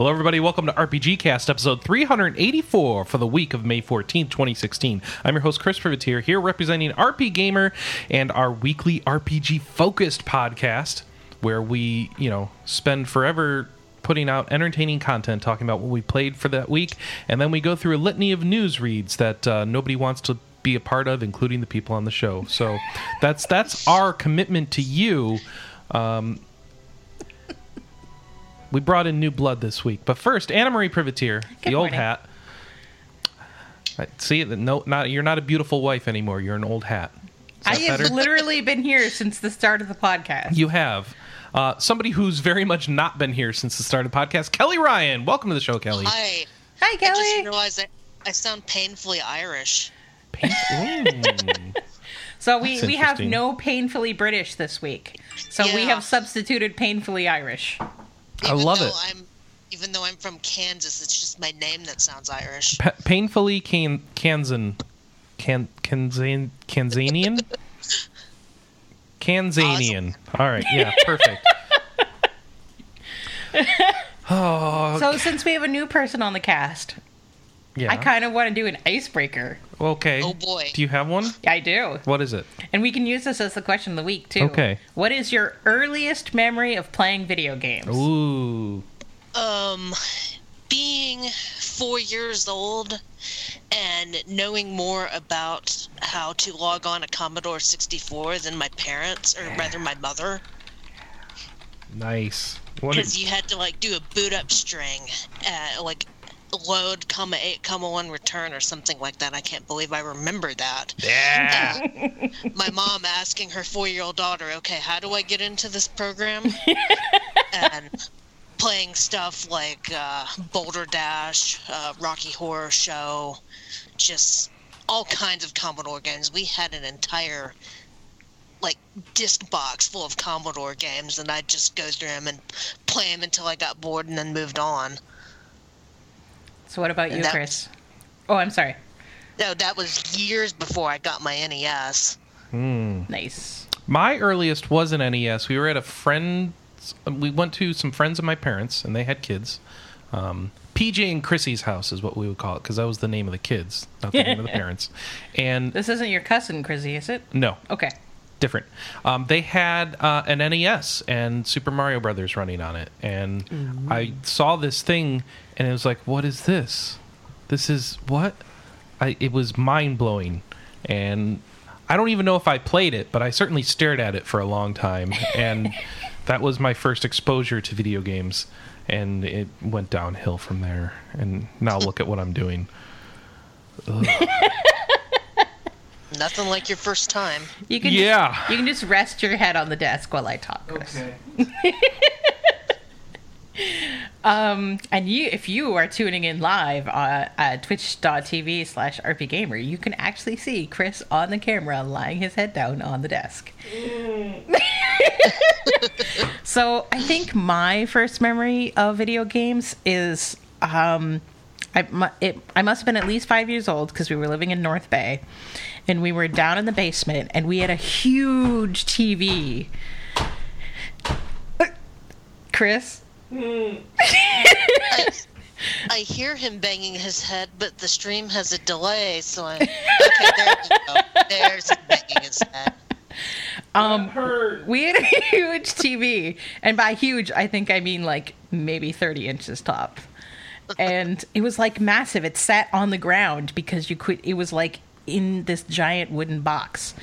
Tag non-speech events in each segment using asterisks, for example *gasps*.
Hello, everybody. Welcome to RPG Cast, episode 384 for the week of May 14th, 2016. I'm your host, Chris Privateer, here representing RP Gamer and our weekly RPG focused podcast, where we, you know, spend forever putting out entertaining content, talking about what we played for that week, and then we go through a litany of news reads that uh, nobody wants to be a part of, including the people on the show. So that's that's our commitment to you. Um, we brought in new blood this week, but first, Anna Marie Privateer, the old morning. hat. See that no, not you're not a beautiful wife anymore. You're an old hat. I that have literally been here since the start of the podcast. You have. Uh, somebody who's very much not been here since the start of the podcast, Kelley Ryan. Welcome to the show, Kelley. Hi. Hi, Kelley. I just realized I, I sound painfully Irish. Paint- *laughs* Ooh. So we, we have no painfully British this week. So we have substituted painfully Irish. I love it. I'm, even though I'm from Kansas, it's just my name that sounds Irish. Pa- painfully can Kansan, can Kansan, Kanzanian, *laughs* Kanzanian. All right, yeah, perfect. *laughs* oh, So since we have a new person on the cast, yeah. I kind of want to do an icebreaker. Okay. Oh, boy. Do you have one? I do. What is it? And we can use this as the question of the week, too. Okay. What is your earliest memory of playing video games? Ooh. Um, being four years old and knowing more about how to log on a Commodore 64 than my parents, or rather my mother, Nice. What because is, you had to like do a boot up string, uh, like load comma eight comma one return or something like that. I can't believe I remember that. yeah. *laughs* my mom asking her four year old daughter, okay, how do I get into this program? *laughs* and playing stuff like uh, Boulder Dash, uh, Rocky Horror Show, just all kinds of Commodore games. We had an entire like disc box full of Commodore games, and I'd just go through them and play them until I got bored and then moved on. So what about you, That- Chris? Oh, I'm sorry. No, that was years before I got my NES. Nice. My earliest was an NES. We were at a friend's. We went to some friends of my parents, and they had kids. Um, PJ and Chrissy's house is what we would call it because that was the name of the kids, not the name of the *laughs* parents. And This isn't your cousin, Chrissy, is it? no, Okay. Different. Um, they had uh, an NES and Super Mario Brothers running on it, and I saw this thing, and it was like, "What is this? This is what?" I, it was mind blowing, and I don't even know if I played it, but I certainly stared at it for a long time, and *laughs* that was my first exposure to video games, and it went downhill from there. And now look at what I'm doing. *laughs* Nothing like your first time. You can Yeah. Just, you can just rest your head on the desk while I talk, Chris. *laughs* Um, and you, if you are tuning in live uh, at twitch.tv slash rpgamer, you can actually see Chris on the camera lying his head down on the desk. *laughs* so I think my first memory of video games is um, I, it, I must have been at least five years old because we were living in North Bay and we were down in the basement and we had a huge TV. Chris? *laughs* I, I hear him banging his head, but the stream has a delay, so I'm. Okay, there you go. There's him banging his head. Um, we had a *laughs* huge TV, and by huge, I think I mean like maybe 30 inches top. *laughs* And it was like massive. It sat on the ground because you could. It was like in this giant wooden box,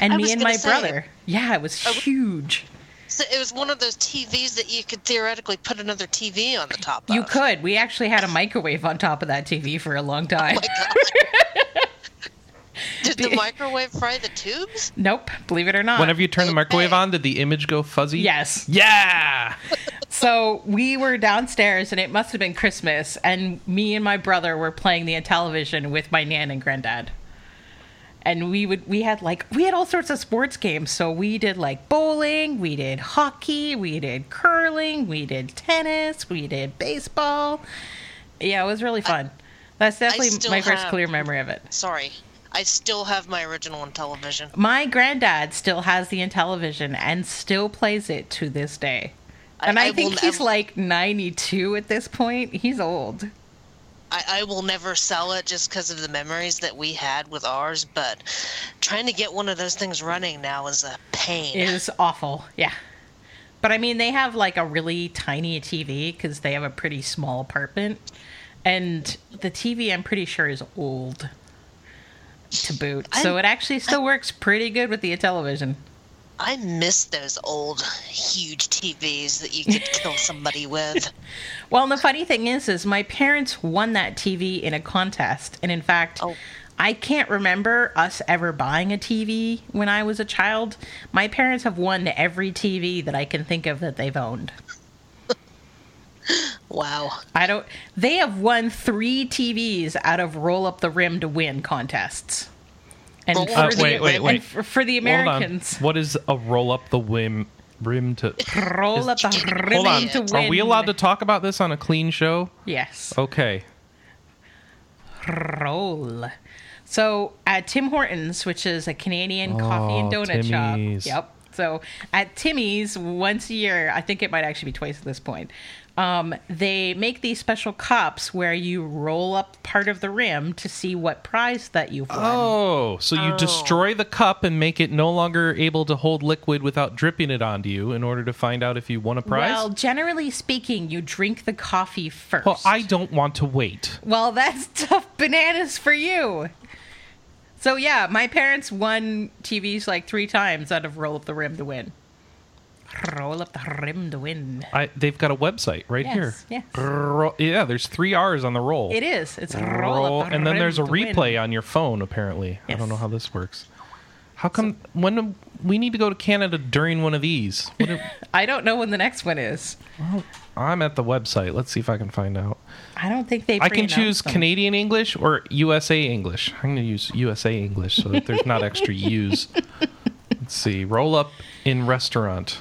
and I me and my say- brother. Yeah, it was oh, huge. So it was one of those TVs that you could theoretically put another TV on the top You of. You could. We actually had a microwave on top of that TV for a long oh, time. Oh my god. *laughs* Did the microwave fry the tubes? nope, believe it or not. Whenever you turn the microwave on, did the image go fuzzy? Yes. Yeah. So we were downstairs, and it must have been Christmas, and me and my brother were playing the television with my nan and granddad. And we would we had like we had all sorts of sports games. So we did like bowling, we did hockey, we did curling, we did tennis, we did baseball. Yeah, it was really fun. That's definitely my first clear memory of it. Sorry. I still have my original Intellivision. My granddad still has the Intellivision and still plays it to this day. And I, will think he's nev- like 92 at this point. He's old. I, I will never sell it just because of the memories that we had with ours. But trying to get one of those things running now is a pain. It is awful. Yeah. But I mean, they have like a really tiny TV because they have a pretty small apartment. And the TV, I'm pretty sure, is old to boot. so I'm- it actually still works pretty good with the television. I miss those old, huge TVs that you could kill somebody with. *laughs* Well, the funny thing is, is my parents won that TV in a contest, and in fact, Oh. I can't remember us ever buying a TV when I was a child. My parents have won every TV that I can think of that they've owned. *laughs* Wow. I don't. They have won three TVs out of roll up the rim to win contests. And Roll for the, wait, wait, wait. for, for the Americans, What is a roll up the whim rim to? roll is- up the rim Hold on. to win. Are we allowed to talk about this on a clean show? Yes. Okay. roll. So at Tim Hortons, which is a Canadian oh, coffee and Oh, donut Timmy's. shop. Yep. So at Timmy's once a year, I think it might actually be twice at this point. Um, they make these special cups where you roll up part of the rim to see what prize that you've won. Oh, so you Oh. destroy the cup and make it no longer able to hold liquid without dripping it onto you in order to find out if you won a prize? Well, generally speaking, you drink the coffee first. Well, I don't want to wait. Well, that's *laughs* tough bananas for you. So yeah, my parents won TVs like three times out of Roll Up the Rim to win. Roll up the rim to win. I, they've got a website right Yes, here. yes. Yeah, there's three R's on the roll. It is. It's roll, Roll, up the and then there's a to win. replay on your phone. Apparently, I don't know how this works. How come when do- we need to go to Canada during one of these? What do- *laughs* I don't know when the next one is. I'm at the website. Let's see if I can find out. I don't think they. I can choose them. Canadian English or USA English. I'm going to use USA English so that there's not extra U's. *laughs* Let's see. Roll up in restaurant.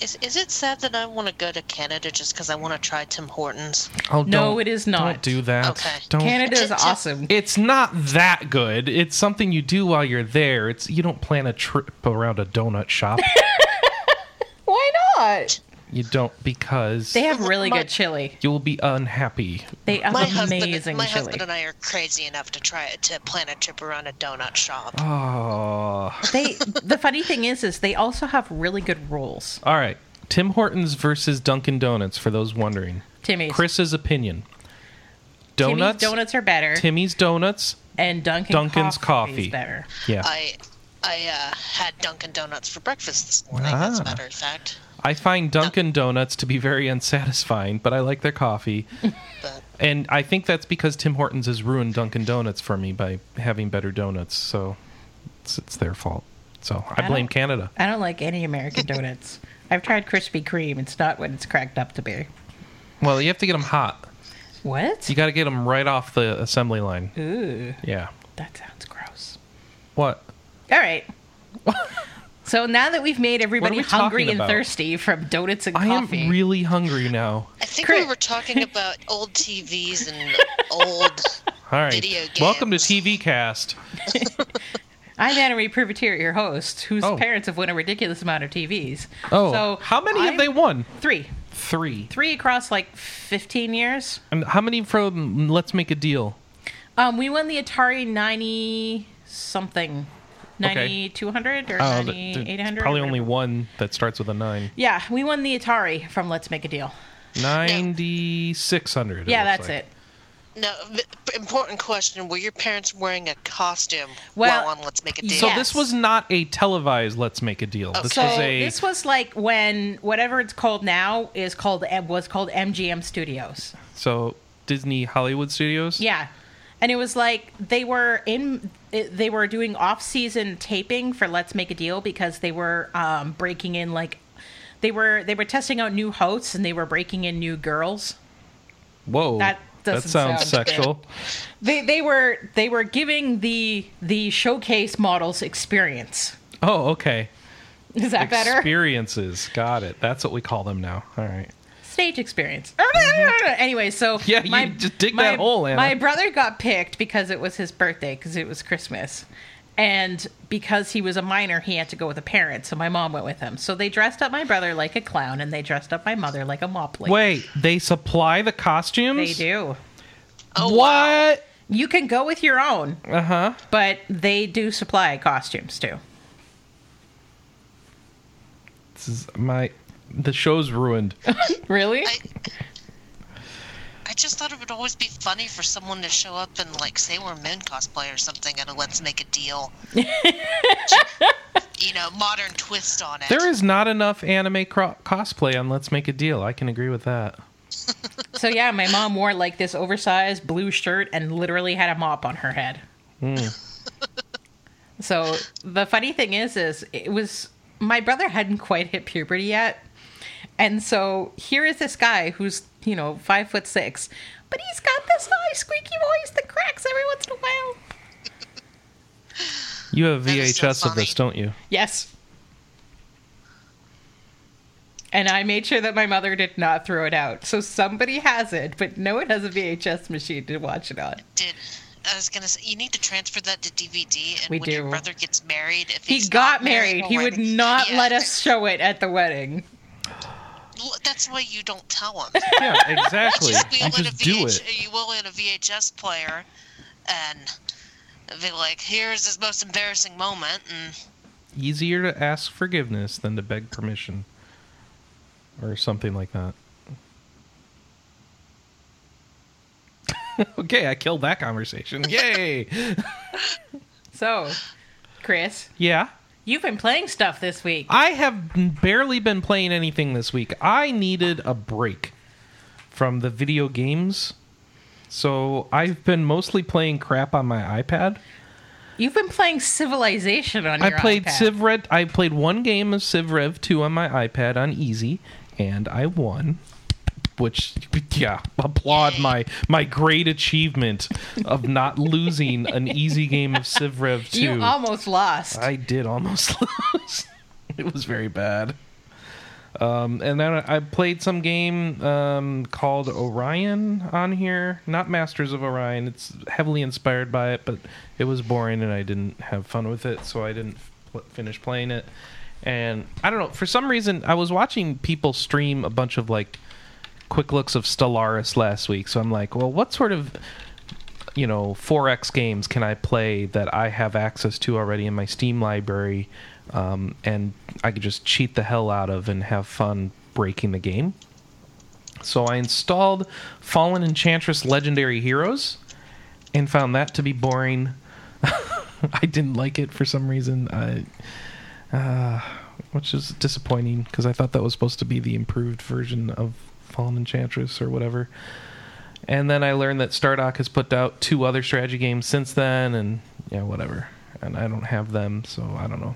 Is, is it sad that I want to go to Canada just because I want to try Tim Hortons? Oh, No, it is not. it is Don't not. do that. Okay. Don't. Canada is awesome. It's not that good. It's something you do while you're there. It's you don't plan a trip around a donut shop. *laughs* Why not? You don't because They have really My- good chili. you will be unhappy. They have My husband, my chili. husband and I are crazy enough to try to plan a trip around a donut shop. Oh. they the funny thing is is they also have really good rolls. All right. Tim Hortons versus Dunkin' Donuts for those wondering. Timmy's. Chris's opinion. Timmy's Donuts. donuts are better, Timmy's Donuts. and Dunkin' Dunkin's coffee coffee. is better. Yeah. I I uh, had Dunkin' Donuts for breakfast this morning. As a Ah. matter of fact, I find Dunkin' Donuts to be very unsatisfying, but I like their coffee. *laughs* And I think that's because Tim Hortons has ruined Dunkin' Donuts for me by having better donuts. So it's, it's their fault. So I, I blame Canada. I don't like any American donuts. I've tried Krispy Kreme. It's not what it's cracked up to be. Well, you have to get them hot. What? You got to get them right off the assembly line. Ooh, Yeah. that sounds gross. What? All right. *laughs* so now that we've made everybody we hungry and about? thirsty from donuts and I coffee, I am really hungry now. I think Crit- we were talking *laughs* about old TVs and old. All right. Video games. Welcome to. TV Cast. *laughs* I'm Anna Privateer, your host, whose Oh. parents have won a ridiculous amount of TVs. Oh, so how many have I'm- they won? Three. Three. Three across like 15 years. And how many from Let's Make a Deal? Um, we won the Atari 90 something. Okay. 9200 or th- 9800? probably only one that starts with a nine. Yeah, we won the Atari from Let's Make a Deal. 9600. yeah, looks that's like. it. No, important question: Were your parents wearing a costume Well, while on Let's Make a Deal? So Yes. this was not a televised Let's Make a Deal. This So was a this was like when whatever it's called now is called was called MGM Studios. so Disney Hollywood Studios. Yeah. And it was like they were in they were doing off-season taping for Let's Make a Deal because they were um, breaking in like they were they were testing out new hosts and they were breaking in new girls. Whoa. That that sounds sound sexual. They they were they were giving the the showcase models experience. Oh, okay. Is that better? Experiences. Got it. That's what we call them now. All right. Stage experience. *laughs* anyway, so *laughs* Yeah, you just dig my, that hole, Anna. My brother got picked because it was his birthday because it was Christmas, And because he was a minor, he had to go with a parent. So my mom went with him. So they dressed up my brother like a clown and they dressed up my mother like a mop lady. Wait, they supply the costumes? They do. Oh, wow. what? You can go with your own, Uh huh. but they do supply costumes too. This is my. The show's ruined. *laughs* Really? I, I just thought it would always be funny for someone to show up and like say we're men cosplay or something and Let's Make a Deal. *laughs* you know, modern twist on it. There is not enough anime cro- cosplay on Let's Make a Deal. I can agree with that. *laughs* So yeah, my mom wore like this oversized blue shirt and literally had a mop on her head. Hmm. so the funny thing is, is it was my brother hadn't quite hit puberty yet, and so here is this guy who's you know five foot six, but he's got this high squeaky voice that cracks every once in a while. You have That is so VHS of this, don't you? Yes. And I made sure that my mother did not throw it out. So somebody has it, but no one has a VHS machine to watch it on. Did I was gonna say you need to transfer that to DVD, and We when your brother gets married, if He he's got not married. He would not Yeah, let us show it at the wedding. Well, That's why you don't tell him. *laughs* Yeah, exactly. just you wheel in a just do VH, it. You will in a VHS player, and be like, "Here's his most embarrassing moment," and Easier to ask forgiveness than to beg permission, or something like that. *laughs* okay, I killed that conversation. Yay! *laughs* So, Chris, yeah. You've been playing stuff this week. I have barely been playing anything this week. I needed a break from the video games. So I've been mostly playing crap on my iPad. You've been playing Civilization on your I your played iPad. Civ Rev. I played one game of Civ Rev 2 on my iPad on easy, and I won. Which, yeah, applaud my my great achievement of not losing an easy game of Civ Rev *laughs* 2. You almost lost. I did almost *laughs* lose. it was very bad. Um, and then I played some game um, called Orion on here. Not Masters of Orion. It's heavily inspired by it, but it was boring and I didn't have fun with it, so I didn't f- finish playing it. And I don't know. For some reason, I was watching people stream a bunch of like quick looks of Stellaris last week. So I'm like, well, what sort of you know 4x games can i play that i have access to already in my steam library um, and i could just cheat the hell out of and have fun breaking the game? So i installed fallen enchantress legendary heroes and found that to be boring. *laughs* I didn't like it for some reason. I uh, which is disappointing because i thought that was supposed to be the improved version of fallen enchantress or whatever and then I learned that Stardock has put out two other strategy games since then, and yeah, whatever. And I don't have them, so I don't know.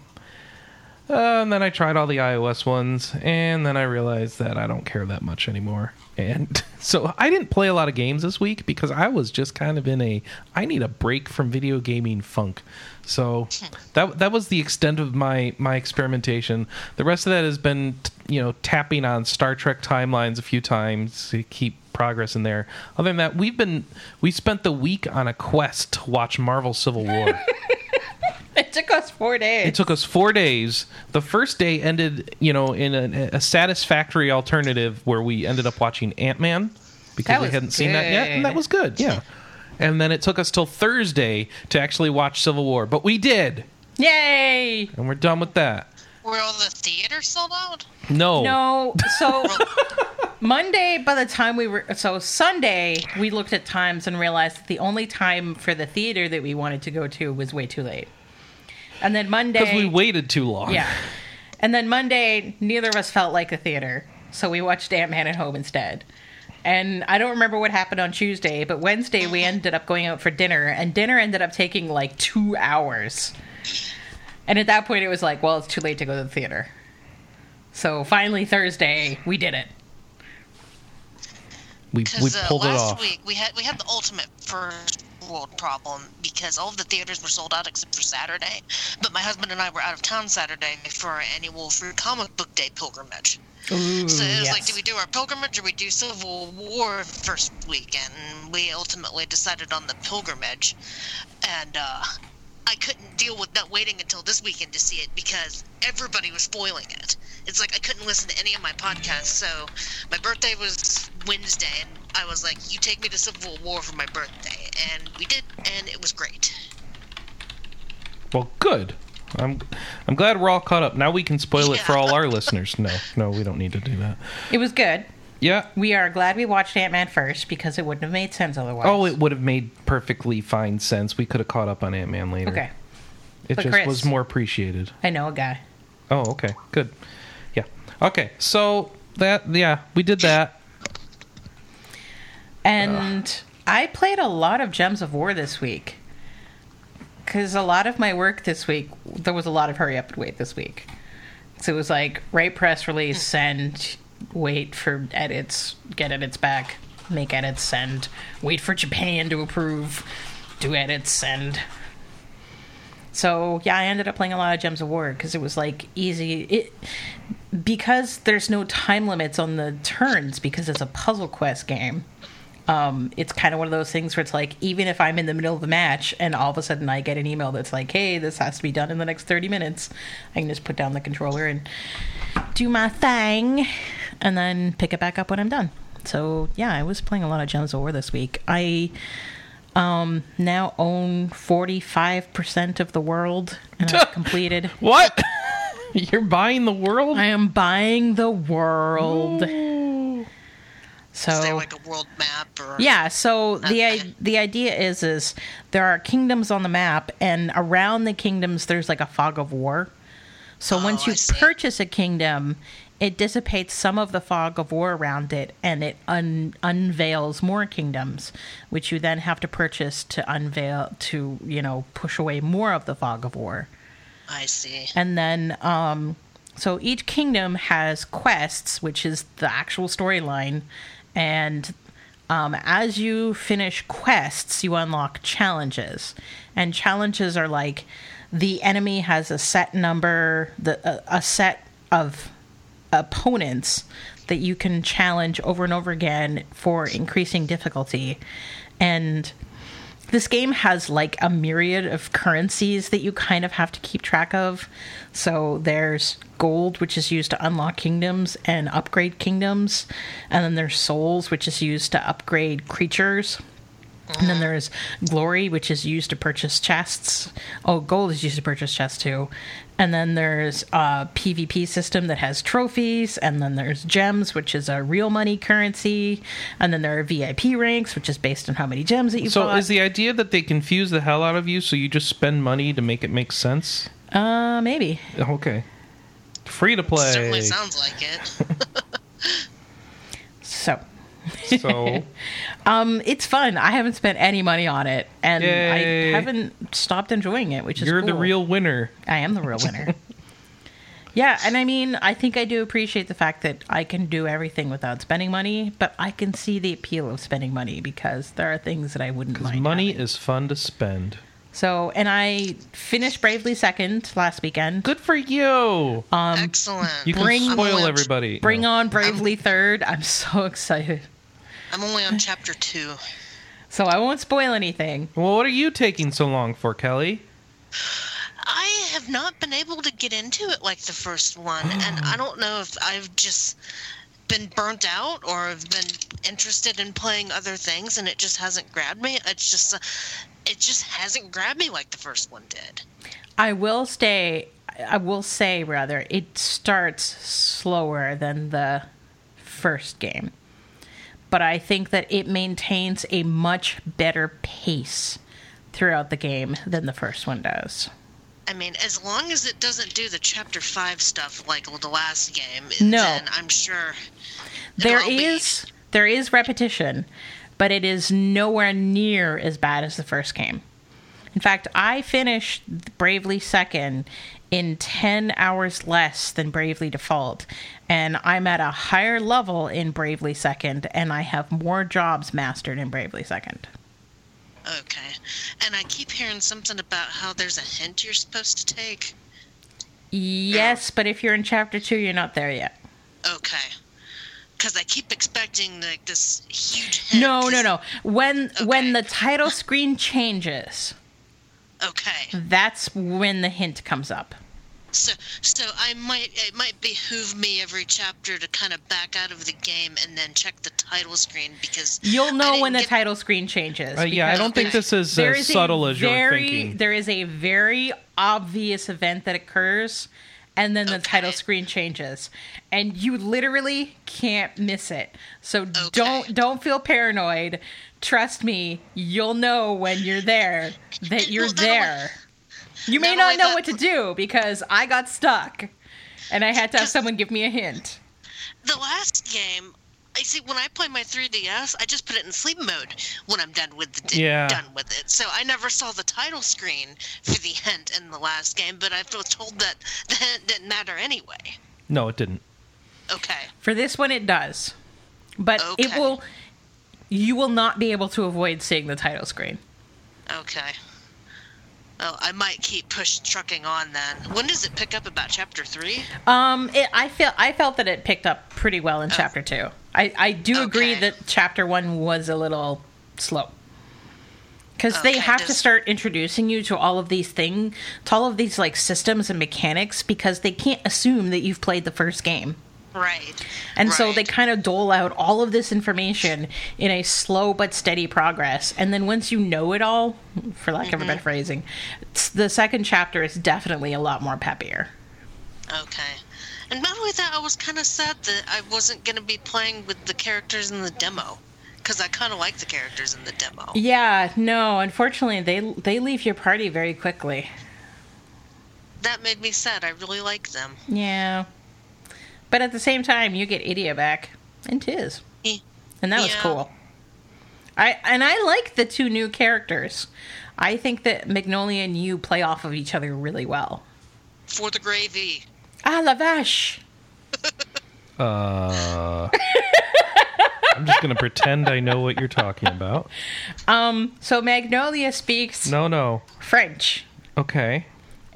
Uh, and then I tried all the iOS ones, and then I realized that I don't care that much anymore. And *laughs* so I didn't play a lot of games this week because I was just kind of in a I need a break from video gaming funk. So that that was the extent of my my experimentation. The rest of that has been you know tapping on Star Trek timelines a few times to keep progress in there. Other than that, we've been we spent the week on a quest to watch Marvel Civil War. *laughs* it took us four days. It took us four days. The first day ended, you know, in a, a satisfactory alternative where we ended up watching Ant Man because we hadn't seen that yet, and that was good. Yeah. And then it took us till Thursday to actually watch Civil War, but we did, Yay! and we're done with that. were all the theaters sold out? No, No, so *laughs* Monday, by the time we were, so Sunday, we looked at times and realized that the only time for the theater that we wanted to go to was way too late. And then Monday, because we waited too long. yeah, and then Monday, neither of us felt like a theater, so we watched Ant Man at home instead. And I don't remember what happened on Tuesday, but Wednesday we ended up going out for dinner, and dinner ended up taking like two hours. And at that point, it was like, well, it's too late to go to the theater. So finally, Thursday, we did it. we we Because uh, pulled it last week we had we had the ultimate first world problem because all of the theaters were sold out except for Saturday. But my husband and I were out of town Saturday for our annual free comic book day pilgrimage. So it was like, do we do our pilgrimage or we do Civil War first weekend? And we ultimately decided on the pilgrimage, and uh, I couldn't deal with not waiting until this weekend to see it because everybody was spoiling it. It's like I couldn't listen to any of my podcasts. So my birthday was Wednesday, and I was like, "You take me to Civil War for my birthday," and we did, and it was great. Well, good. I'm I'm glad we're all caught up. Now we can spoil it for all our listeners. No, no, we don't need to do that. It was good. Yeah. We are glad we watched Ant Man first because it wouldn't have made sense otherwise. Oh, it would have made perfectly fine sense. We could have caught up on Ant Man later. okay. It But just Chris- was more appreciated. I know a guy. Oh, okay. Good. Yeah. Okay. So that yeah, we did that. And I played a lot of Gems of War this week. Because a lot of my work this week, there was a lot of hurry up and wait this week. So it was like, write press release, hmm. send, wait for edits, get edits back, make edits, send, wait for Japan to approve, do edits, send. So yeah, I ended up playing a lot of Gems of War because it was like easy. It because there's no time limits on the turns because it's a puzzle quest game um, it's kind of one of those things where it's like even if i'm in the middle of the match and all of a sudden i get an email that's like hey this has to be done in the next 30 minutes i can just put down the controller and do my thing and then pick it back up when i'm done so yeah i was playing a lot of gems of war this week i um, now own 45% of the world and i've *laughs* completed What? *laughs* You're buying the world? i am buying the world so Is there like a world map or? Yeah, so the Okay. i- the idea is is there are kingdoms on the map and around the kingdoms there's like a fog of war. So Oh, once you purchase a kingdom, it dissipates some of the fog of war around it and it un- unveils more kingdoms which you then have to purchase to unveil to, you know, push away more of the fog of war. I see. And then, um, so each kingdom has quests, which is the actual storyline. And um, as you finish quests, you unlock challenges. And challenges are like the enemy has a set number, the a, a set of opponents that you can challenge over and over again for increasing difficulty. And this game has like a myriad of currencies that you kind of have to keep track of. So there's gold, which is used to unlock kingdoms and upgrade kingdoms. And then there's souls, which is used to upgrade creatures. And then there's glory, which is used to purchase chests. Oh, gold is used to purchase chests too. And then there's a PvP system that has trophies. And then there's gems, which is a real money currency. And then there are VIP ranks, which is based on how many gems that you So bought. is the idea that they confuse the hell out of you so you just spend money to make it make sense? uh, maybe. Okay. Free to play. Certainly sounds like it. *laughs* So, *laughs* So um, it's fun. I haven't spent any money on it, and Yay. I haven't stopped enjoying it, which is you're the real winner. I am the real winner. *laughs* yeah, and I mean, I think I do appreciate the fact that I can do everything without spending money, but I can see the appeal of spending money because there are things that I wouldn't mind. Money having. is fun to spend. So, and I finished Bravely Second last weekend. Good for you. Excellent. You can Bring- spoil I'm only on- everybody. Bring No. on Bravely Third. I'm so *laughs* excited. I'm only on chapter two. So I won't spoil anything. Well, what are you taking so long for, Kelley? I have not been able to get into it like the first one, and *gasps* I don't know if I've just been burnt out or I've been interested in playing other things, and it just hasn't grabbed me. It's just, uh, it just hasn't grabbed me like the first one did. I will stay. I will say rather, it starts slower than the first game, but I think that it maintains a much better pace throughout the game than the first one does. I mean, as long as it doesn't do the chapter five stuff like the last game, No. then I'm sure there is be. there is repetition, but it is nowhere near as bad as the first game. In fact, I finished Bravely Second in 10 hours less than Bravely Default, and I'm at a higher level in Bravely Second, and I have more jobs mastered in Bravely Second. Okay. And I keep hearing something about how there's a hint you're supposed to take. Yes, but if you're in Chapter 2, you're not there yet. Okay. Because I keep expecting like this huge hint. No, no, no. When when the title screen changes, Okay. That's when the hint comes up. So, so I might it might behoove me every chapter to kind of back out of the game and then check the title screen because You'll know when the get- title screen changes. Uh, yeah, I don't think this is there as is subtle as you're thinking. There is a very obvious event that occurs, and then the Okay. title screen changes, and you literally can't miss it. So don't don't feel paranoid. Trust me, you'll know when you're there that you're well, not only- there. You may not not know that- what to do because I got stuck, and I had to have someone give me a hint. the last game. I see when I play my 3DS, I just put it in sleep mode when I'm done with the Yeah. done with it. So I never saw the title screen for the hint in the last game, but I was told that the hint didn't matter anyway. no, it didn't. Okay. For this one, it does, but it will. You will not be able to avoid seeing the title screen. Okay. Oh, I might keep push trucking on then. When does it pick up? About chapter three? Um, it, I feel I felt that it picked up pretty well in chapter two. I I do agree that chapter one was a little slow because they Okay, have to start introducing you to all of these things, to all of these like systems and mechanics because they can't assume that you've played the first game. Right. And so they kind of dole out all of this information in a slow but steady progress. And then once you know it all, for lack of a better mm-hmm. phrasing, the second chapter is definitely a lot more peppier. Okay. And not only that, I was kind of sad that I wasn't going to be playing with the characters in the demo. Because I kind of like the characters in the demo. Yeah, no, unfortunately they they leave your party very quickly. That made me sad. I really like them. Yeah. But at the same time, you get Edea back and Tiz. And that was cool. I and I like the two new characters. I think that Magnolia and Yew play off of each other really well. For the gravy. Ah, la vache. *laughs* Uh, I'm just gonna pretend I know what you're talking about. Um, so Magnolia speaks No, no. French, Okay.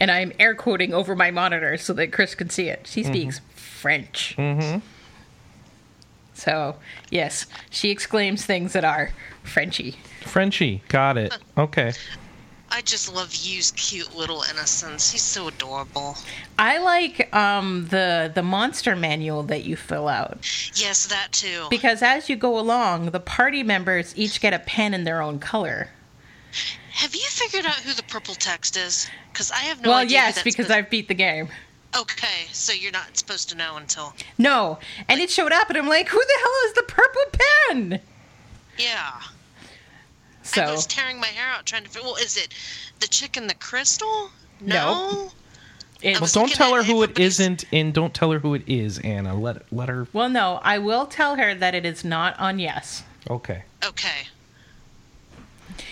and I'm air quoting over my monitor so that Chris can see it. She speaks French. Mm-hmm. So yes, she exclaims things that are Frenchy. Frenchie, got it. Okay. I just love Yew's cute little innocence. He's so adorable. I like um, the the monster manual that you fill out Yes, that too. because as you go along, the party members each get a pen in their own color. Have you figured out who the purple text is? Because I have no well, idea. who yes, that's because supposed- I've beat the game. Okay, so you're not supposed to know until. No, and it showed up, and I'm like, who the hell is the purple pen? Yeah. So. I was tearing my hair out trying to. figure. Well, is it the chick in the crystal? No. I it's Well, don't tell her who it everybody's- isn't, and don't tell her who it is, Anna. Let let her. Well, no, I will tell her that it is not on yes. Okay. Okay.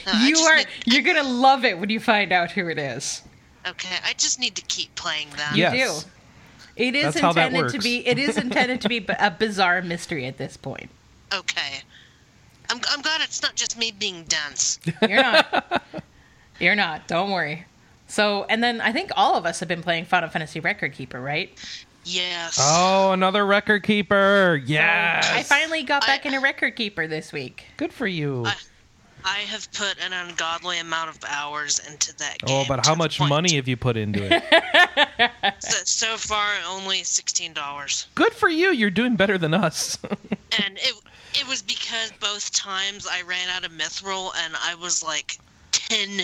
No, you are need- you're gonna love it when you find out who it is. Okay, I just need to keep playing them. Yeah. You do. It is That's intended to be. It is intended to be a bizarre mystery at this point. Okay. I'm, I'm glad it's not just me being dense. You're not. you're not. Don't worry. So, and then I think all of us have been playing Final Fantasy Record Keeper, right? Yes. Oh, another record keeper. Yes. I finally got back I- into Record Keeper this week. Good for you. I- I have put an ungodly amount of hours into that oh, game. oh, but how much money have you put into it? *laughs* So, so far, only sixteen dollars, Good for you. You're doing better than us. and it it was because both times I ran out of mithril, and I was like ten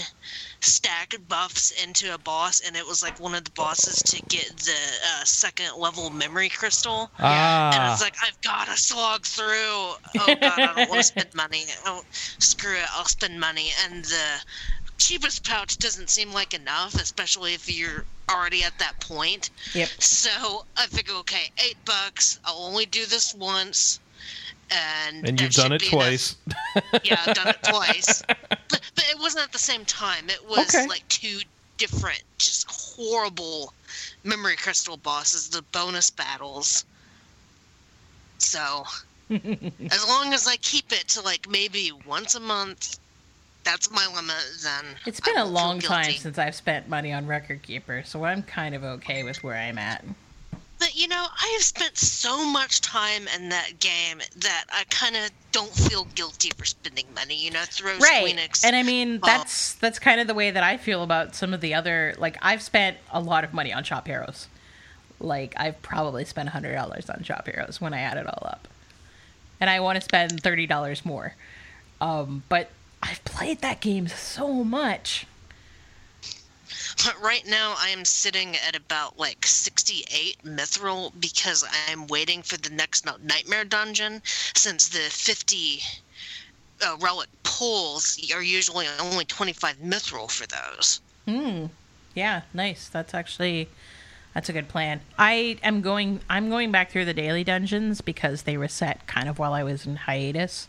stacked buffs into a boss, and it was like one of the bosses to get the uh, second level memory crystal. And I ah. was like, I've got to slog through. Oh god, I don't want to *laughs* spend money. Oh, screw it, I'll spend money. And the cheapest pouch doesn't seem like enough, especially if you're already at that point. Yep. So I figure, okay, eight bucks. I'll only do this once. And and you've done it be enough. twice. Yeah, I've done it twice. But *laughs* it wasn't at the same time. It was Okay. like two different, just horrible memory crystal bosses, the bonus battles. So, *laughs* as long as I keep it to like maybe once a month, that's my limit, then. it's been a long time since I've spent money on Record Keeper, so I'm kind of okay with where I'm at. But you know, I have spent so much time in that game that I kind of don't feel guilty for spending money. You know, throw right. And i mean that's that's kind of the way that i feel about some of the other like i've spent a lot of money on shop heroes. Like i've probably spent $100 on shop heroes when i add it all up. And i want to spend $30 more. Um, but i've played that game so much right now, I am sitting at about like 68 mithril because I'm waiting for the next nightmare dungeon. Since the 50 uh, relic pulls are usually only 25 mithril for those. Hmm. Yeah, nice. That's actually that's a good plan. I am going I'm going back through the daily dungeons because they reset kind of while I was in hiatus.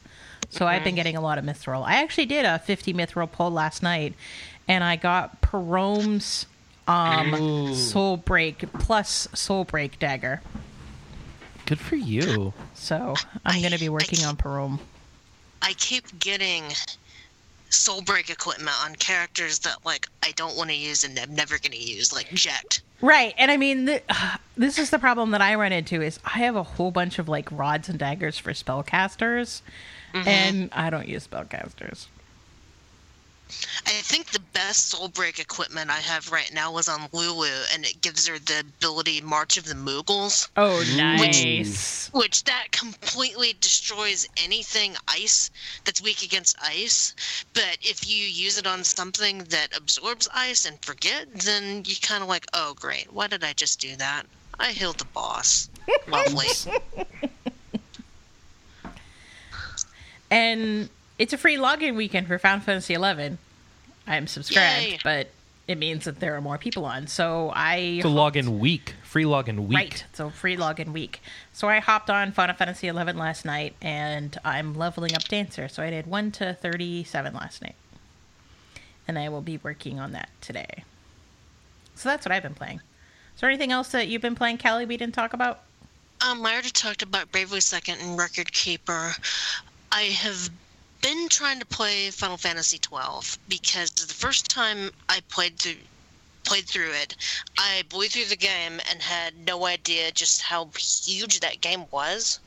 So I've been getting a lot of mithril. I actually did a 50 mithril pull last night and I got Perome's um soul break plus soul break dagger. Good for you. So I'm going to be working on Perome. I keep getting soul break equipment on characters that like I don't want to use and I'm never going to use, like Jet. Right, and I mean, th- *sighs* this is the problem that I run into is I have a whole bunch of like rods and daggers for spellcasters, and I don't use spellcasters. I think the best soul break equipment I have right now is on Lulu, and it gives her the ability March of the Moogles. Oh, nice. which that completely destroys anything ice that's weak against ice. But if you use it on something that absorbs ice and forget, then you kind of like, oh great, why did I just do that? I healed the boss. *laughs* Lovely. And it's a free login weekend for Final Fantasy XI. I'm subscribed, Yay. but it means that there are more people on. So I It's a login week. Free login week. Right. So free login week. So I hopped on Final Fantasy XI last night, and I'm leveling up Dancer. So I did one to thirty-seven last night, and I will be working on that today. So that's what I've been playing. Is there anything else that you've been playing, Callie? We didn't talk about. Um, I already talked about Bravely Second and Record Keeper. I have been trying to play Final Fantasy twelve because the first time I played through played through it, I blew through the game and had no idea just how huge that game was.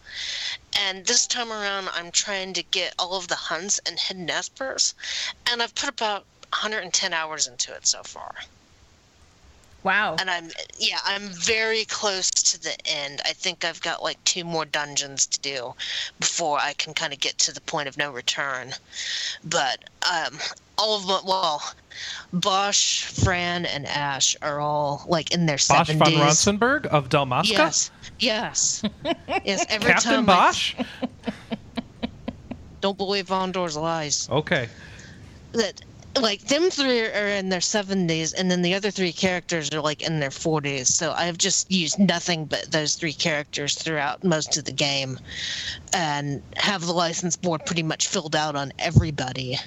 And this time around, I'm trying to get all of the hunts and hidden espers, and I've put about 110 hours into it so far Wow. and I'm yeah, I'm very close to the end. I think I've got like two more dungeons to do before I can kind of get to the point of no return. But um, all of them, well, Basch, Fran, and Ashe are all like in their Basch fon seventies. Ronsenburg of Dalmasca? Yes, yes, yes. Every Captain time I Basch? *laughs* don't believe Vondor's lies. Okay. that like them three are in their 70s and then the other three characters are like in their 40s so i've just used nothing but those three characters throughout most of the game and have the license board pretty much filled out on everybody.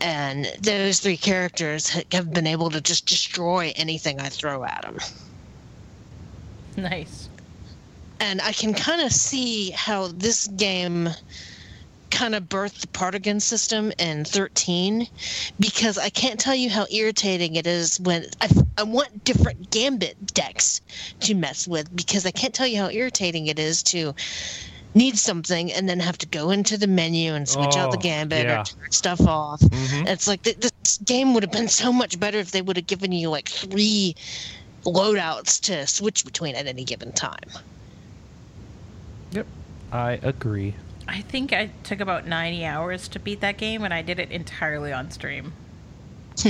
And those three characters have been able to just destroy anything i throw at them nice. and I can kind of see how this game kind of birthed the paradigm system in 13 because I can't tell you how irritating it is when I, I want different gambit decks to mess with because I can't tell you how irritating it is to need something and then have to go into the menu and switch out the Oh, gambit yeah. or turn stuff off. Mm-hmm. It's like th- this game would have been so much better if they would have given you like three loadouts to switch between at any given time. Yep. I agree. I think I took about 90 hours to beat that game, and I did it entirely on stream. *laughs*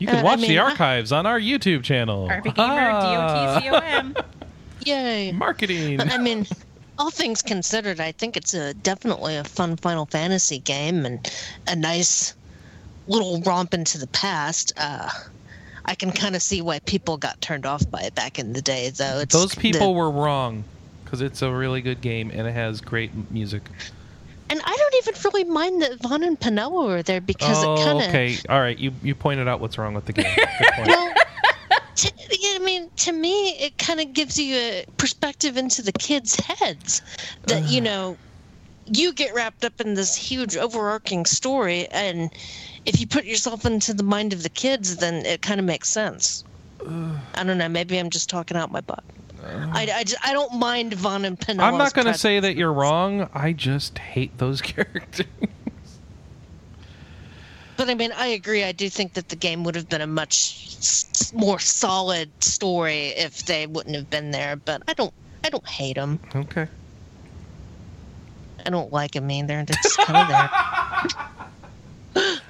You can Uh, I watch mean, the archives on our YouTube channel. RP Ah, D-O-T-C-O-M. *laughs* Yay! Marketing. I mean, all things considered, I think it's a definitely a fun Final Fantasy game and a nice little romp into the past. Uh, I can kind of see why people got turned off by it back in the day, though. It's Those people the- were wrong because it's a really good game and it has great music. and I don't even really mind that Vaan and Penelo were there because oh, it kind of. okay. All right. You you pointed out what's wrong with the game. Good *laughs* point. Well, to, I mean, to me, it kind of gives you a perspective into the kids' heads that you uh. know you get wrapped up in this huge overarching story, and if you put yourself into the mind of the kids, then it kind of makes sense. I don't know. Maybe I'm just talking out my butt. I, I, just- I don't mind Vaan and Penelo. I'm not going to say that you're wrong. I just hate those *laughs* characters. But I mean, I agree. I do think that the game would have been a much s- more solid story if they wouldn't have been there. But I don't. I don't hate them. okay. I don't like them either. They're *laughs* just kind of there.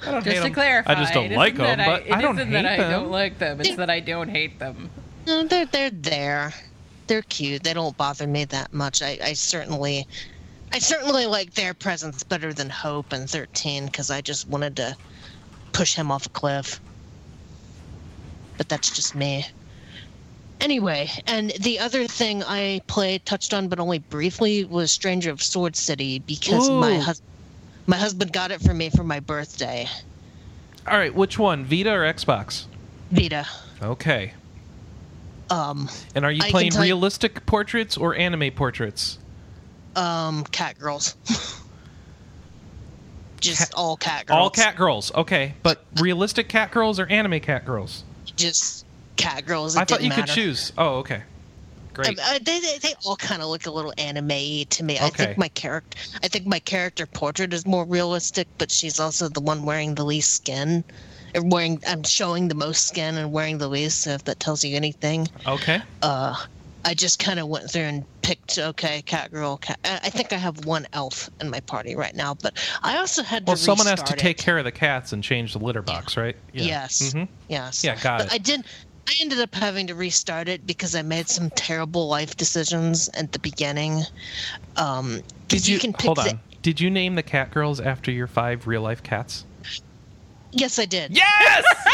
I don't hate Just to 'em. clarify, I just don't like that them, but it I don't isn't hate that I them. don't like them. It's that I don't hate them. No, they're they're there. They're cute. They don't bother me that much. I, I certainly, I certainly like their presence better than Hope and Thirteen because I just wanted to push him off a cliff. But that's just me. Anyway, and the other thing I played, touched on, but only briefly, was Stranger of Sword City because my Ooh. hus- my husband got it for me for my birthday. All right, which one, Vita or Xbox? Vita. Okay. Um, And are you I playing tell realistic portraits or anime portraits? um, cat girls. *laughs* Just Cat- all cat girls. All cat girls. Okay, but realistic cat girls or anime cat girls? just cat girls. It I thought you didn't could choose. Oh, okay. Great. Uh, they, they, they all kind of look a little anime to me. I Okay. think my character, I think my character portrait is more realistic, but she's also the one wearing the least skin, wearing. I'm showing the most skin and wearing the least. So if that tells you anything, Okay. uh, I just kind of went through and picked. Okay, cat girl. Cat. I think I have one elf in my party right now, but I also had to. Well, someone has to restart take care of the cats and change the litter box, right? Yeah. Yes. Mhm. Yes. Yeah, got but it. I didn't. I ended up having to restart it because I made some terrible life decisions at the beginning. Um, Did you, can pick hold the- on? Did you name the cat girls after your five real life cats? Yes, I did. Yes. *laughs*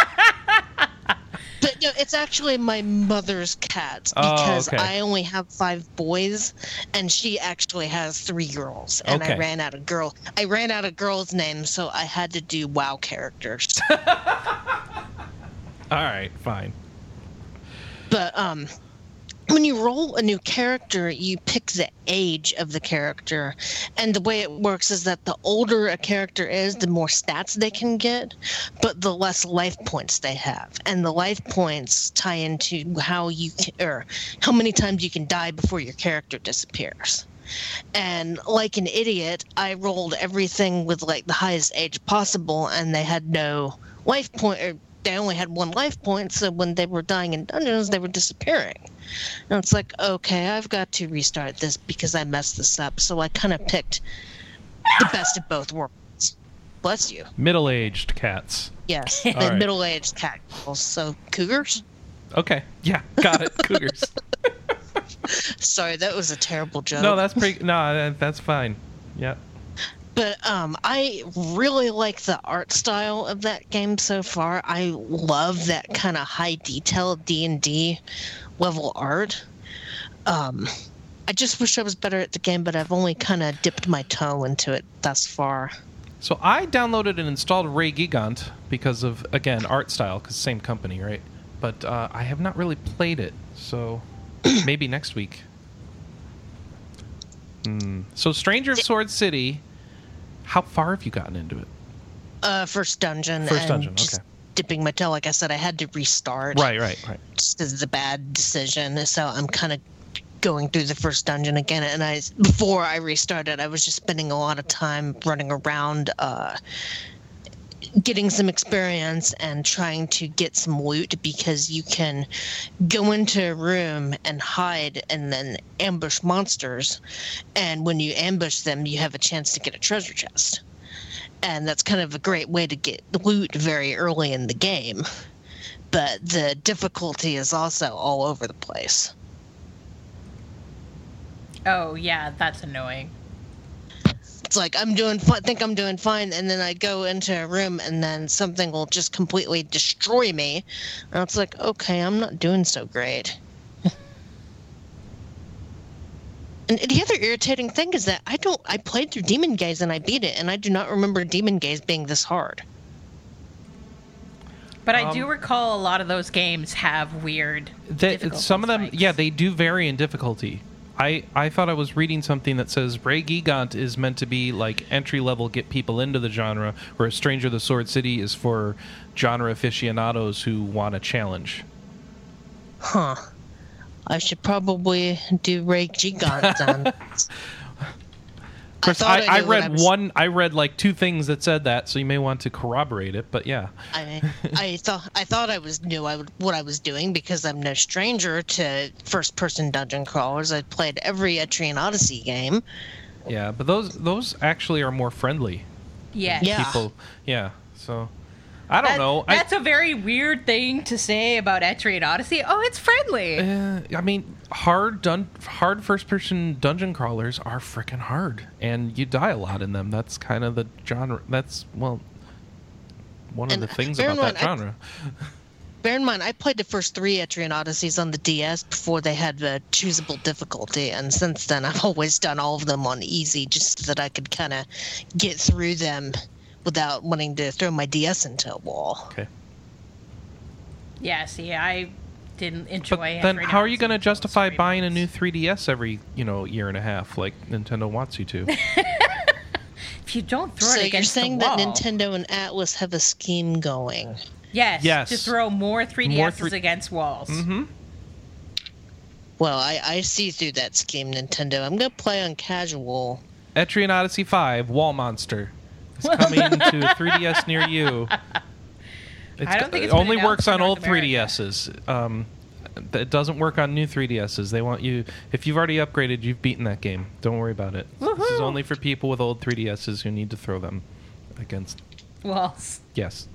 But no, it's actually my mother's cats Oh, because okay. I only have five boys, and she actually has three girls. And Okay. I ran out of girl. I ran out of girls' names, so I had to do WoW characters. *laughs* All right, fine. But um, when you roll a new character, you pick the age of the character, and the way it works is that the older a character is, the more stats they can get, but the less life points they have, and the life points tie into how you can, or how many times you can die before your character disappears. And like an idiot, I rolled everything with like the highest age possible, and they had no life point. Or they only had one life point, so when they were dying in dungeons, they were disappearing. And it's like, okay, I've got to restart this because I messed this up. So I kind of picked the best of both worlds. Bless you. Middle aged cats. Yes, *laughs* the right. middle-aged cat girls. So cougars. Okay. Yeah, got it. Cougars. *laughs* Sorry, that was a terrible joke. no, that's pretty. No, that's fine. Yeah. but um, I really like the art style of that game so far. I love that kind of high detail D and D level art. Um, I just wish I was better at the game, but I've only kind of dipped my toe into it thus far. So I downloaded and installed Ray Gigant because of again art style, because same company, right? But uh, I have not really played it, so *coughs* maybe next week. Hmm. So Stranger of Sword City, how far have you gotten into it? Uh, first dungeon. First dungeon, okay. Dipping my toe. Like I said, I had to restart. Right, right, right. Just it's a bad decision. So I'm kind of going through the first dungeon again. And I, before I restarted, I was just spending a lot of time running around, uh, getting some experience and trying to get some loot because you can go into a room and hide and then ambush monsters. And when you ambush them, you have a chance to get a treasure chest and that's kind of a great way to get loot very early in the game. But the difficulty is also all over the place. Oh yeah, that's annoying. It's like I'm doing fine, think I'm doing fine, and then I go into a room, and then something will just completely destroy me. And it's like, okay, I'm not doing so great. And the other irritating thing is that I don't. I played through Demon Gaze and I beat it, and I do not remember Demon Gaze being this hard. But I Um, do recall a lot of those games have weird. They, difficulty some of them, spikes. yeah, they do vary in difficulty. I, I thought I was reading something that says Ray Gigant is meant to be like entry level, get people into the genre, whereas Stranger of the Sword City is for genre aficionados who want a challenge. Huh. I should probably do Ray Gigant then. Chris, thought I, I I, read I was- one. I read like two things that said that, so you may want to corroborate it. But yeah, I *laughs* I thought I thought I was knew I would, what I was doing because I'm no stranger to first-person dungeon crawlers. I played every Etrian Odyssey game. yeah. But those those actually are more friendly. Yeah. Yeah. People, yeah. So I don't That- know. That's a very weird thing to say about Etrian Odyssey. Oh, it's friendly. Uh, I mean, hard dun- hard first person dungeon crawlers are freaking hard, and you die a lot in them. That's kind of the genre. That's well, one of And the things about that mind, I- genre. *laughs* Bear in mind, I played the first three Etrian Odysseys on the DS before they had the choosable difficulty, and since then I've always done all of them on easy, just so that I could kind of get through them without wanting to throw my DS into a wall. Okay, Yeah, see, I didn't enjoy but then right how are you going to justify three buying a new 3DS every you know year and a half like Nintendo wants you to? *laughs* If you don't throw So it you're saying the that Nintendo and Atlus have a scheme going? yes, Yes. to throw more 3DSs More three- against walls. mm-hmm. Well, I, I see through that scheme, Nintendo. I'm gonna play on casual. Etrian Odyssey 5 Wall Monster is coming to a *laughs* 3DS near you. It's I don't think it it's been only works on North old America. 3DSs. Um, it doesn't work on new 3DSs. They want you if you've already upgraded, you've beaten that game. Don't worry about it. This is only for people with old 3DSs who need to throw them against. Walls. Yes,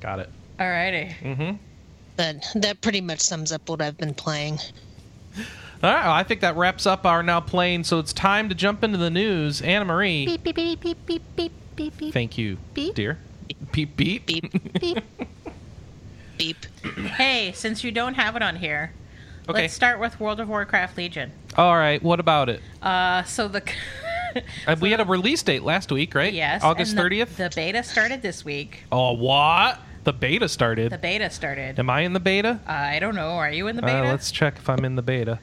got it. Alrighty. Mm-hmm. But that pretty much sums up what I've been playing. All right, well, I think that wraps up our now playing. So it's time to jump into the news. Anna Marie, Beep beep beep beep beep beep beep beep thank you, Beep. dear. Beep beep. Beep beep. beep. Hey, since you don't have it on here, Okay. let's start with World of Warcraft Legion. All right. What about it? Uh, so the *laughs* Uh, we had a release date last week, right? yes, August and the- thirtieth. The, beta started this week. Oh, what? The beta started. The beta started. Am I in the beta? I don't know. Are you in the Uh, beta? let's check if I'm in the beta.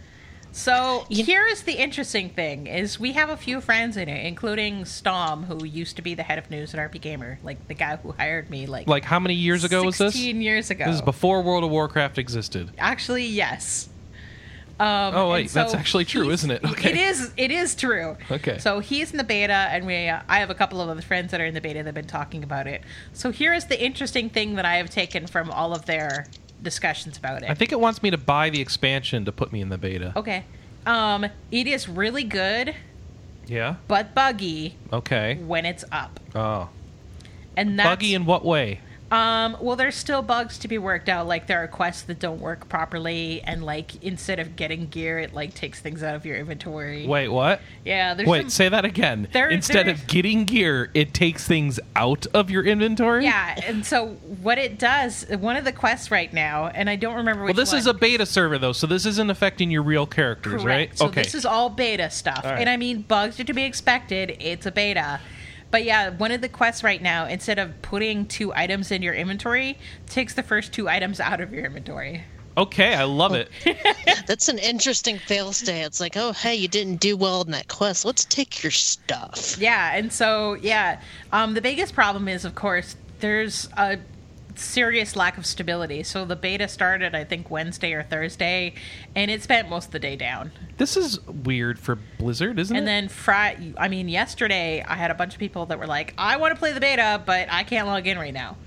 So You- here is the interesting thing: is we have a few friends in it, including Stom, who used to be the head of news at RPGamer, like the guy who hired me, like Like, how many years ago was this? Sixteen years ago. This is before World of Warcraft existed. Actually, yes. Um, Oh, wait, that's actually true, isn't it? Okay. It is. It is true. Okay. So he's in the beta, and we. Uh, I have a couple of other friends that are in the beta that have been talking about it. So here is the interesting thing that I have taken from all of their discussions about it. I think it wants me to buy the expansion to put me in the beta. Okay. Um, it is really good, Yeah. but buggy Okay. when it's up, Oh, and that's buggy in what way? Um, well, there's still bugs to be worked out. Like there are quests that don't work properly, and like instead of getting gear, it like takes things out of your inventory. Wait, what? Yeah, there's Wait, some- say that again. There- Instead there- of getting gear, it takes things out of your inventory. yeah, and so what it does, one of the quests right now, and I don't remember Well, this one. is a beta server though, so this isn't affecting your real characters, Correct. right? So okay. this is all beta stuff, All right. and I mean bugs are to be expected. It's a beta. But yeah, one of the quests right now, instead of putting two items in your inventory, takes the first two items out of your inventory. okay, I love it. *laughs* That's an interesting fail state. It's like, oh, hey, you didn't do well in that quest. Let's take your stuff. Yeah, and so yeah, um, the biggest problem is, of course, there's a serious lack of stability. So the beta started, I think, Wednesday or Thursday, and it spent most of the day down. This is weird for Blizzard, isn't And it? And then Friday, I mean, yesterday, I had a bunch of people that were like, "I want to play the beta, but I can't log in right now."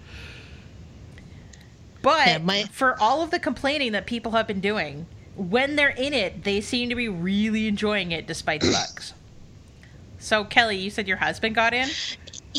But Yeah, my- for all of the complaining that people have been doing, when they're in it, they seem to be really enjoying it despite the bugs. So, Kelley, you said your husband got in.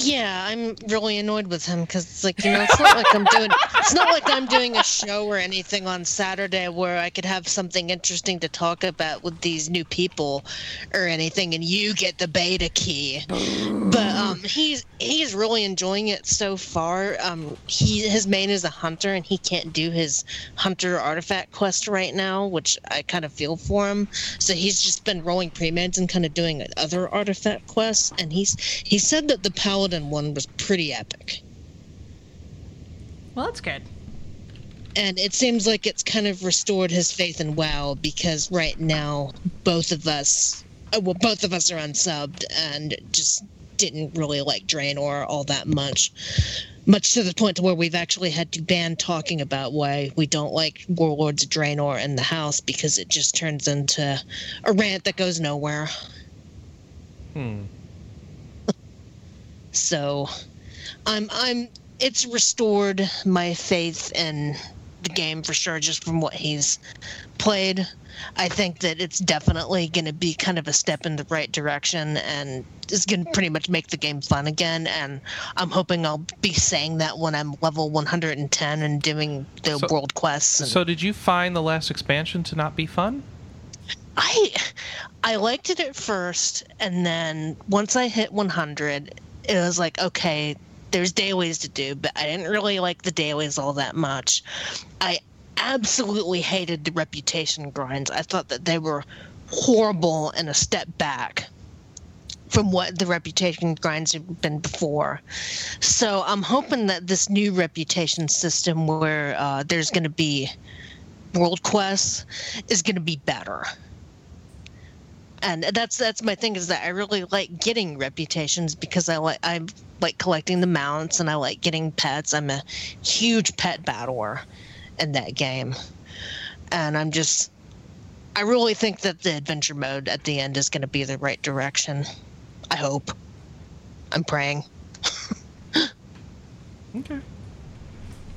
Yeah, I'm really annoyed with him because it's like you know, it's not like I'm doing, it's not like I'm doing a show or anything on Saturday where I could have something interesting to talk about with these new people or anything, and you get the beta key. But um, he's he's really enjoying it so far. Um, he his main is a hunter, and he can't do his hunter artifact quest right now, which I kind of feel for him. So he's just been rolling pre-meds and kind of doing other artifact quests, and he's he said that the paladin one was pretty epic. Well, that's good. And it seems like it's kind of restored his faith in WoW because right now both of us, uh, well, both of us are unsubbed and just didn't really like Draenor all that much. Much to the point to where we've actually had to ban talking about why we don't like Warlords of Draenor in the house because it just turns into a rant that goes nowhere. Hmm. So I'm I'm it's restored my faith in the game for sure just from what he's played. I think that it's definitely going to be kind of a step in the right direction and is going to pretty much make the game fun again and I'm hoping I'll be saying that when I'm level 110 and doing the So- world quests and So did you find the last expansion to not be fun? I I liked it at first, and then once I hit 100, it was like okay, there's dailies to do, but I didn't really like the dailies all that much. I absolutely hated the reputation grinds. I thought that they were horrible and a step back from what the reputation grinds have been before. So I'm hoping that this new reputation system, where uh, there's going to be world quests, is going to be better and that's that's my thing is that I really like getting reputations because I like I like collecting the mounts and I like getting pets. I'm a huge pet battler in that game, and I'm just I really think that the adventure mode at the end is going to be the right direction. I hope. I'm praying. *laughs* Okay.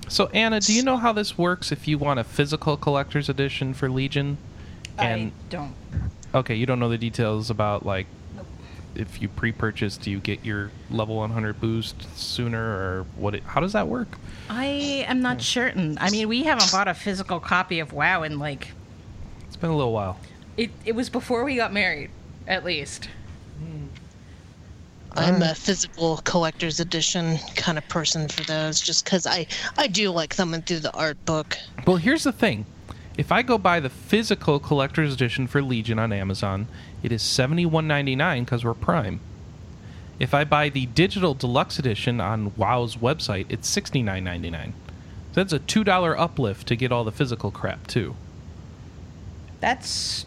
So Anna, do you know how this works if you want a physical collector's edition for Legion? I don't. Okay, you don't know the details about like if you pre-purchase, do you get your level 100 boost sooner, or what? It, how does that work? I am not hmm. certain. I mean, we haven't bought a physical copy of WoW in like It's been a little while. it. It was before we got married, at least. Hmm. I'm a physical collector's edition kind of person for those, just because I I do like thumbing through the art book. Well, here's the thing. If I go buy the physical collector's edition for Legion on Amazon, it is $71.99 because we're Prime. If I buy the digital deluxe edition on WoW's website, it's $69.99. So that's a $2 uplift to get all the physical crap, too. That's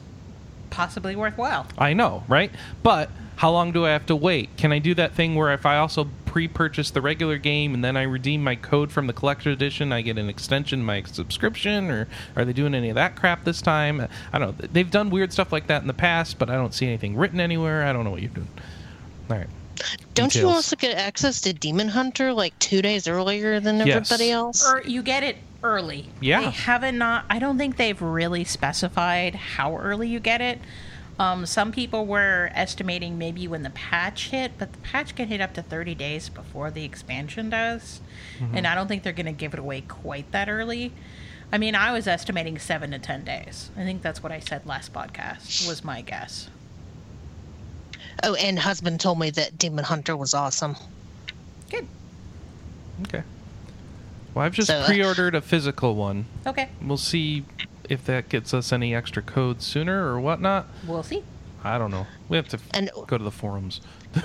possibly worthwhile. I know, right? But how long do I have to wait? Can I do that thing where if I also pre-purchase the regular game and then I redeem my code from the collector edition, I get an extension to my subscription? Or are they doing any of that crap this time? I don't know. They've done weird stuff like that in the past, but I don't see anything written anywhere. I don't know what you're doing. All right. Don't you also get access to Demon Hunter like two days earlier than Yes. everybody else? Or you get it early. Yeah. They haven't not. I don't think they've really specified how early you get it. Um, some people were estimating maybe when the patch hit, but the patch can hit up to 30 days before the expansion does. And I don't think they're going to give it away quite that early. I mean, I was estimating seven to 10 days. I think that's what I said last podcast, was my guess. Oh, and husband told me that Demon Hunter was awesome. Good. Okay. Well, I've just So, uh, pre-ordered a physical one. Okay. We'll see if that gets us any extra codes sooner or whatnot. We'll see. I don't know. We have to And- go to the forums. *laughs*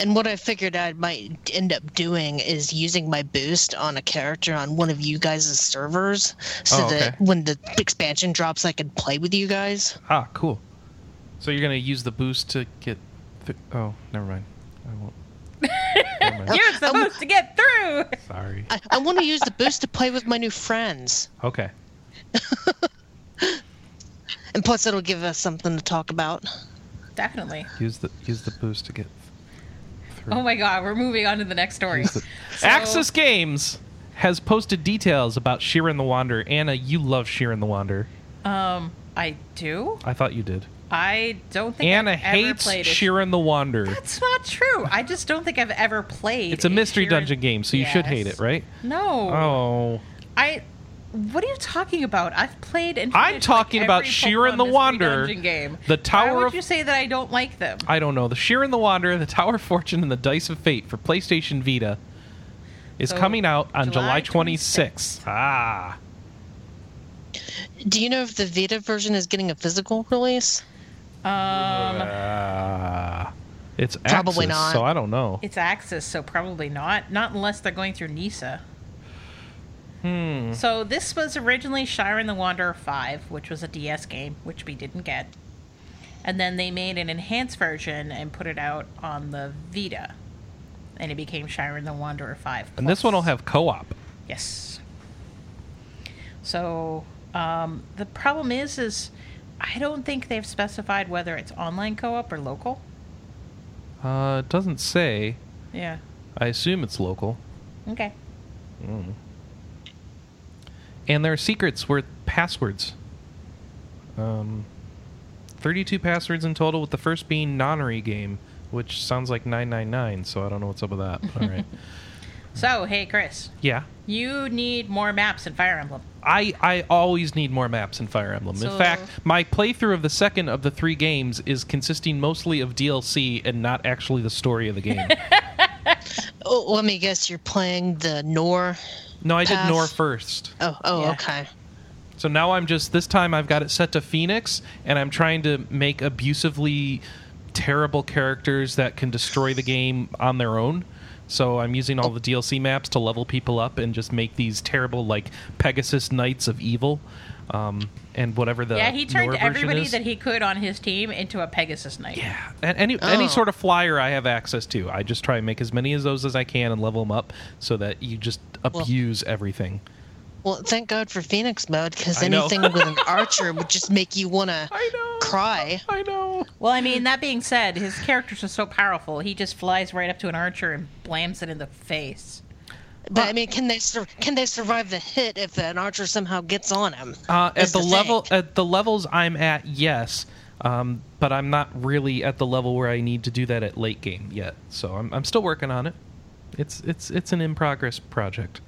And what I figured I might end up doing is using my boost on a character on one of you guys' servers so Oh, that when the expansion drops, I can play with you guys. Ah, cool. So you're gonna use the boost to get. Th- oh, never mind. I won't. *laughs* Never mind. You're supposed to get through! Sorry. I, I want to use the boost to play with my new friends. Okay. *laughs* And plus, it'll give us something to talk about. Definitely. Use the use the boost to get through. Oh my god, we're moving on to the next story. Use the- So- Aksys Games has posted details about Shiren the Wander. Anna, you love Shiren the Wander. Um, I do. I thought you did. I don't think Anna I've ever hates played a- Shiren the Wander. That's not true. I just don't think I've ever played. It's a mystery Shiren- dungeon game, so you should hate it, right? No. Oh. I. What are you talking about? I've played and I'm talking like, about every Shiren the Mystery Wanderer, game. the Tower Why would of- you say that I don't like them? I don't know. The Shiren the Wanderer, the Tower of Fortune, and the Dice of Fate for PlayStation Vita is So, coming out on July July 26th. Ah. Do you know if the Vita version is getting a physical release? Um, Ah. it's Probably Aksys, not. so I don't know. it's Aksys, so probably not. Not unless they're going through NISA. Hmm. So this was originally Shiren the Wanderer 5, which was a DS game, which we didn't get. and then they made an enhanced version and put it out on the Vita, and it became Shiren the Wanderer Five. And this one will have co-op. Yes. So um, the problem is, is I don't think they've specified whether it's online co-op or local. Uh, it doesn't say. Yeah. I assume it's local. Okay. And there are secrets worth passwords. Um, 32 passwords in total, with the first being Nonary game, which sounds like 999, so I don't know what's up with that. *laughs* All right. So hey, Chris, Yeah. you need more maps in Fire Emblem. I, I always need more maps in Fire Emblem. So- in fact, my playthrough of the second of the three games is consisting mostly of DLC and not actually the story of the game. *laughs* *laughs* Oh, let me guess, you're playing the Nohr. no, I did Nohr first. Oh, oh, Yeah. okay. So now I'm just this time I've got it set to Phoenix, and I'm trying to make abusively terrible characters that can destroy the game on their own. So I'm using all the DLC maps to level people up and just make these terrible like Pegasus Knights of Evil, um, and whatever the yeah, he turned Nohr everybody that he could on his team into a Pegasus Knight. Yeah, and any any Oh. sort of flyer I have access to, I just try and make as many of those as I can and level them up so that you just abuse everything. Well, thank God for Phoenix mode, because anything with an *laughs* archer would just make you want to I know. cry. I know. Well, I mean, that being said, his characters are so powerful. He just flies right up to an archer and blams it in the face. But I mean, can they sur- can they survive the hit if an archer somehow gets on him? Uh, at the, the level at the levels I'm at, yes, um, but I'm not really at the level where I need to do that at late game yet. So I'm, I'm still working on it. It's it's it's an in progress project.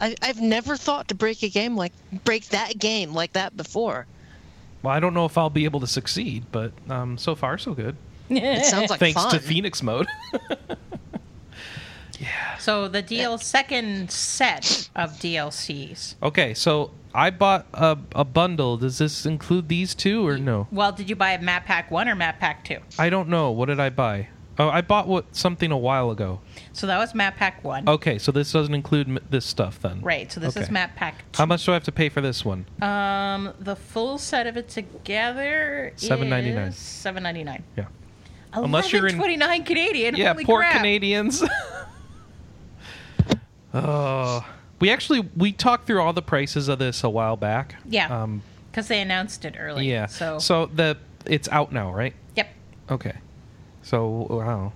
I, I've never thought to break a game like break that game like that before. Well, I don't know if I'll be able to succeed, but um, so far so good. It sounds *laughs* like Thanks fun. to Phoenix mode. *laughs* So the DL second set of DLCs. okay, so I bought a, a bundle. Does this include these two or no? Well, did you buy a Map Pack One or Map Pack Two? I don't know. What did I buy? Oh, I bought what something a while ago. So that was Map Pack One. Okay, so this doesn't include m- this stuff then. Right. So this is Map Pack two. How much do I have to pay for this one? Um, the full set of it together $7.99. is seven ninety nine. Yeah. Unless you're in- twenty nine Canadian. Yeah, Holy poor crap. Canadians. *laughs* oh, we actually we talked through all the prices of this a while back. Yeah. Um, because they announced it early. yeah. So, so the it's out now, right? yep. Okay. So wow,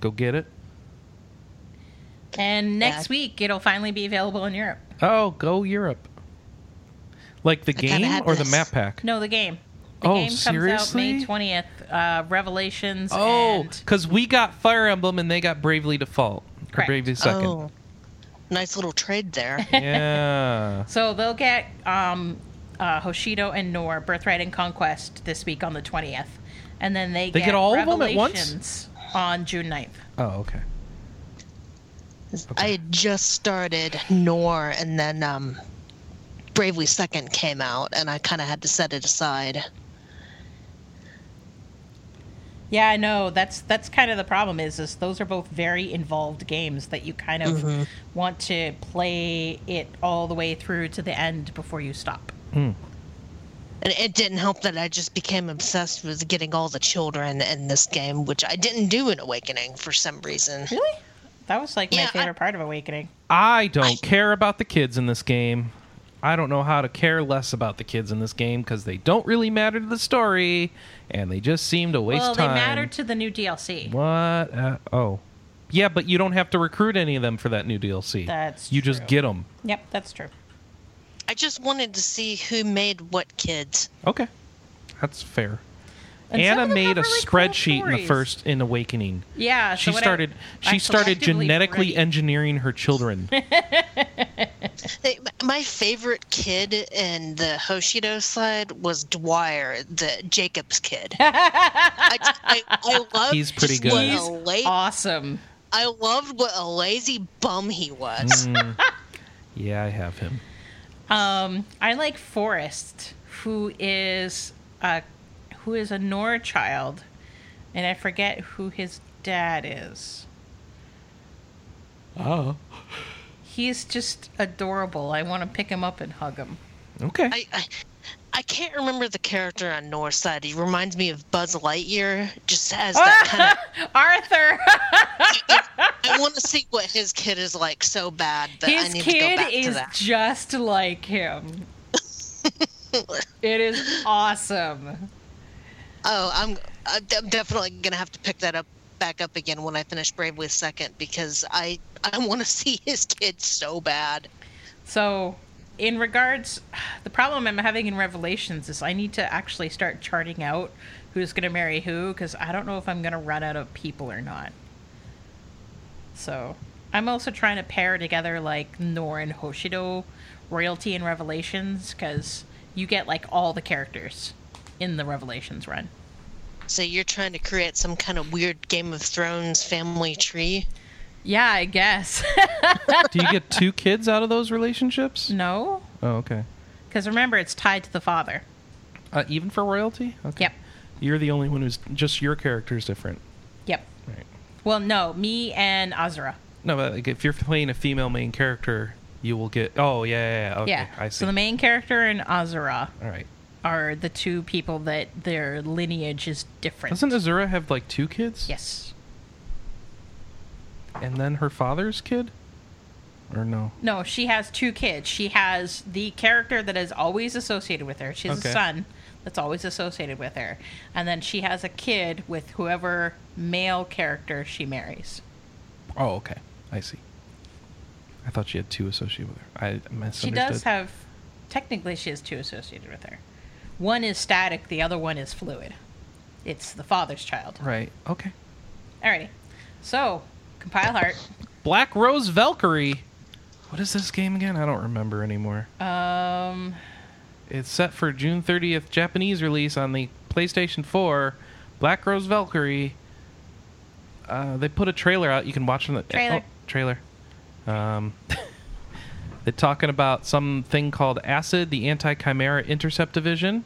go get it. And next Yeah. week it'll finally be available in Europe. Oh, go Europe. Like the I kinda game had or the this. map pack? No, the game. The Oh, game comes out seriously? May twentieth. Uh, Revelations. Oh, and because we got Fire Emblem and they got Bravely Default. Or Correct. Bravely Second. Oh, nice little trade there. *laughs* Yeah. so they'll get um, uh, Hoshido and Nohr Birthright and Conquest this week on the twentieth, and then they, They get all of them at once? On June 9th. oh, okay. I had just started Nohr, and then um, Bravely Second came out, and I kind of had to set it aside. Yeah, I know. That's that's kind of the problem. Is is those are both very involved games that you kind of Mm-hmm. want to play it all the way through to the end before you stop. And it didn't help that I just became obsessed with getting all the children in this game, which I didn't do in Awakening for some reason. Really? That was like my Yeah, I- favorite part of Awakening. I don't care about the kids in this game. I don't know how to care less about the kids in this game because they don't really matter to the story, and they just seem to waste time. well, time. they matter to the new DLC. what? Uh, oh, yeah, but you don't have to recruit any of them for that new DLC. That's you just get them. Yep, that's true. I just wanted to see who made what kids. Okay, that's fair. And Anna made a really cool spreadsheet in the first in Awakening. Yeah, She so what I- started. I she started genetically read- engineering her children. *laughs* My favorite kid in the Hoshido side was Dwyer, the Jakob's kid. *laughs* I, I, I loved He's pretty good. He's a la- awesome. I loved what a lazy bum he was. Mm. *laughs* yeah, I have him. Um, I like Forrest, who is a who is a Nora child, and I forget who his dad is. Oh, He's just adorable. I want to pick him up and hug him. okay. I, I I can't remember the character on North Side. He reminds me of Buzz Lightyear. Just has that *laughs* kind of. Arthur. I want to see what his kid is like so bad that I need to go back to that. His kid is that. just like him. *laughs* it is awesome. Oh, I'm, uh, I'm definitely gonna have to pick that up back up again when I finish Bravely Second because I I want to *laughs* see his kid so bad. So, in regards, *sighs* the problem I'm having in Revelations is I need to actually start charting out who's going to marry who because I don't know if I'm going to run out of people or not. So, I'm also trying to pair together like Nohr and Hoshido royalty and Revelations because you get like all the characters in the Revelations run. So you're trying to create some kind of weird Game of Thrones family tree. Yeah, I guess. *laughs* Do you get two kids out of those relationships? no, Oh, okay. because remember it's tied to the father. Uh, even for royalty? Okay. Yep. You're the only one who's just your character is different. Yep. Right. Well, no, me and Azura. No, but like if you're playing a female main character, you will get. Oh yeah, yeah, yeah. Okay, yeah. I see. So the main character and Azura All right. Are the two people that their lineage is different. Doesn't Azura have like two kids? yes. And then her father's kid? Or no? No, she has two kids. She has the character that is always associated with her. She has Okay. a son that's always associated with her. And then she has a kid with whoever male character she marries. Oh, okay. I see. I thought she had two associated with her. I misunderstood. She does have technically she has two associated with her. One is static, the other one is fluid. It's the father's child. Right. Okay. Alrighty. So, compile heart. Black Rose Valkyrie. What is this game again? I don't remember anymore. Um It's set for June 30th Japanese release on the PlayStation 4. Black Rose Valkyrie. Uh, they put a trailer out. You can watch on the Trailer. oh, trailer. Um, *laughs* they're talking about something called Acid, the Anti Chimera Intercept Division,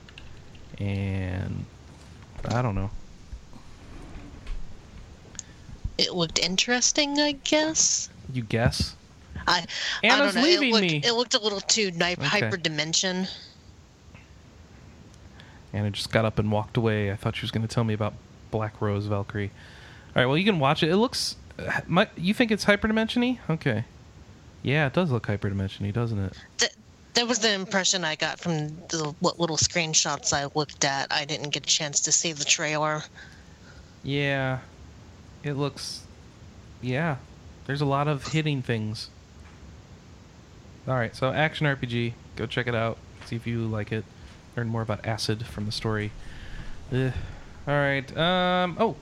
and I don't know. It looked interesting, I guess. You guess? I, I Anna's don't know. leaving it looked, me. It looked a little too ni- hyper dimension. And I just got up and walked away. I thought she was going to tell me about Black Rose Valkyrie. All right, well, you can watch it. It looks. Uh, you think it's hyperdimensiony? Okay. Yeah, it does look hyperdimensiony, doesn't it? Th- that was the impression I got from the what little screenshots I looked at. I didn't get a chance to see the trailer. Yeah. It looks. Yeah. There's a lot of hitting things. All right, so action RPG. Go check it out. See if you like it. Learn more about acid from the story. Ugh. All right. Um. Oh.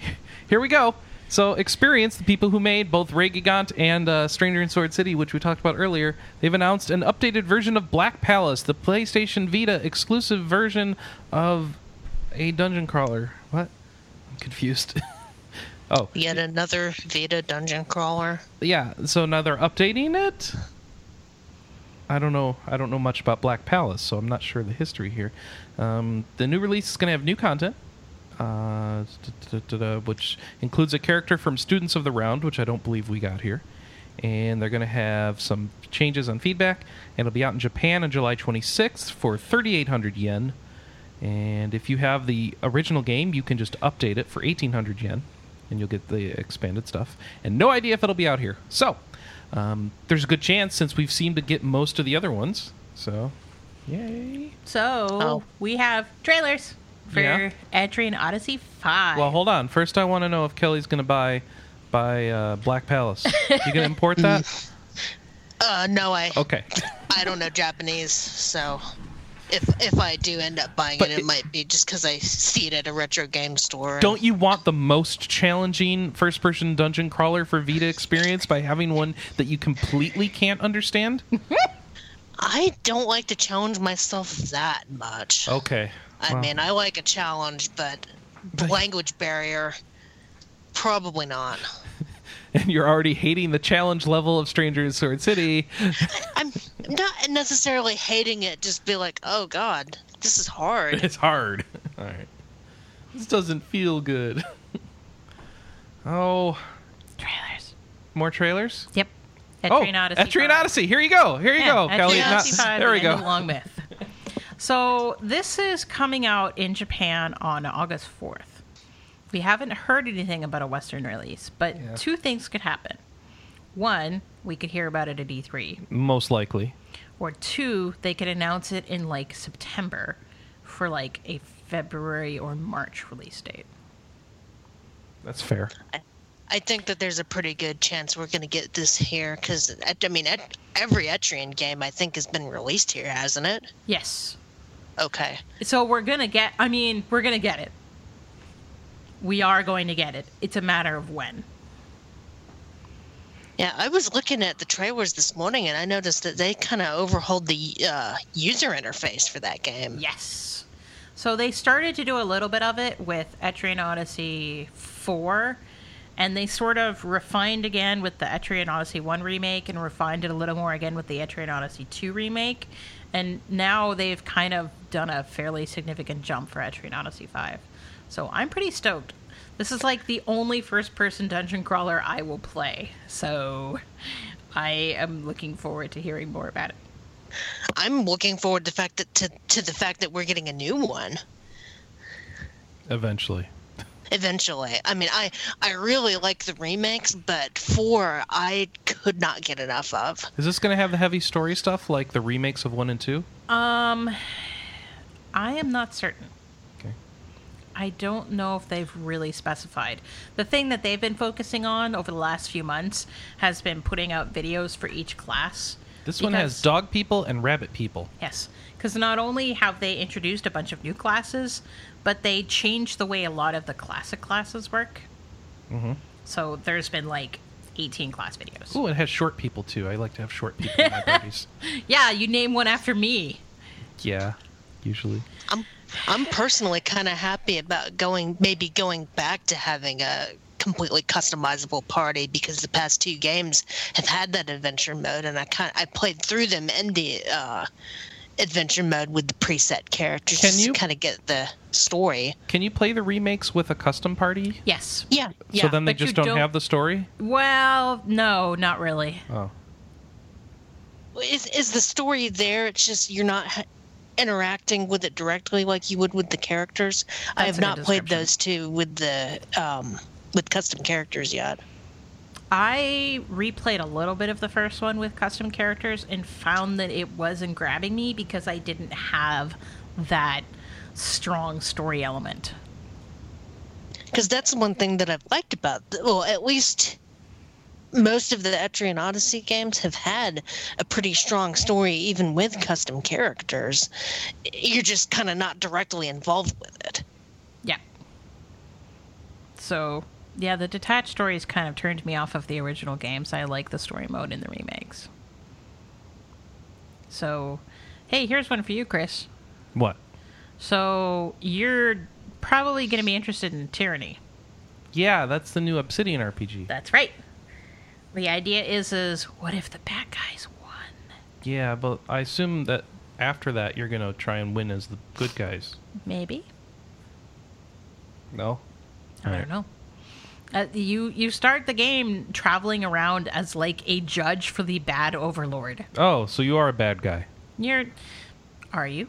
*laughs* Here we go. So, Experience, the people who made both Ray Gigant and uh, Stranger in Sword City, which we talked about earlier, they've announced an updated version of Black Palace, the PlayStation Vita exclusive version of a dungeon crawler. What? I'm confused. *laughs* oh, Yet another Vita dungeon crawler. yeah. So now they're updating it. I don't know. I don't know much about Black Palace, so I'm not sure the history here. Um, the new release is going to have new content, uh, which includes a character from Students of the Round, which I don't believe we got here. And they're going to have some changes on feedback, and it'll be out in Japan on July 26th for 3,800 yen. And if you have the original game, you can just update it for 1,800 yen, and you'll get the expanded stuff. And no idea if it'll be out here. So, um, there's a good chance since we've seemed to get most of the other ones. So, yay. So Oh. we have trailers for Yeah. Etrian Odyssey Five. Well, hold on. First, I want to know if Kelley's going to buy buy uh, Black Palace. you going to import that? *laughs* Uh, no, I Okay. I don't know Japanese, so if if I do end up buying But it, it, it- might be just because I see it at a retro game store. Don't you want the most challenging first person dungeon crawler for Vita experience by having one that you completely can't understand? *laughs* I don't like to challenge myself that much. Okay. I Well, mean, I like a challenge, but But- language barrier, probably not. *laughs* and you're already hating the challenge level of Stranger in Sword City. *laughs* I'm not necessarily hating it. Just be like, oh god, this is hard. *laughs* It's hard. All right. This doesn't feel good. oh, trailers. more trailers? Yep. Oh, Etrian Odyssey. Etrian Odyssey. Here you go. Here you Yeah, go, Kelley. Odyssey Not- 5, there we go. Long Myth. So this is coming out in Japan on August 4th. We haven't heard anything about a Western release, but Yeah. two things could happen. One, we could hear about it at E3, Most likely. or two, they could announce it in like September for like a February or March release date. That's fair. I think that there's a pretty good chance we're going to get this here because I mean, every Etrian game I think has been released here, hasn't it? Yes. Okay. So we're going to get, I mean, we're going to get it. We are going to get it. It's a matter of when. Yeah, I was looking at the trailers this morning and I noticed that they kind of overhauled the uh, user interface for that game. Yes. So they started to do a little bit of it with Etrian Odyssey 4, and they sort of refined again with the Etrian Odyssey 1 remake and refined it a little more again with the Etrian Odyssey 2 remake. And now they've kind of done a fairly significant jump for Etrian Odyssey 5. So I'm pretty stoked. This is like the only first person dungeon crawler I will play. So I am looking forward to hearing more about it. I'm looking forward to the fact that to, to the fact that we're getting a new one Eventually. Eventually. I mean, I I really like the remakes, but four I could not get enough of. Is this going to have the heavy story stuff like the remakes of 1 and 2? Um, I am not certain. Okay. I don't know if they've really specified. The thing that they've been focusing on over the last few months has been putting out videos for each class. This one has dog people and rabbit people. Yes, because not only have they introduced a bunch of new classes, but they changed the way a lot of the classic classes work. Mhm. So there's been like 18 class videos. Oh, it has short people too. I like to have short people in my parties. *laughs* Yeah, you name one after me. Yeah, usually. I'm I'm personally kind of happy about going maybe going back to having a completely customizable party because the past two games have had that adventure mode and I kind I played through them in the uh, adventure mode with the preset characters Can just you- to kind of get the story. Can you play the remakes with a custom party? Yes. Yeah, yeah. so then they but just don't, don't- have the story? Well, no, not really. Oh. is is the story there? It's just you're not interacting with it directly like you would with the characters. I have not played those two with the um, with custom characters yet. I replayed a little bit of the first one with custom characters and found that it wasn't grabbing me because I didn't have that strong story element. because that's one thing that I've liked about well, at least most of the Etrian Odyssey games have had a pretty strong story, even with custom characters. You're just kind of not directly involved with it. Yeah. So, yeah, the detached stories kind of turned me off of the original games. I like the story mode in the remakes. So, hey, here's one for you, Chris. What? So, you're probably going to be interested in Tyranny. Yeah, that's the new Obsidian RPG. That's right. The idea is is what if the bad guys won? Yeah, but I assume that after that you're going to try and win as the good guys. Maybe. No? I don't know. Uh, you you start the game traveling around as like a judge for the bad overlord. Oh, so you are a bad guy. You're are you?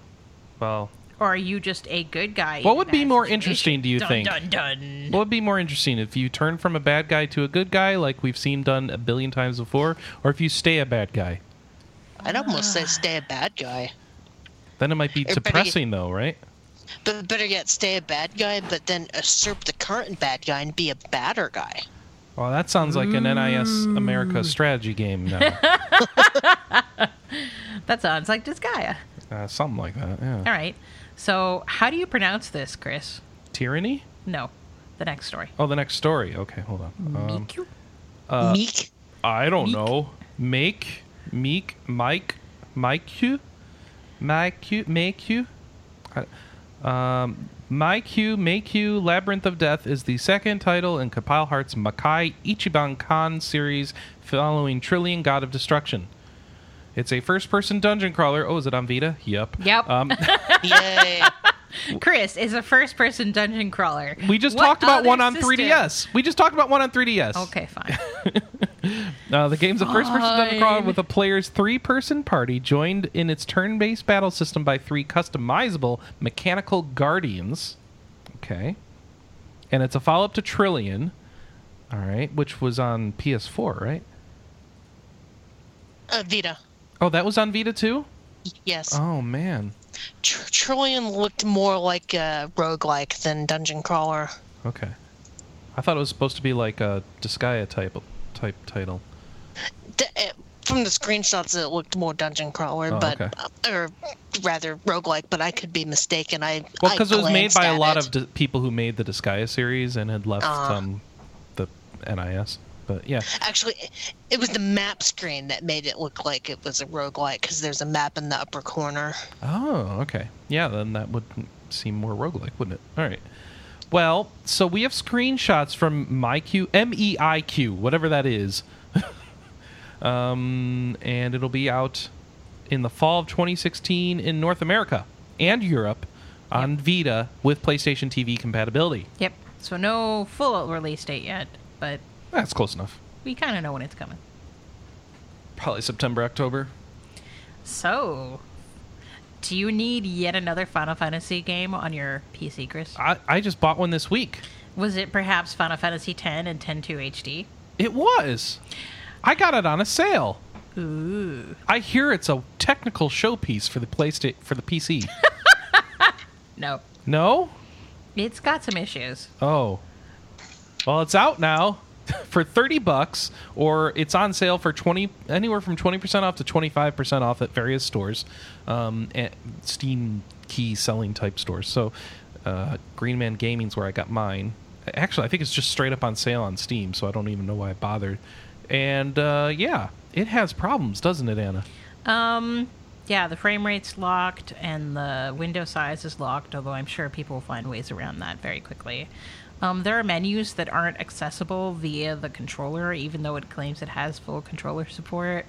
Well, Or are you just a good guy? What would be more situation? interesting, do you dun, think? Dun dun. what would be more interesting if you turn from a bad guy to a good guy like we've seen done a billion times before, or if you stay a bad guy? I'd almost say stay a bad guy, Then it might be Everybody- depressing though, right? But better yet, stay a bad guy, but then usurp the current bad guy and be a badder guy. Well, that sounds like an NIS America strategy game now. *laughs* That sounds like Disgaea. uh, something like that, yeah. All right. So, how do you pronounce this, Chris? Tyranny? No, the next story. Oh, the next story. Okay, hold on. Um, Miku? uh, Meek. I don't Meek? know. Make, Meek, Mike, Mike you, Mike you, make you. I- Um, Mike you, Make You, Labyrinth of Death is the second title in Compile Heart's Makai Ichiban Kan series following Trillion God of Destruction. It's a first person dungeon crawler. Oh, is it on Vita? Yep. Yep. Um, *laughs* *laughs* Yay. Chris is a first-person dungeon crawler. we just What talked about one on system- 3DS. We just talked about one on 3DS. Okay, fine. *laughs* *laughs* Uh, the game's a first-person dungeon Fine. crawler with a player's three-person party, joined in its turn-based battle system by three customizable mechanical guardians. Okay, and it's a follow-up to Trillion. All right, which was on PS4, right? Uh, Vita. Oh, that was on Vita too. Yes. Oh man. Tr- Trillion looked more like a roguelike than dungeon crawler. Okay. I thought it was supposed to be like a Disgaea type type title. D- uh, from the screenshots, it looked more dungeon crawler, Oh, but okay. uh, or rather roguelike. But I could be mistaken. I Well, because it was made by a lot it. of d- people who made the Disgaea series and had left Ah. um, the NIS. But yeah, Actually, it was the map screen that made it look like it was a roguelike because there's a map in the upper corner. Oh, okay. Yeah, then that would seem more roguelike, wouldn't it? All right. Well, so we have screenshots from MeiQ, M E I Q, whatever that is. *laughs* um, and it'll be out in the fall of 2016 in North America and Europe on Vita with PlayStation TV compatibility. Yep. So no full release date yet, but That's close enough. we kind of know when it's coming. Probably September, October. So, do you need yet another Final Fantasy game on your PC, Chris? I, I just bought one this week. Was it perhaps Final Fantasy X and 10.2 HD? It was. I got it on a sale. Ooh. I hear it's a technical showpiece for the PlayStation for the PC. *laughs* No. no? It's got some issues. Oh. Well, it's out now *laughs* for 30 bucks or it's on sale for 20 anywhere from 20% off to 25% off at various stores. Um and Steam key selling type stores. So uh, Green Man Gaming's where I got mine. Actually, I think it's just straight up on sale on Steam, so I don't even know why I bothered. And uh, yeah, it has problems, doesn't it, Anna? Um, yeah, the frame rate's locked and the window size is locked, although I'm sure people will find ways around that very quickly. Um, there are menus that aren't accessible via the controller, even though it claims it has full controller support.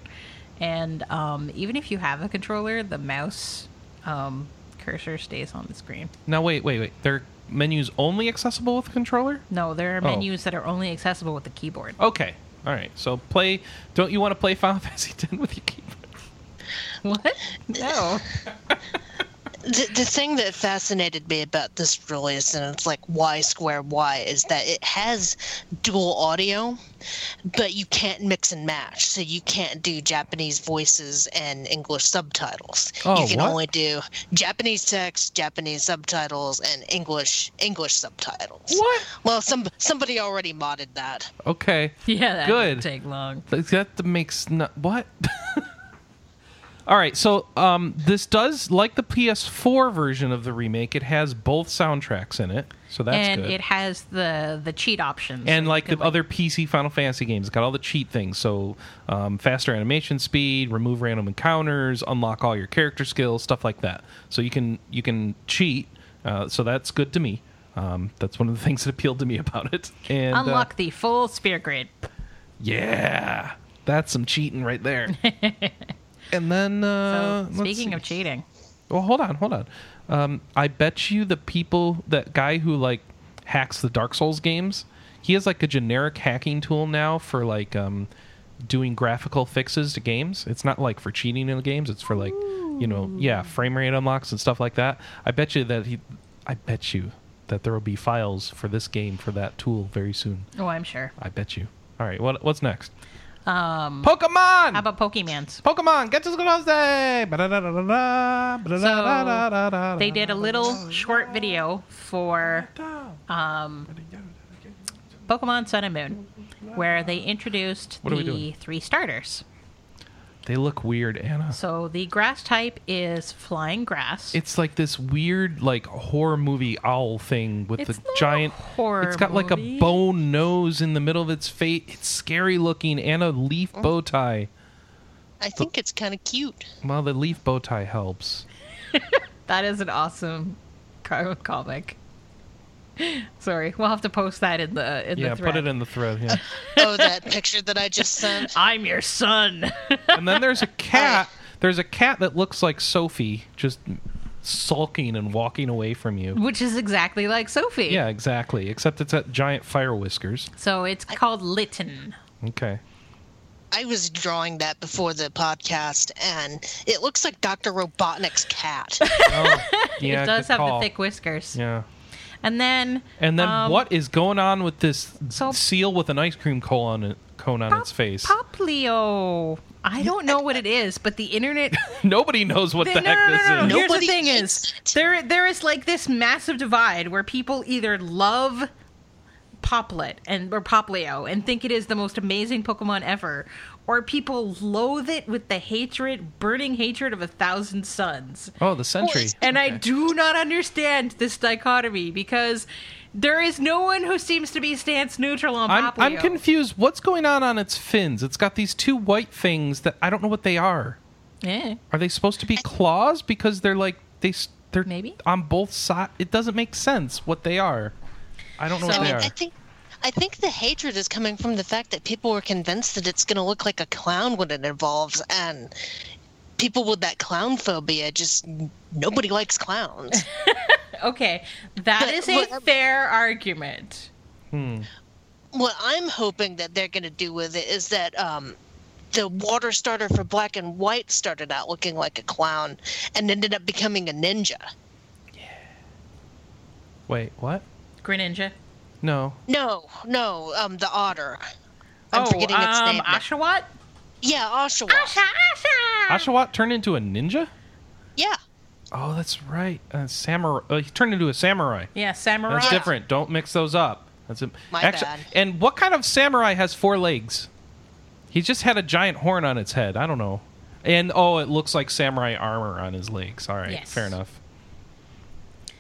And um, even if you have a controller, the mouse um, cursor stays on the screen. Now wait, wait, wait. There are menus only accessible with controller? No, there are Oh. menus that are only accessible with the keyboard. Okay. All right. So play don't you want to play Final *laughs* Fantasy X with your keyboard? What? *laughs* No. *laughs* The, the thing that fascinated me about this release, and it's like why Square Y, is that it has dual audio, but you can't mix and match. So you can't do Japanese voices and English subtitles. Oh, you can what? only do Japanese text, Japanese subtitles, and English English subtitles. What? Well, some somebody already modded that. Okay. Yeah, that Good. didn't take long. That makes no what? *laughs* All right, so um, this does like the PS4 version of the remake. It has both soundtracks in it, so that's and good. it has the the cheat options. and like the could, other PC Final Fantasy games, it's got all the cheat things. So um, faster animation speed, remove random encounters, unlock all your character skills, stuff like that. So you can you can cheat. Uh, so that's good to me. Um, that's one of the *laughs* things that appealed to me about it. And uh, unlock the full sphere grid. yeah, that's some cheating right there. *laughs* and then uh, let's speaking of cheating, Well, hold on, hold on. Um, I bet you the people, that guy who like hacks the Dark Souls games, he has like a generic hacking tool now for like um, doing graphical fixes to games. It's not like for cheating in the games. It's for like, you know, yeah, frame rate unlocks and stuff like that. I bet you that he, I bet you that there will be files for this game for that tool very soon. oh, I'm sure. I bet you. All right, what what's next? Um, Pokemon. how about Pokemans? Pokemon? Get to school day. So they did a little short video for um, Pokemon Sun and Moon, where they introduced What are we the three starters. They look weird, Anna. So the grass type is Flying Grass. It's like this weird, like horror movie owl thing with It's the not a giant. horror it's got like a movie. bone nose in the middle of its face. It's scary looking, and a leaf Mm. bow tie. I think it's kind of cute. Well, the leaf bow tie helps. *laughs* that is an awesome co- comic. *laughs* Sorry, we'll have to post that in the in yeah, the thread. put it in the thread. Yeah. *laughs* Oh, that picture that I just sent. *laughs* I'm your son. and then there's a oh. cat. There's a cat that looks like Sophie, just sulking and walking away from you. Which is exactly like Sophie. Yeah, exactly. Except it's got giant fire whiskers. So it's called Litten. Okay. I was drawing that before the podcast, and it looks like Doctor Robotnik's cat. Oh, yeah, it does have call. the thick whiskers. Yeah. And then And then um, what is going on with this so- seal with an ice cream cone on it, cone on its face? Poplio. I don't know what it is, but the internet *laughs* Nobody knows what The- the no, heck no, no, this no, no. is. Here's the thing: is there there is like this massive divide where people either love Poplet and or Poplio and think it is the most amazing Pokemon ever, or people loathe it with the hatred, burning hatred of a thousand suns. Oh, the sentry. it's- And I do not understand this dichotomy because there is no one who seems to be stance neutral on I'm, Poplio. I'm confused. What's going on on its fins? It's got these two white things that I don't know what they are. Yeah. Are they supposed to be claws? Because they're like they they're Maybe. on both sides. It doesn't make sense what they are. I don't know So- what they I are. think I think the hatred is coming from the fact that people were convinced that it's going to look like a clown when it evolves, and people with that clown phobia just nobody likes clowns. *laughs* Okay, that But is a what- fair argument. what I'm hoping that they're going to do with it is that um, the water starter for black and white started out looking like a clown and ended up becoming a ninja. Yeah. Wait, what? Greninja. No. No, no, um, the otter. I'm oh, forgetting its um, name. now. Oshawott? yeah, Oshawa. Asha, Asha! Oshawott turned into a ninja? Yeah. Oh, that's right. Uh, samurai. Uh, he turned into a samurai. Yeah, Samurai. That's Yeah. different. Don't mix those up. That's a, My actually, bad. And what kind of samurai has four legs? He just had a giant horn on its head. I don't know. And oh, it looks like samurai armor on his legs. All right, Yes. fair enough.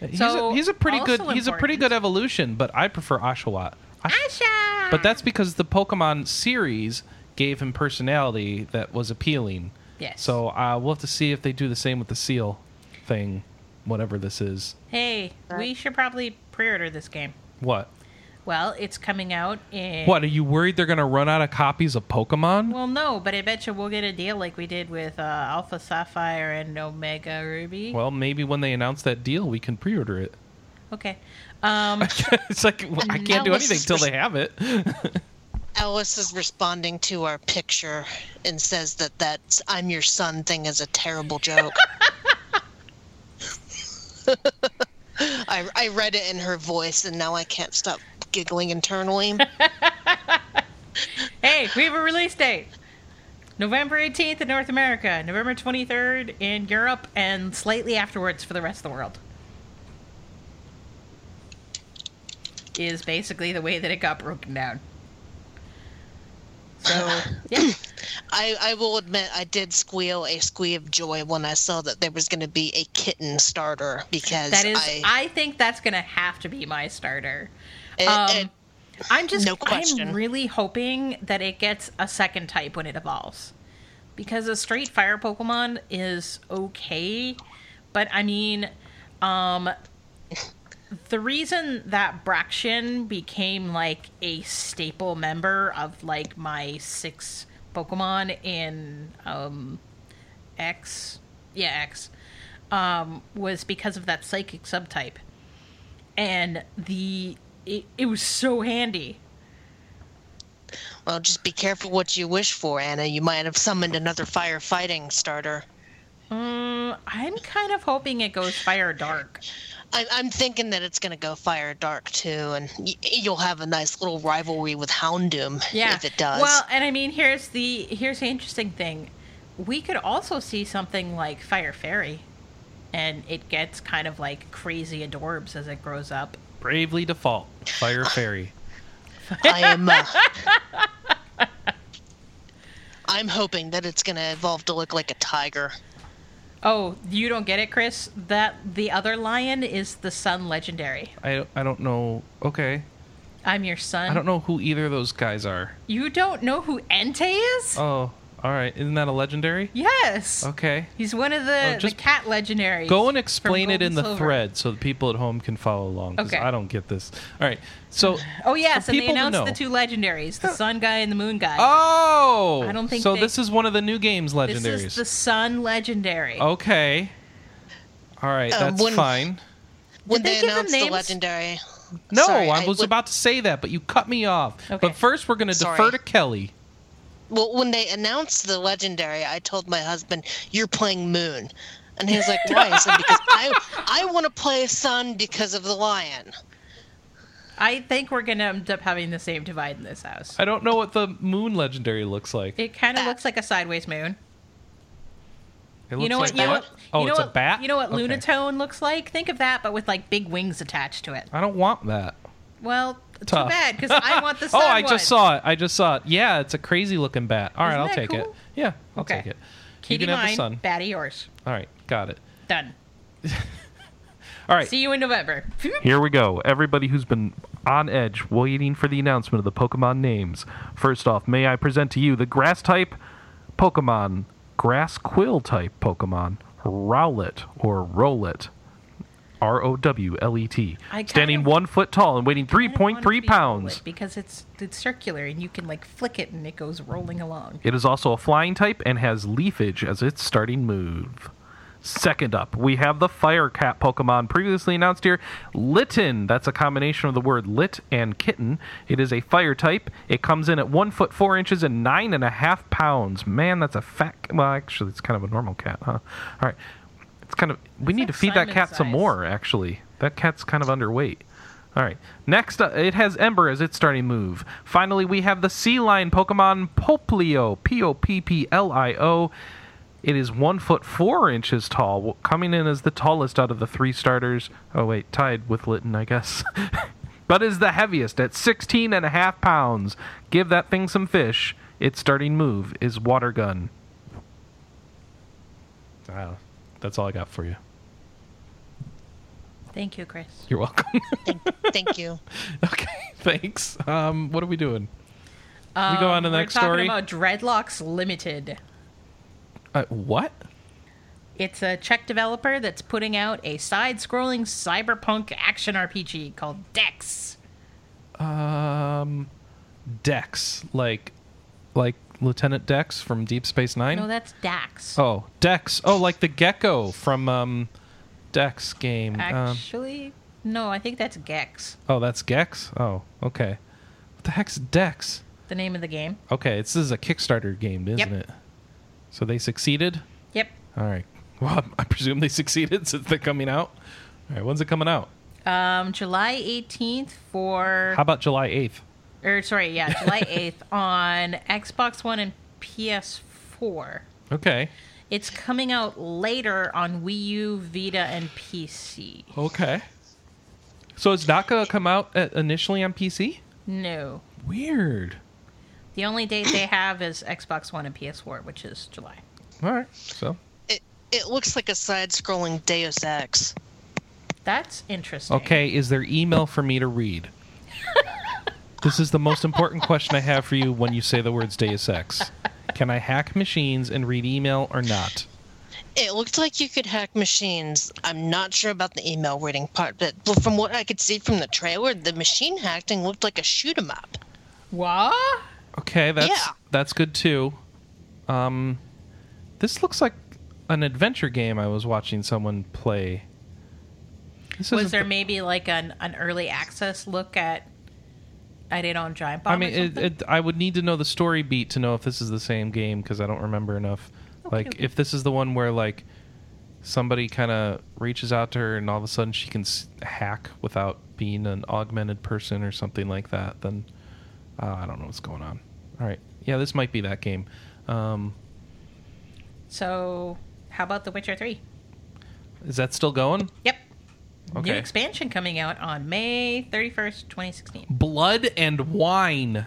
He's, So, a, he's a pretty good. also He's a pretty good evolution, but I prefer Oshawott. Osh- Asha! but that's because the Pokemon series gave him personality that was appealing. Yes. So uh, we'll have to see if they do the same with the seal thing, whatever this is. Hey, we should probably pre order this game. What? Well, it's coming out in. What are you worried they're going to run out of copies of Pokemon? Well, no, but I bet you we'll get a deal like we did with uh, Alpha Sapphire and Omega Ruby. Well, maybe when they announce that deal, we can pre-order it. okay. Um, *laughs* it's like well, I can't do anything is till they have it. *laughs* Alice is responding to our picture and says that that "I'm your son" thing is a terrible joke. *laughs* I, I read it in her voice, and now I can't stop giggling internally. *laughs* hey, we have a release date. November 18th in North America, November 23rd in Europe, and slightly afterwards for the rest of the world. Is basically the way that it got broken down. So, *laughs* yeah. I, I will admit I did squeal a squeal of joy when I saw that there was going to be a kitten starter because That is, I, I, think that's going to have to be my starter. It- um, it- I'm just, No question. I'm really hoping that it gets a second type when it evolves. Because a straight fire Pokemon is okay, but I mean, um, the reason that Braixen became like a staple member of like my six Pokemon in um, X, yeah, X, um, was because of that psychic subtype, and the it, it was so handy. well, just be careful what you wish for, Anna. You might have summoned another firefighting starter. Um, I'm kind of hoping it goes fire dark. I, I'm thinking that it's going to go fire dark too, and y- you'll have a nice little rivalry with Houndoom Yeah, if it does. Well, and I mean, here's the here's the interesting thing. We could also see something like Fire Fairy, and it gets kind of like crazy adorbs as it grows up. Bravely default, Fire Fairy. I am. Uh, *laughs* I'm hoping that it's going to evolve to look like a tiger. Oh, you don't get it, Chris? That the other lion is the Sun Legendary. I I don't know. Okay, I'm your son. I don't know who either of those guys are. You don't know who Entei is? Oh, all right. Isn't that a legendary? yes. Okay. He's one of the, Oh, just the cat legendaries. Go and from explain it Gold in and the Silver. thread so the people at home can follow along. 'cause Okay. I don't get this. All right. So. *sighs* Oh yes, for and they people to announced know- the two legendaries, the Sun guy and the Moon guy. Oh. I don't think so. they- this is one of the new games this legendaries. Oh, is the Sun legendary. Okay. All right, Uh, that's when- fine. When they they, give them announced the names? legendary. No, Sorry, I was would- about to say that, but you cut me off. Okay. But first, we're going to defer Sorry. to Kelley. Well, when they announced the legendary, I told my husband, "You're playing Moon," and he was like, "Why?" I said, "Because I I want to play Sun because of the lion." I think we're gonna end up having the same divide in this house. I don't know what the moon legendary looks like. It kind of looks like a sideways moon. It You know looks what? like You know what? Oh, you know it's what, a bat. You know what Okay. Lunatone looks like? Think of that, but with like big wings attached to it. I don't want that. Well, Tough. too bad because I want the *laughs* oh, I one. just saw it. I just saw it. Yeah, it's a crazy looking bat. All right, Isn't I'll that take it. Yeah, I'll Okay. take it. Katie you can have the sun. Batty yours. All right, got it. Done. *laughs* All right. See you in November. Here we go. Everybody who's been on edge waiting for the announcement of the Pokemon names. First off, may I present to you the grass type Pokemon, grass quill type Pokemon, Rowlet or Rowlet. R O W L E T. Standing one foot tall and weighing I want it to 3.3 be pounds. rolling because it's it's circular and you can like flick it and it goes rolling along. It is also a flying type and has leafage as its starting move. Second up, we have the Fire Cat Pokemon previously announced here, Litten. That's a combination of the word lit and kitten. It is a fire type. It comes in at one foot four inches and nine and a half pounds. Man, that's a fat. Well, actually, it's kind of a normal cat, huh? All right, kind of. We need like to feed that Simon's cat some more. Actually, that cat's kind of underweight. All right. Next, uh, it has Ember as its starting move. Finally, we have the Sea Lion Pokemon Poplio. P O P P L I O. It is one foot four inches tall, coming in as the tallest out of the three starters. Oh wait, tied with Litten, I guess. *laughs* but is the heaviest at 16 and a half pounds. Give that thing some fish. Its starting move is Water Gun. Wow, that's all I got for you. Thank you, Chris. You're welcome. Thank, thank you. *laughs* okay, thanks. Um, what are we doing? we go on to the We're next talking story. about Dreadlocks Limited. Uh, what? It's a Czech developer that's putting out a side-scrolling cyberpunk action RPG called Dex. Um, Dex, like, like Lieutenant Dex from Deep Space Nine. No, that's Dax. oh, Dex. Oh, like the gecko from um, Dex game. Um, Actually, no, I think that's Gex, oh, that's Gex. Oh, okay. What the heck's Dex? the name of the game. Okay, this is a Kickstarter game, isn't Yep. it? So they succeeded. Yep. All right. *laughs* Well, I presume they succeeded *laughs* since they're coming out. All right. When's it coming out? Um, July 18th for, How about July eighth? Or sorry, yeah, *laughs* July 8th on Xbox One and PS4. Okay. It's coming out later on Wii U, Vita, and PC. Okay. So it's not going to come out at, initially on PC? No. Weird. The only date they have is Xbox One and PS4, which is July. All right. So It it looks like a side-scrolling Deus Ex. That's interesting. Okay, is there email for me to read? *laughs* this is the most important question I have for you when you say the words Deus Ex. Can I hack machines and read email or not? It looked like you could hack machines. I'm not sure about the email reading part, but from what I could see from the trailer, the machine hacking looked like a shoot 'em up. What? Okay, that's Yeah. that's good too. Um, this looks like an adventure game I was watching someone play. This Was there the- maybe like an, an early access look at I did on Giant Bomb? I mean, it, it, I would need to know the story beat to know if this is the same game because I don't remember enough. like, okay. if this is the one where like somebody kind of reaches out to her and all of a sudden she can s- hack without being an augmented person or something like that, then uh, I don't know what's going on. All right, yeah, this might be that game. Um, so, how about The Witcher 3? is that still going? Yep. New expansion coming out on May 31st, 2016. Blood and Wine.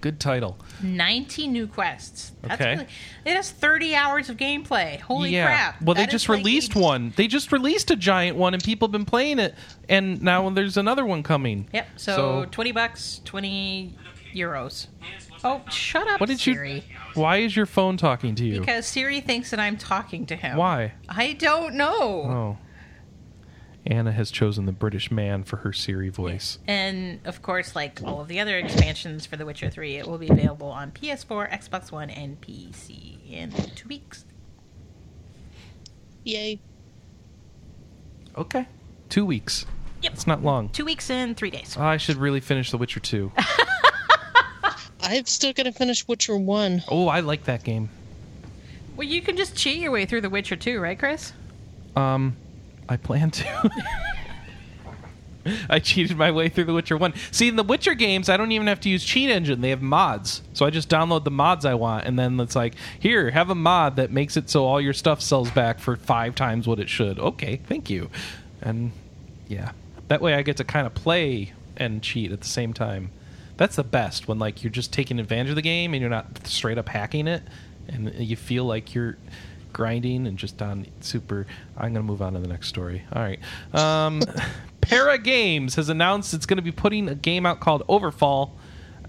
Good title. 90 new quests. That's Okay. really, it has 30 hours of gameplay. Holy yeah. crap. Well, they just released a- one. They just released a giant one, and people have been playing it. And now there's another one coming. Yep. So, So- 20 bucks, 20 euros. Oh, shut up, What did Siri. you? Why is your phone talking to you? Because Siri thinks that I'm talking to him. Why? I don't know. Oh. Anna has chosen the British man for her Siri voice. And of course, like all of the other expansions for The Witcher 3, it will be available on PS4, Xbox One, and PC in two weeks. Yay. Okay. Two weeks. Yep. It's not long. Two weeks in three days. I should really finish The Witcher 2. *laughs* I've still got to finish Witcher 1. Oh, I like that game. Well, you can just cheat your way through The Witcher 2, right, Chris? Um, I plan to. I cheated my way through The Witcher 1. See, in The Witcher games, I don't even have to use Cheat Engine. They have mods. So I just download the mods I want, and then it's like, here, have a mod that makes it so all your stuff sells back for five times what it should. Okay, thank you. And yeah, that way I get to kind of play and cheat at the same time. That's the best when like you're just taking advantage of the game and you're not straight up hacking it, and you feel like you're grinding and just on super. I'm gonna move on to the next story. All right. Um, *laughs* Pera Games has announced it's going to be putting a game out called Overfall.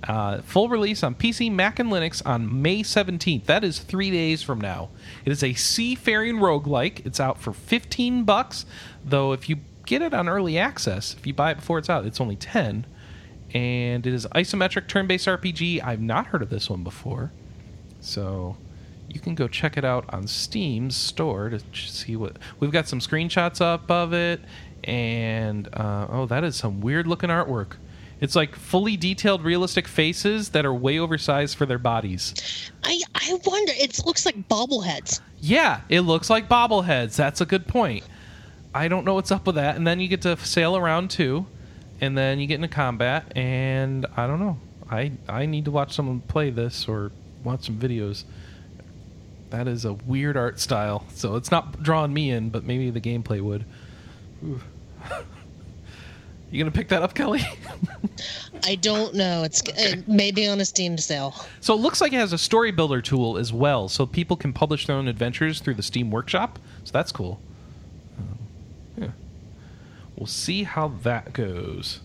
Uh, full release on PC, Mac, and Linux on May 17th. That is three days from now. It is a seafaring roguelike. It's out for 15 bucks, though if you get it on early access, if you buy it before it's out, it's only 10. And it is isometric turn-based RPG. I've not heard of this one before. So you can go check it out on Steam's store to see what we've got some screenshots up of it, and uh, oh, that is some weird looking artwork. It's like fully detailed, realistic faces that are way oversized for their bodies. I, I wonder, it looks like bobbleheads. Yeah, it looks like bobbleheads. That's a good point. I don't know what's up with that. And then you get to sail around too, and then you get into combat, and I don't know. I I need to watch someone play this or watch some videos. That is a weird art style, so it's not drawing me in, but maybe the gameplay would. *laughs* You gonna pick that up, Kelley? I don't know. It's uh, maybe on a Steam sale. So it looks like it has a story builder tool as well, so people can publish their own adventures through the Steam Workshop. So that's cool. Um, yeah, we'll see how that goes.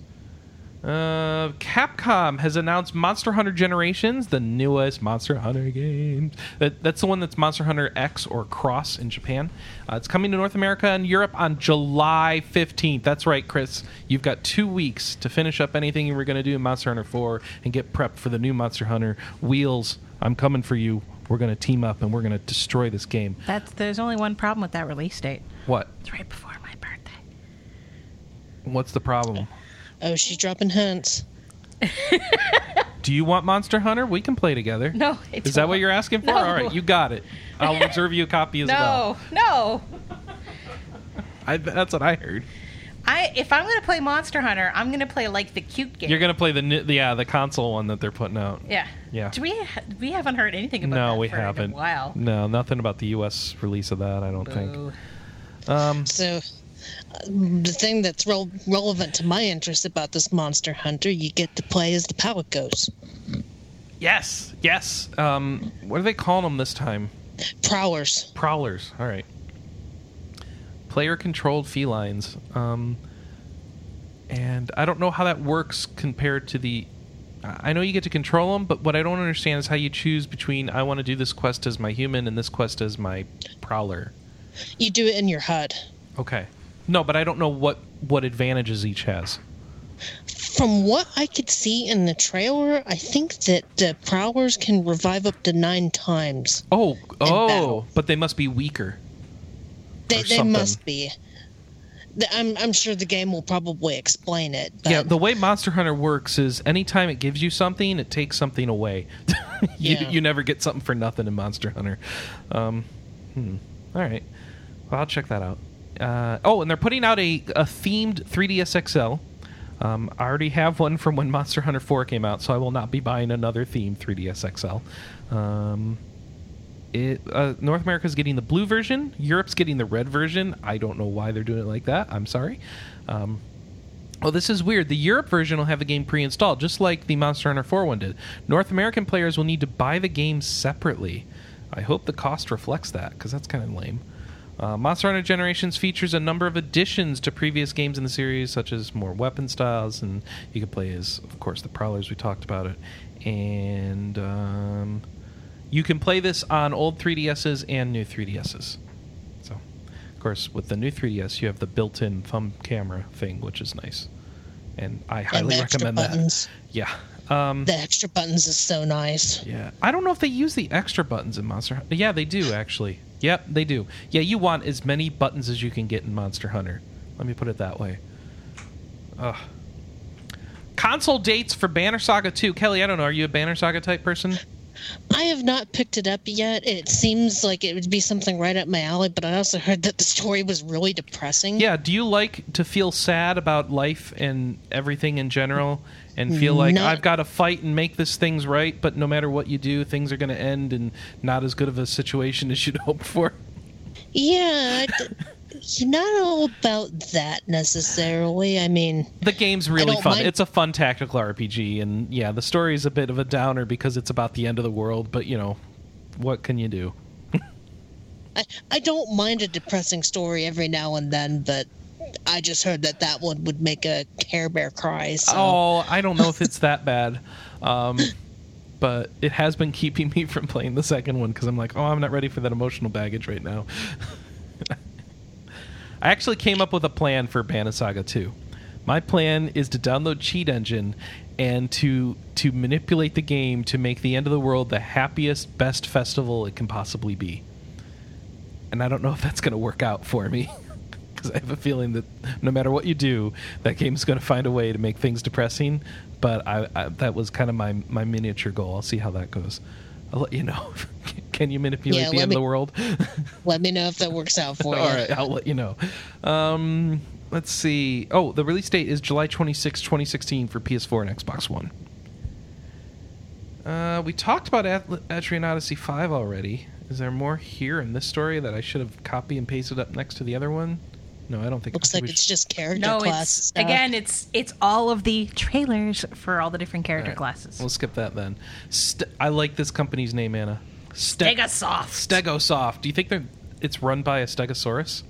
Uh, Capcom has announced Monster Hunter Generations, the newest Monster Hunter game. That, that's the one that's Monster Hunter X or Cross in Japan. Uh, it's coming to North America and Europe on July 15th. That's right, Chris. You've got two weeks to finish up anything you were going to do in Monster Hunter 4 and get prepped for the new Monster Hunter. Wheels, I'm coming for you. We're going to team up and we're going to destroy this game. That's there's only one problem with that release date. What? It's right before my birthday. What's the problem? Oh, she's dropping hints. *laughs* Do you want Monster Hunter? We can play together. No, it's Is that what you're asking for? No. All right, you got it. I'll *laughs* reserve you a copy as well. No, no. I, that's what I heard. I if I'm gonna play Monster Hunter, I'm gonna play like the cute game. You're gonna play the ni- the yeah the console one that they're putting out. yeah. Yeah. Do we we haven't heard anything about No, that we for haven't. Wow. No, nothing about the U.S. release of that. I don't think. Um, So, the thing that's rel- relevant to my interest about this Monster Hunter, you get to play as the Palicos. yes, yes. Um, what are they calling them this time? Prowlers. Prowlers. All right. Player controlled felines. Um, and I don't know how that works compared to the. I know you get to control them, but what I don't understand is how you choose between I want to do this quest as my human and this quest as my prowler. You do it in your HUD. Okay. No, but I don't know what what advantages each has. From what I could see in the trailer, I think that the Prowlers can revive up to nine times. Oh, oh, battle. but they must be weaker. They, they must be. I'm, I'm sure the game will probably explain it. But Yeah, the way Monster Hunter works is anytime it gives you something, it takes something away. *laughs* you, Yeah. you never get something for nothing in Monster Hunter. Um, hmm. All right. Well, I'll check that out. Uh, oh, and they're putting out a, a themed 3DS XL. Um, I already have one from when Monster Hunter 4 came out, so I will not be buying another themed 3DS XL. Um, it uh, North America's getting the blue version. Europe's getting the red version. I don't know why they're doing it like that. I'm sorry. Um, Oh, this is weird. The Europe version will have the game pre-installed, just like the Monster Hunter 4 one did. North American players will need to buy the game separately. I hope the cost reflects that, because that's kind of lame. Uh, Monster Hunter Generations features a number of additions to previous games in the series, such as more weapon styles, and you can play as, of course, the Prowlers. We talked about it, and um, you can play this on old 3DSs and new 3DSs. So, of course, with the new 3DS, you have the built-in thumb camera thing, which is nice, and I highly extra recommend that. Yeah. Um, The extra buttons is so nice. yeah. I don't know if they use the extra buttons in Monster Hunter. Yeah, they do actually. Yep, they do. Yeah, you want as many buttons as you can get in Monster Hunter. Let me put it that way. Ugh. console dates for Banner Saga 2. Kelley, I don't know. Are you a Banner Saga type person? I have not picked it up yet. It seems like it would be something right up my alley, but I also heard that the story was really depressing. Yeah. Do you like to feel sad about life and everything in general and feel like Not- I've got to fight and make this things right, but no matter what you do, things are going to end in not as good of a situation as you'd *laughs* hoped for? Yeah, not all about that necessarily. I mean, The game's really fun. mind- It's a fun tactical RPG, and yeah, the story is a bit of a downer because it's about the end of the world. But you know, what can you do? *laughs* I, I don't mind a depressing story every now and then, but I just heard that that one would make a Care Bear cry. So. Oh, I don't know if it's that bad, um, but it has been keeping me from playing the second one because I'm like, oh, I'm not ready for that emotional baggage right now. *laughs* I actually came up with a plan for Banner Saga 2. My plan is to download Cheat Engine and to to manipulate the game to make the end of the world the happiest, best festival it can possibly be. And I don't know if that's going to work out for me *laughs* because I have a feeling that no matter what you do, that game's going to find a way to make things depressing. But I, I that was kind of my my miniature goal. I'll see how that goes. I'll let you know. *laughs* Can you manipulate Yeah, the end me- of the world? *laughs* Let me know if that works out for you. All right, I'll let you know. Um, let's see. Oh, the release date is July 26, 2016 for PS4 and Xbox One. Uh, we talked about At- Etrian Odyssey 5 already. Is there more here in this story that I should have copy and pasted up next to the other one? No, I don't think. Looks think like it's should- just character No, class it's again, it's it's all of the trailers for all the different character All right, classes. We'll skip that then. St- I like this company's name, Anna. Ste- Stegosoft. Stegosoft. Do you think they're, it's run by a Stegosaurus?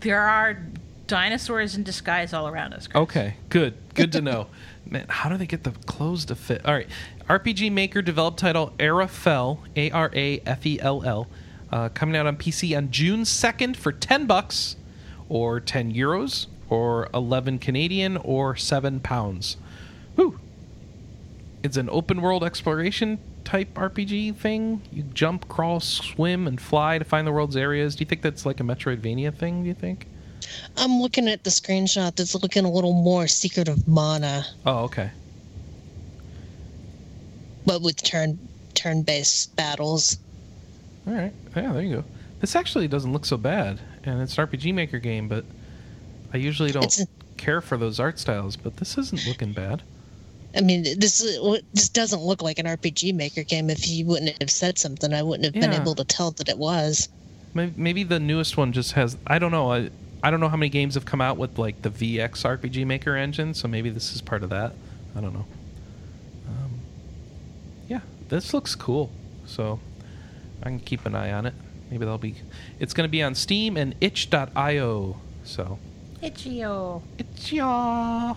there are dinosaurs in disguise all around us. Chris. Okay, good. Good to know. *laughs* Man, how do they get the clothes to fit? All right. RPG Maker developed title Arafell, A R A F E L L, uh, coming out on PC on June 2nd for 10 bucks or 10 euros or 11 Canadian or 7 pounds. Whew. It's an open world exploration type RPG thing. You jump, crawl, swim, and fly to find the world's areas. Do you think that's like a Metroidvania thing, do you think? I'm looking at the screenshot that's looking a little more Secret of Mana, Oh, okay. but with turn turn based battles. All right. Yeah, there you go. This actually doesn't look so bad, and it's an RPG Maker game, but I usually don't It's care for those art styles. But this isn't looking bad. I mean, this this doesn't look like an RPG Maker game. If you wouldn't have said something, I wouldn't have been able to tell that it was. Maybe, maybe the newest one just has. I don't know. I I don't know how many games have come out with like the VX RPG Maker engine, so maybe this is part of that. I don't know. Um, yeah, this looks cool. So I can keep an eye on it. Maybe that'll be. It's going to be on Steam and itch.io. So Itch.io. itch.io.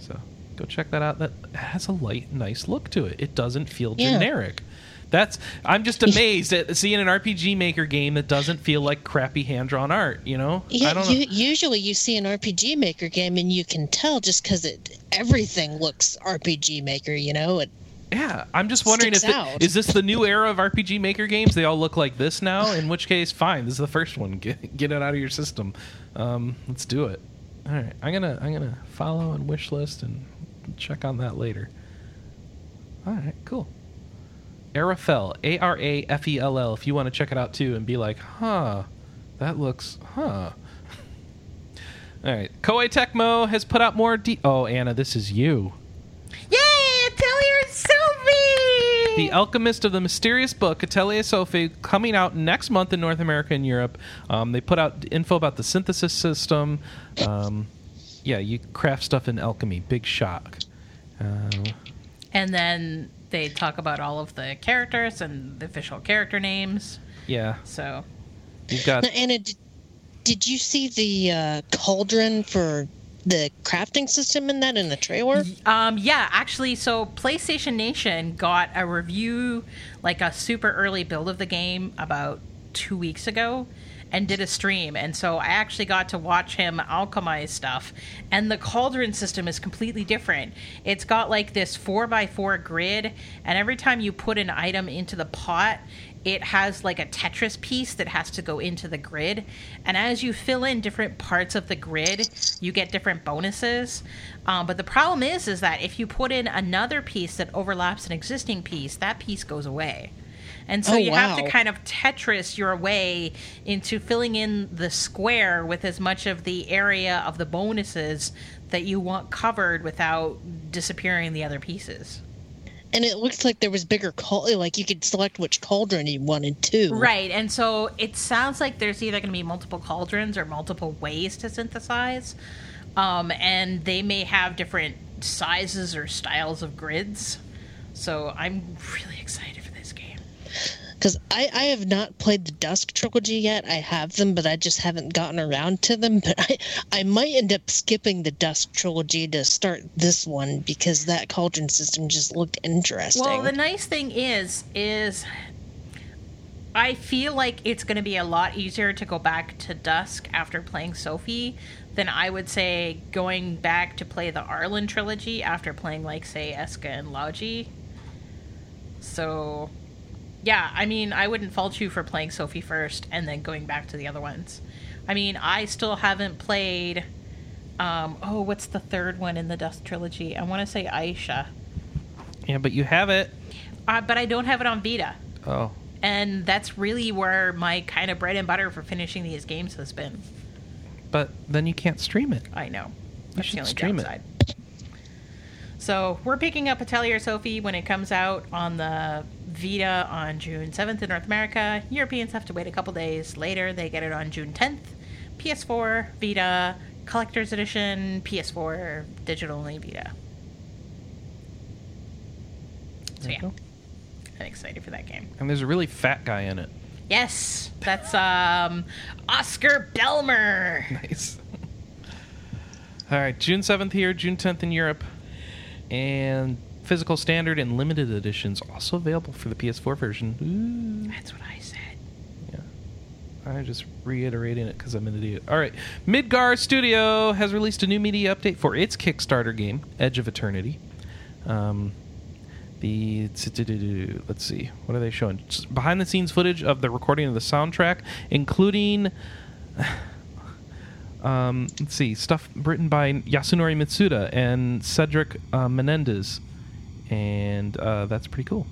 So go check that out. That has a light, nice look to it. It doesn't feel Yeah. generic. That's. I'm just amazed at seeing an RPG Maker game that doesn't feel like crappy hand drawn art. You know. I Yeah, don't you, know. usually you see an RPG Maker game and you can tell just because it everything looks RPG Maker. You know, it, Yeah, I'm just wondering if out. is this the new era of RPG Maker games? They all look like this now. In which case, fine. This is the first one. *laughs* Get get it out of your system. Um, let's do it. All right, I'm gonna I'm gonna follow and wish list and check on that later. All right, cool. Arafell, A R A F E L L. If you want to check it out too and be like, huh, that looks, huh. *laughs* All right, Koei Tecmo has put out more. De- oh, Anna, this is you. Yay! Atelier Sophie! The Alchemist of the Mysterious Book, Atelier Sophie, coming out next month in North America and Europe. Um, they put out info about the synthesis system. Um, yeah, you craft stuff in alchemy. Big shock. Uh, and then they talk about all of the characters and the official character names. yeah, So you've got. Now, Anna, did, did you see the uh, cauldron for the crafting system in that in the trailer? Um, yeah, actually, so PlayStation Nation got a review, like a super early build of the game about two weeks ago, and did a stream. And so I actually got to watch him alchemize stuff. And the cauldron system is completely different. It's got like this 4x4 grid, and every time you put an item into the pot, it has like a Tetris piece that has to go into the grid. And as you fill in different parts of the grid, you get different bonuses. Um, but the problem is, is that if you put in another piece that overlaps an existing piece, that piece goes away. And so Oh, you have to kind of Tetris your way into filling in the square with as much of the area of the bonuses that you want covered without disappearing the other pieces. And it looks like there was bigger cal- like you could select which cauldron you wanted to Right. And so it sounds like there's either going to be multiple cauldrons or multiple ways to synthesize. Um, and they may have different sizes or styles of grids. So I'm really excited. Because I, I have not played the Dusk trilogy yet. I have them, but I just haven't gotten around to them. *laughs* But I, I might end up skipping the Dusk trilogy to start this one because that cauldron system just looked interesting. Well, the nice thing is, is I feel like it's going to be a lot easier to go back to Dusk after playing Sophie than I would say going back to play the Arland trilogy after playing, like, say, Escha and Logy. So, yeah, I mean, I wouldn't fault you for playing Sophie first and then going back to the other ones. I mean, I still haven't played. Um, oh, what's the third one in the Dusk trilogy? I want to say Ayesha, Yeah, but you have it. uh, but I don't have it on Vita. Oh, and that's really where my kind of bread and butter for finishing these games has been. but then you can't stream it. I know. That's should stream it. So we're picking up Atelier Sophie when it comes out on the Vita on June 7th in North America. Europeans have to wait a couple days later. They get it on June 10th. PS4, Vita, Collector's Edition, PS4, digital only Vita. So yeah. I'm excited for that game. And there's a really fat guy in it. Yes, that's um Oskar Behlmer. *laughs* Nice. All right, June 7th here, June 10th in Europe. And physical standard and limited editions also available for the PS4 version. That's what I said. Yeah. I'm just reiterating it because I'm an idiot. All right. Midgar Studio has released a new media update for its Kickstarter game, Edge of Eternity. Um, the let's see, what are they showing? Just behind the scenes footage of the recording of the soundtrack, including *sighs* um, let's see, stuff written by Yasunori Mitsuda and Cedric uh, Menendez, and uh, that's pretty cool.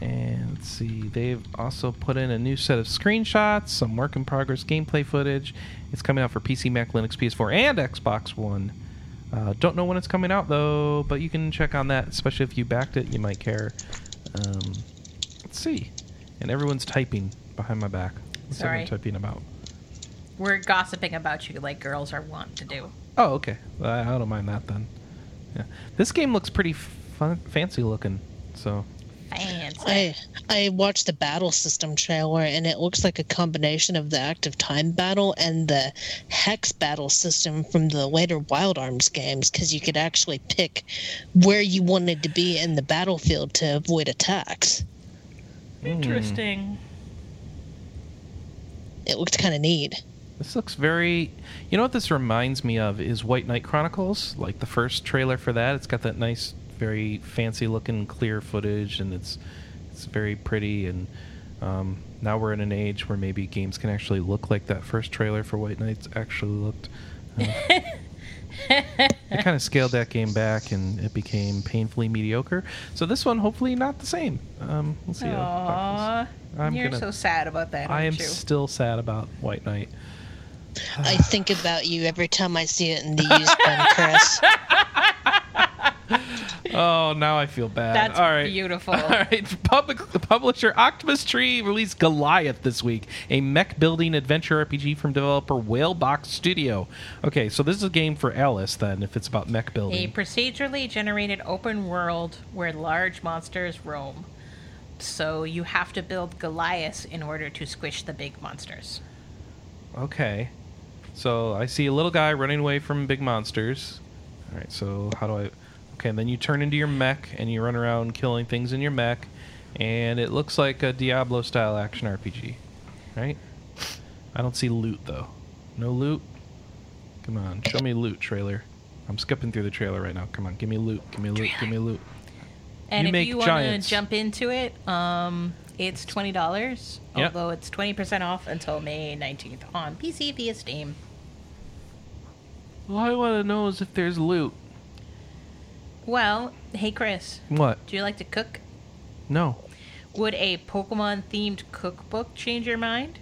And let's see, they've also put in a new set of screenshots, some work in progress gameplay footage. It's coming out for PC, Mac, Linux, PS4, and Xbox One. Uh, don't know when it's coming out though, but you can check on that, especially if you backed it, you might care. Um, let's see. And everyone's typing behind my back. What's Sorry. everyone typing about? We're gossiping about you like girls are wont to do. Oh, okay. I, don't mind that then. Yeah, this game looks pretty fun, fancy looking. So Fancy. I I watched the battle system trailer and it looks like a combination of the active time battle and the hex battle system from the later Wild Arms games because you could actually pick where you wanted to be in the battlefield to avoid attacks. Interesting. Hmm. It looked kind of neat. this looks very. You know what this reminds me of is White Knight Chronicles, like the first trailer for that. It's got that nice, very fancy looking clear footage, and it's it's very pretty. And um, now we're in an age where maybe games can actually look like that first trailer for White Knights actually looked. Uh, *laughs* they kind of scaled that game back, and it became painfully mediocre. So this one, hopefully, not the same. Um, we'll see. how Aww. that goes. I'm You're gonna- so sad about that, I am you? still sad about White Knight. I think about you every time I see it in the *laughs* used one, Chris. *laughs* *laughs* Oh, now I feel bad. That's All right. beautiful. *laughs* All right. Public, the publisher Octopus Tree released Goliath this week, a mech building adventure RPG from developer Whalebox Studio. Okay, so this is a game for Alice then, if it's about mech building. A procedurally generated open world where large monsters roam. So you have to build Goliaths in order to squish the big monsters. Okay. So I see a little guy running away from big monsters. All right, so how do I. Okay, and then you turn into your mech and you run around killing things in your mech, and it looks like a Diablo style action RPG, right? I don't see loot though. No loot? Come on, show me loot trailer. I'm skipping through the trailer right now. Come on, give me loot, give me loot, give me loot. And You if make you want to jump into it, um, It's twenty dollars, Yep. although it's twenty percent off until May nineteenth on PC via Steam. All I want to know is if there's loot. Well, hey Chris, What? do you like to cook? No. Would a Pokemon themed cookbook change your mind?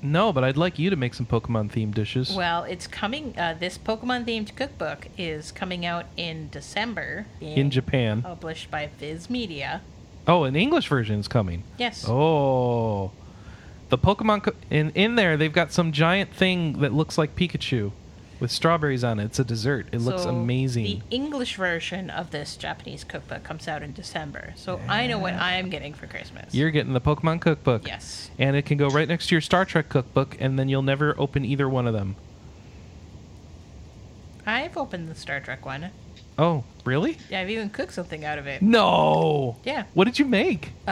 No, but I'd like you to make some Pokemon themed dishes. Well, it's coming. Uh, this Pokemon themed cookbook is coming out in December. in Japan. Published by Viz Media. Oh, an English version is coming. Yes. Oh. The Pokemon co- in in there they've got some giant thing that looks like Pikachu with strawberries on it. It's a dessert. It looks amazing. The English version of this Japanese cookbook comes out in December, so I know what I am getting for Christmas. You're getting the Pokemon cookbook. yes. And it can go right next to your Star Trek cookbook and then you'll never open either one of them. I've opened the Star Trek one. Oh, really? Yeah, I've even cooked something out of it. No. Yeah. What did you make? Uh,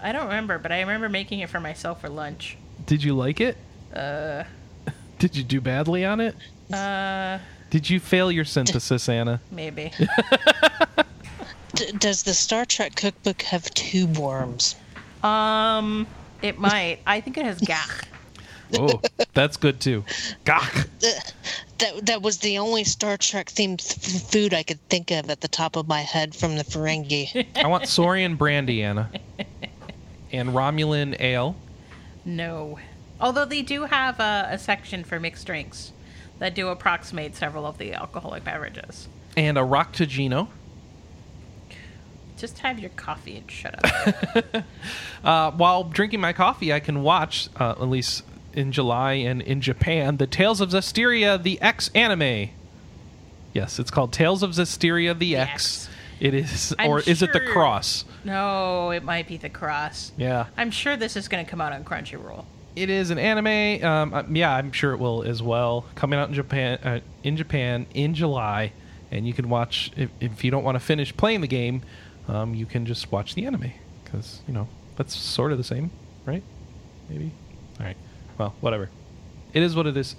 I don't remember, but I remember making it for myself for lunch. Did you like it? Uh, Did you do badly on it? uh, Did you fail your synthesis, *laughs* Anna? maybe. *laughs* D- does the Star Trek cookbook have tube worms? um, it might. I think it has gagh. *laughs* Oh, that's good too. Gagh. That that was the only Star Trek themed f- food I could think of at the top of my head from the Ferengi. I want Saurian brandy, Anna. And Romulan ale. No. Although they do have a, a section for mixed drinks that do approximate several of the alcoholic beverages. And a Raktajino. Just have your coffee and shut up. *laughs* Uh, while drinking my coffee, I can watch, uh, at least in July and in Japan, the Tales of Zestiria, the X anime. Yes, it's called Tales of Zestiria, the, X. X. It is, I'm or is it the Cross? no, it might be the cross. Yeah. I'm sure this is going to come out on Crunchyroll. It is an anime. Um, uh, yeah, I'm sure it will as well. Coming out in Japan, uh, in Japan in July, and you can watch if, if you don't want to finish playing the game, um, you can just watch the anime because you know that's sort of the same, right? Maybe. All right. Well, whatever. It is what it is,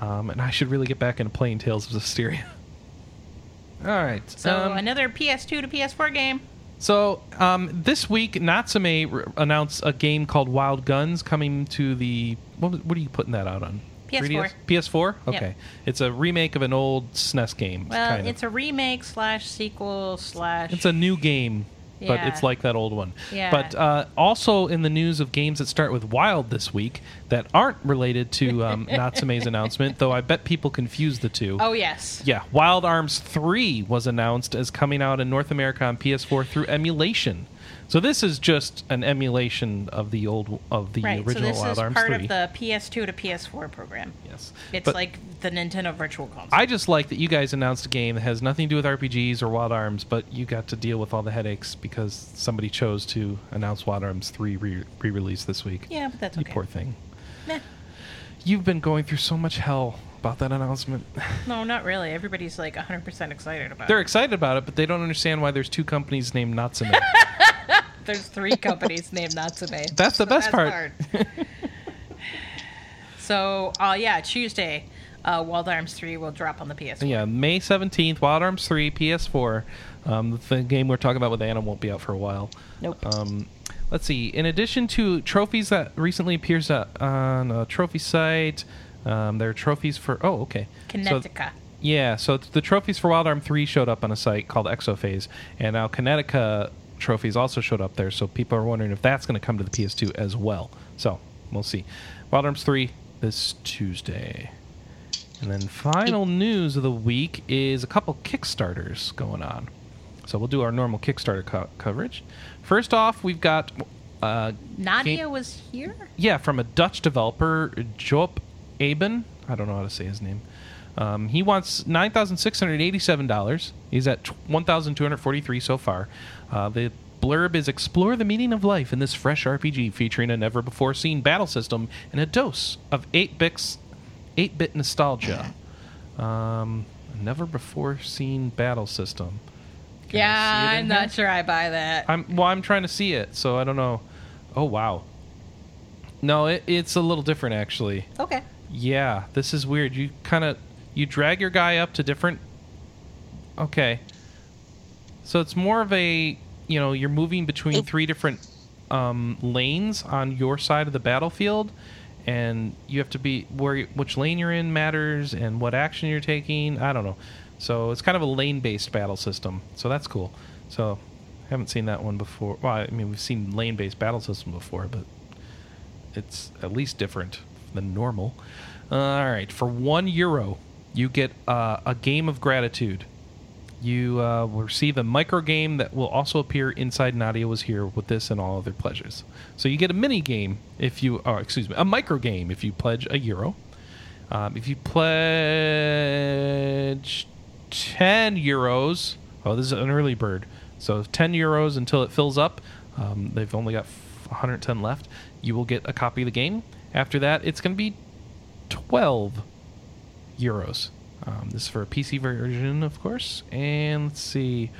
um, and I should really get back into playing Tales of Zestiria. *laughs* All right. So um, another PS2 to PS4 game. So um, this week, Natsume r- announced a game called Wild Guns coming to the. What, was- what are you putting that out on? PS4. 3DS? PS4. Yep. Okay, it's a remake of an old SNES game. Well, kind of. it's a remake slash sequel slash. It's a new game, but Yeah. it's like that old one. Yeah. But uh, also in the news of games that start with Wild this week that aren't related to um, *laughs* Natsume's announcement, though I bet people confuse the two. Oh yes. Yeah, Wild Arms 3 was announced as coming out in North America on PS4 through emulation. So this is just an emulation of the old of the Right. So original this Wild is Arms part 3. of the PS2 to PS4 program. yes. It's But like the Nintendo Virtual Console. I just like that you guys announced a game that has nothing to do with RPGs or Wild Arms, but you got to deal with all the headaches because somebody chose to announce Wild Arms 3 re- re-release this week. yeah, but that's You okay. poor thing. Meh. You've been going through so much hell about that announcement. *laughs* No, not really. Everybody's like 100% excited about it. They're it. excited about it, but they don't understand why there's two companies named Natsume. *laughs* There's three companies named Natsume. *laughs* That's the best part. so, uh, yeah, Tuesday, uh, Wild Arms 3 will drop on the PS4. Yeah, May 17th, Wild Arms 3, PS4. Um, the game we're talking about with Anna won't be out for a while. Nope. Um, let's see. In addition to trophies that recently appears on a trophy site, um, there are trophies for. Oh, okay. So- yeah, so the trophies for Wild Arm 3 showed up on a site called Exophase, and now Kinetica trophies also showed up there, so people are wondering if that's going to come to the PS2 as well. So, we'll see. Wild Arms 3 this Tuesday. And then final news of the week is a couple Kickstarters going on. So we'll do our normal Kickstarter co- coverage. First off, we've got uh, Nadia game- was here? yeah, from a Dutch developer, Joop Aben. I don't know how to say his name. Um, he wants nine thousand six hundred eighty-seven dollars. He's at one thousand two hundred forty-three so far. Uh, the blurb is explore the meaning of life in this fresh RPG featuring a never-before-seen battle system and a dose of eight bits, eight-bit nostalgia. *clears throat* Um, never-before-seen battle system. Yeah, I'm not sure I buy that. I'm well. I'm trying to see it, so I don't know. Oh wow. No, it, it's a little different actually. okay. Yeah, this is weird. You kind of you drag your guy up to different. Okay. So it's more of a you know you're moving between three different um, lanes on your side of the battlefield, and you have to be where you- which lane you're in matters and what action you're taking. I don't know. So it's kind of a lane-based battle system. So that's cool. So I haven't seen that one before. Well, I mean we've seen lane-based battle system before, but it's at least different than normal. Uh, all right, for one euro, you get uh, a game of gratitude. You uh, will receive a micro game that will also appear inside Nadia was here with this and all other pledges. So you get a mini game if you, or excuse me, a micro game if you pledge a euro. Um, if you pledge 10 euros, oh, this is an early bird. So 10 euros until it fills up. Um, they've only got 110 left. You will get a copy of the game. After that, it's going to be 12 euros. Um, this is for a PC version, of course. And let's see.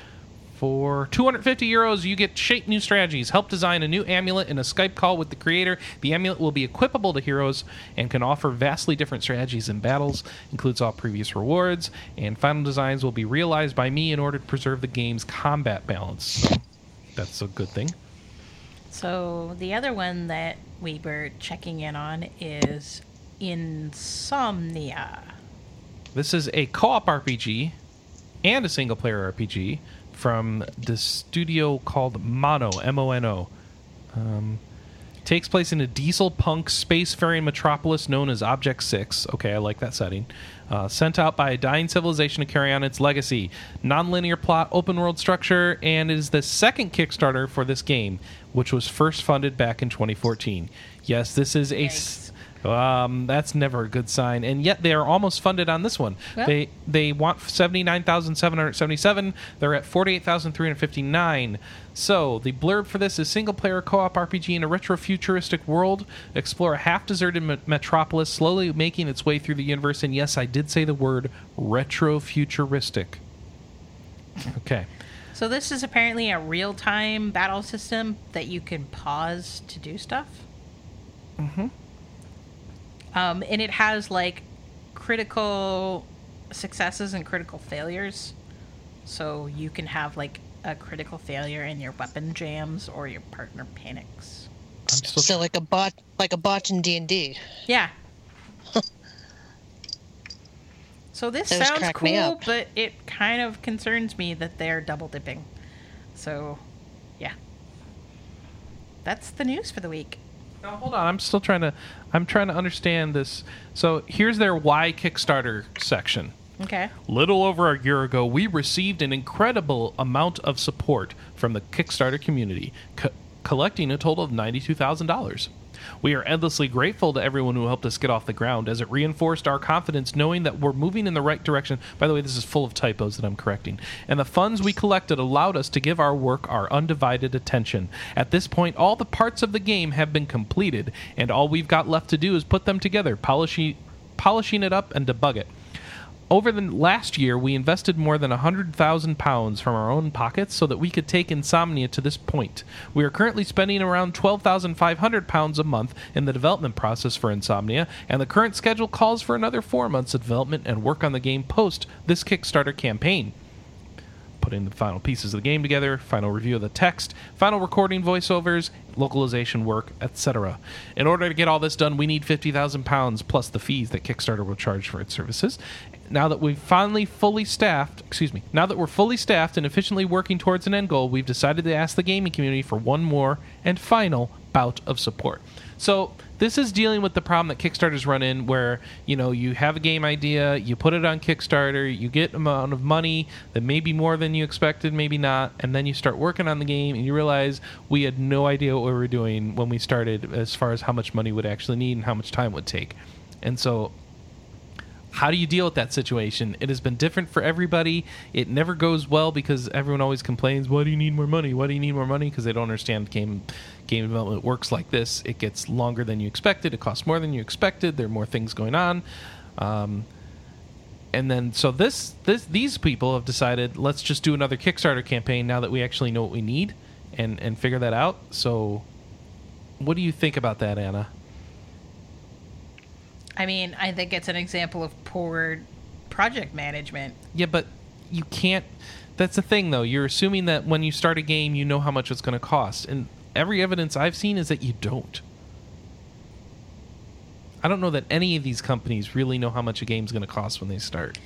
For 250 euros, you get Shape New Strategies. Help design a new amulet in a Skype call with the creator. The amulet will be equipable to heroes and can offer vastly different strategies in battles, includes all previous rewards, and final designs will be realized by me in order to preserve the game's combat balance. So that's a good thing. So the other one that we were checking in on is Insomnia. This is a co-op RPG and a single-player RPG from the studio called Mono M O N O. Um, takes place in a diesel punk spacefaring metropolis known as Object Six. Okay, I like that setting. Uh, sent out by a dying civilization to carry on its legacy. Non-linear plot, open world structure, and is the second Kickstarter for this game, which was first funded back in 2014. Yes, this is a. um, that's never a good sign, and yet they are almost funded on this one. Well- they they want seventy nine thousand seven hundred seventy seven. They're at forty eight thousand three hundred fifty nine. So the blurb for this is single player co op RPG in a retro futuristic world. Explore a half deserted me- metropolis, slowly making its way through the universe. And yes, I did say the word retro futuristic. Okay. So this is apparently a real-time battle system that you can pause to do stuff. Mm-hmm. Um, and it has like critical successes and critical failures. So you can have like a critical failure in your weapon jams or your partner panics. I'm still So like a bot, like a bot in D and D. Yeah. *laughs* so this Those sounds cool, but it kind of concerns me that they're double dipping. So, yeah. That's the news for the week. Now, hold on. I'm still trying to. I'm trying to understand this. So here's their why Kickstarter section. Okay. Little over a year ago, we received an incredible amount of support from the Kickstarter community, co- collecting a total of $92,000. We are endlessly grateful to everyone who helped us get off the ground, as it reinforced our confidence knowing that we're moving in the right direction. By the way, this is full of typos that I'm correcting. And the funds we collected allowed us to give our work our undivided attention. At this point, all the parts of the game have been completed, and all we've got left to do is put them together, polishing, polishing it up, and debug it. Over the last year, we invested more than £100,000 from our own pockets so that we could take Insomnia to this point. We are currently spending around £12,500 a month in the development process for Insomnia, and the current schedule calls for another four months of development and work on the game post this Kickstarter campaign putting the final pieces of the game together, final review of the text, final recording voiceovers, localization work, etc. In order to get all this done, we need £50,000 plus the fees that Kickstarter will charge for its services. Now that we've finally fully staffed, excuse me, now that we're fully staffed and efficiently working towards an end goal, we've decided to ask the gaming community for one more and final bout of support. So this is dealing with the problem that Kickstarters run in, where you know you have a game idea, you put it on Kickstarter, you get amount of money that may be more than you expected, maybe not, and then you start working on the game and you realize we had no idea what we were doing when we started, as far as how much money would actually need and how much time would take, and so how do you deal with that situation? It has been different for everybody. It never goes well because everyone always complains, "Why do you need more money? Why do you need more money?" Because they don't understand game game development works like this. It gets longer than you expected. It costs more than you expected. There are more things going on. Um, and then so this this these people have decided let's just do another Kickstarter campaign now that we actually know what we need and and figure that out. So what do you think about that, Anna? I mean, I think it's an example of poor project management. Yeah, but you can't. That's the thing, though. You're assuming that when you start a game, you know how much it's going to cost, and every evidence I've seen is that you don't. I don't know that any of these companies really know how much a game's going to cost when they start.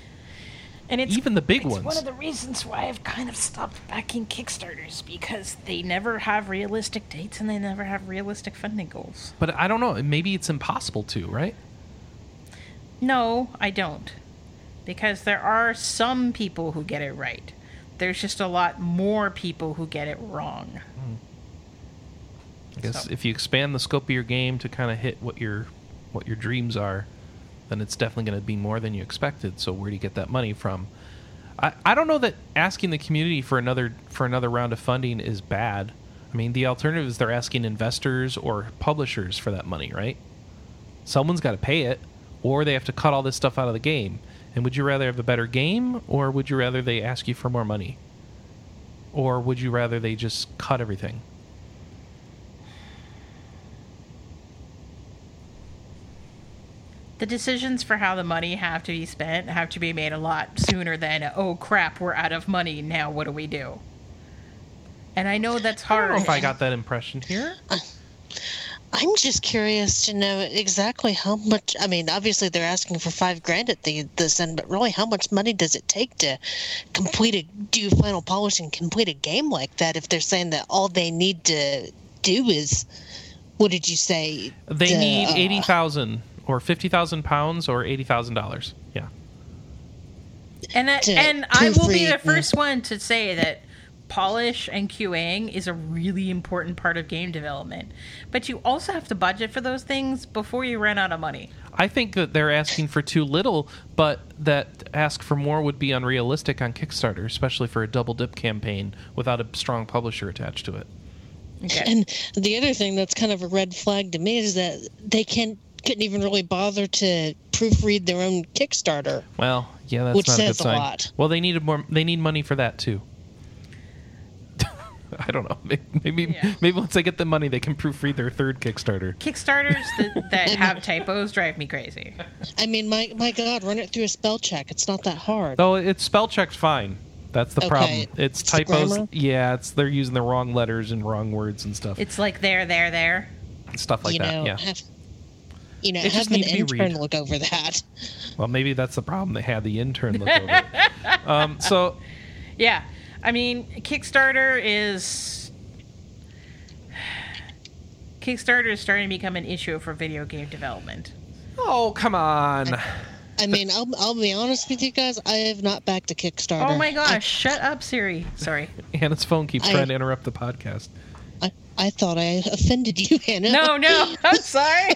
And it's Even the big it's ones. one of the reasons why I've kind of stopped backing Kickstarters because they never have realistic dates and they never have realistic funding goals. But I don't know. Maybe it's impossible to, right? No, I don't. Because there are some people who get it right. There's just a lot more people who get it wrong. Hmm. I guess So- if you expand the scope of your game to kind of hit what your what your dreams are, then it's definitely going to be more than you expected. So where do you get that money from? I, I don't know that asking the community for another for another round of funding is bad. I mean, the alternative is they're asking investors or publishers for that money, right? Someone's got to pay it, or they have to cut all this stuff out of the game. And would you rather have a better game, or would you rather they ask you for more money? Or would you rather they just cut everything? The decisions for how the money have to be spent have to be made a lot sooner than, oh crap, we're out of money. Now what do we do? And I know that's I don't hard. know if I got that impression here. *laughs* I'm just curious to know exactly how much. I mean, obviously they're asking for five grand at the this end, but really, how much money does it take to complete a do final polish and complete a game like that? If they're saying that all they need to do is, what did you say? They The, need uh, eighty thousand or fifty thousand pounds or eighty thousand dollars. Yeah, And I, and I will be the first one to say that polish and QAing is a really important part of game development. But you also have to budget for those things before you run out of money. I think that they're asking for too little, but that ask for more would be unrealistic on Kickstarter, especially for a double dip campaign without a strong publisher attached to it. Okay. And the other thing that's kind of a red flag to me is that they can't couldn't even really bother to proofread their own Kickstarter. Well, yeah, that's Which not a good says a sign. lot. Well, they needed more. They need money for that too. *laughs* I don't know. Maybe maybe, Yeah. maybe once they get the money, they can proofread their third Kickstarter. Kickstarters that, *laughs* that have typos drive me crazy. I mean, my my God, run it through a spell check. It's not that hard. Though it's spell checked fine. That's the Okay. problem. It's It's typos. grammar? Yeah, it's they're using the wrong letters and wrong words and stuff. It's like there, there, there. stuff like you that. know, yeah. have you know, It just have an need to intern read. look over that. Well, maybe that's the problem. They had the intern look *laughs* over it. Um, so Yeah. I mean, Kickstarter is. Kickstarter is starting to become an issue for video game development. Oh, come on. I mean, I'll I'll be honest with you guys. I have not backed a Kickstarter. Oh my gosh, shut up, Siri. Sorry. *laughs* Anna's phone keeps I- trying to interrupt the podcast. I, I thought I offended you, Hannah. No, no, *laughs* I'm sorry.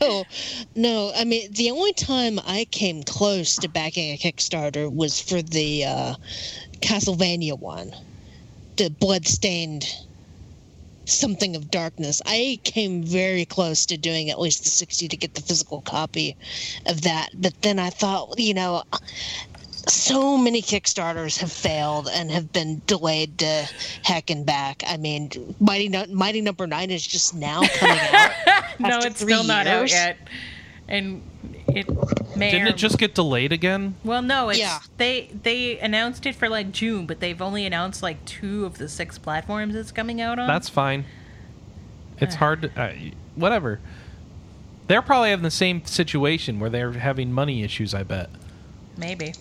no, no. I mean, the only time I came close to backing a Kickstarter was for the uh, Castlevania one, the bloodstained something of darkness. I came very close to doing at least the sixty to get the physical copy of that, but then I thought, you know. So many Kickstarters have failed and have been delayed to heck and back. I mean, Mighty Nu- Mighty Number Nine is just now coming out. *laughs* no, it's still not out yet. And it may Didn't or- it just get delayed again? Well, no, it's Yeah. they they announced it for like June, but they've only announced like two of the six platforms it's coming out on. That's fine. It's hard to. Uh, whatever. They're probably having the same situation where they're having money issues, I bet. maybe.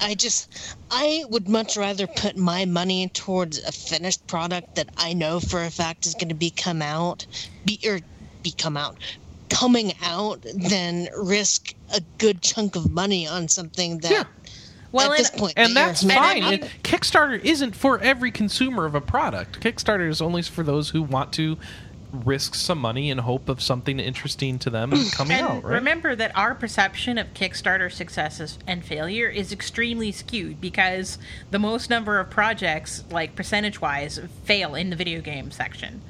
I just, I would much rather put my money towards a finished product that I know for a fact is going to be come out, be or be come out, coming out, than risk a good chunk of money on something that. Yeah. Well, at this and- point, that's you're- fine. I mean- It- Kickstarter isn't for every consumer of a product. Kickstarter is only for those who want to risk some money in hope of something interesting to them *clears throat* coming And out, right? remember that our perception of Kickstarter successes and failure is extremely skewed because the most number of projects, like percentage wise, fail in the video game section.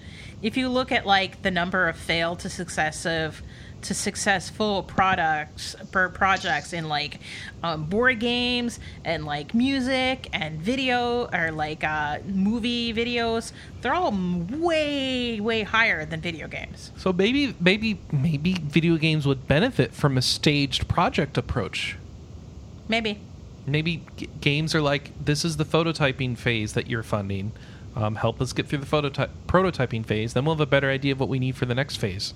If you look at like the number of fail to successive to successful products per projects in like um, board games and like music and video or like uh, movie videos, they're all way way higher than video games. So maybe maybe maybe video games would benefit from a staged project approach. Maybe. Maybe g- games are like this is the phototyping phase that you're funding. Um, help us get through the phototy- prototyping phase. Then we'll have a better idea of what we need for the next phase.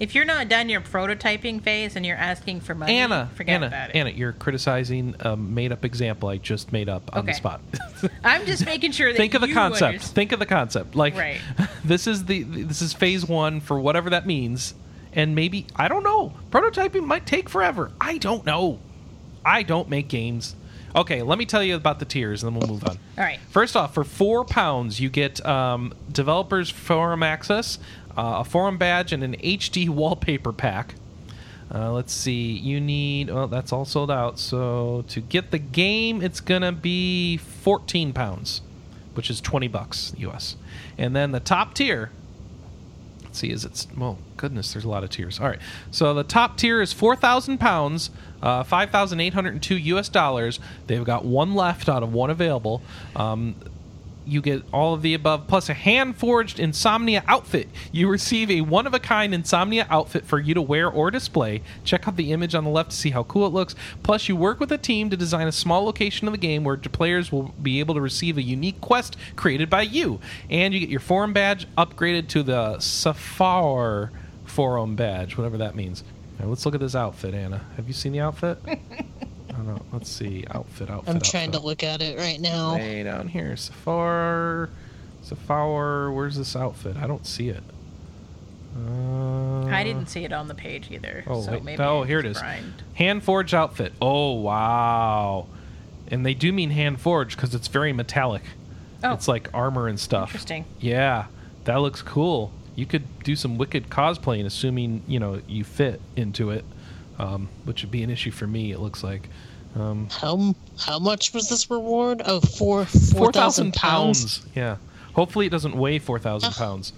If you're not done your prototyping phase and you're asking for money, Anna, forget Anna, about it. Anna, you're criticizing a made-up example I just made up on the spot. *laughs* I'm just making sure that think of the concept. underst- Think of the concept. Like Right. *laughs* this is the this is phase one for whatever that means, and maybe I don't know. Prototyping might take forever. I don't know. I don't make games. Okay, let me tell you about the tiers, and then we'll move on. All right. First off, for four pounds, you get um, developers forum access, uh, a forum badge, and an HD *laughs* wallpaper pack. Uh, let's see. You need. Well, that's all sold out. So to get the game, it's gonna be fourteen pounds, which is twenty bucks US. And then the top tier. Let's see. Is it? Well, goodness, there's a lot of tiers. All right. So the top tier is four thousand pounds, uh, five thousand eight hundred and two US dollars. They've got one left out of one available. Um, you get all of the above plus a hand forged insomnia outfit. You receive a one of a kind insomnia outfit for you to wear or display. Check out the image on the left to see how cool it looks. Plus you work with a team to design a small location of the game where players will be able to receive a unique quest created by you. And you get your forum badge upgraded to the safar forum badge whatever that means Now, let's look at this outfit anna have you seen the outfit *laughs* I don't know. Let's see. Outfit, outfit. I'm trying to look at it right now. Way down here. Safar. Safar. Where's this outfit? I don't see it. Uh, I didn't see it on the page either. Oh, so wait. maybe Oh, here it is. was Hand forged outfit. Oh, wow. And they do mean hand forged because it's very metallic. Oh. It's like armor and stuff. Interesting. Yeah, that looks cool. You could do some wicked cosplaying, assuming you know you fit into it, um, which would be an issue for me. It looks like. Um, How how much was this reward? Oh, four four four thousand thousand pounds. pounds. Yeah. Hopefully, it doesn't weigh four thousand pounds.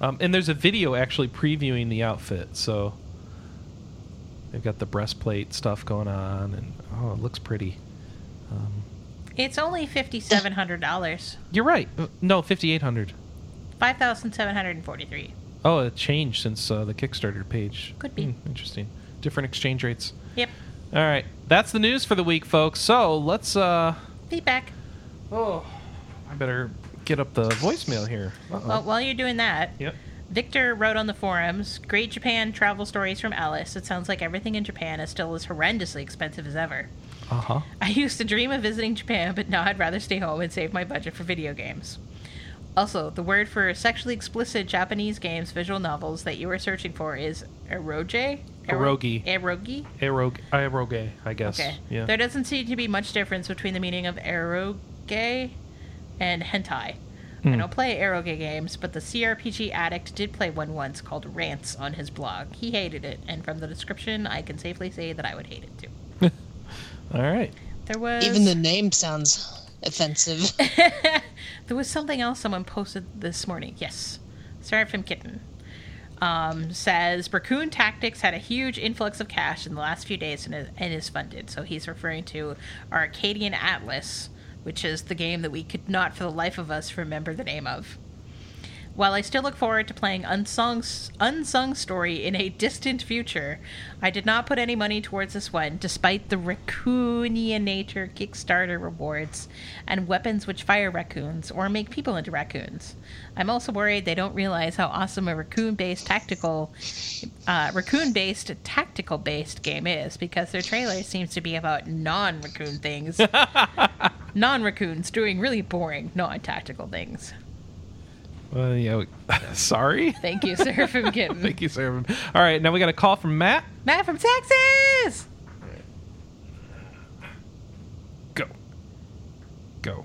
Um, and there's a video actually previewing the outfit, so they've got the breastplate stuff going on, and oh, it looks pretty. It's only fifty-seven hundred dollars. You're right. Uh, No, fifty eight hundred. Five thousand seven hundred and forty-three. Oh, it changed since uh, the Kickstarter page. Could be. Hmm, interesting. Different exchange rates. Yep. All right, that's the news for the week, folks. So let's. uh Feedback. Oh, I better get up the voicemail here. Uh-oh. Well, while you're doing that, yep. Victor wrote on the forums, "Great Japan travel stories from Alice. It sounds like everything in Japan is still as horrendously expensive as ever. Uh huh. I used to dream of visiting Japan, but now I'd rather stay home and save my budget for video games." Also, the word for sexually explicit Japanese games visual novels that you are searching for is eroge? Eroge. Eroge? Aerog, aeroge, I guess. Okay. Yeah. There doesn't seem to be much difference between the meaning of eroge and hentai. Hmm. I don't play eroge games, but the CRPG addict did play one once called Rance on his blog. He hated it, and from the description, I can safely say that I would hate it too. *laughs* All right. There was Even the name sounds offensive. *laughs* *laughs* there was something else someone posted this morning. Yes, Seraphim Kitten um, says Raccoon Tactics had a huge influx of cash in the last few days and is, and is funded. So he's referring to Arcadian Atlas, which is the game that we could not for the life of us remember the name of. While I still look forward to playing Unsung, Unsung Story in a distant future, I did not put any money towards this one, despite the raccoonian nature Kickstarter rewards and weapons which fire raccoons or make people into raccoons. I'm also worried they don't realize how awesome a raccoon-based tactical, uh, raccoon-based tactical-based game is because their trailer seems to be about non-raccoon things, *laughs* non-raccoons doing really boring non-tactical things. Well, yeah. we- *laughs* Sorry. Thank you, Seraphim *laughs* Kitten. Thank you, sir. All right, now we got a call from Matt. Matt from Texas. Go. Go.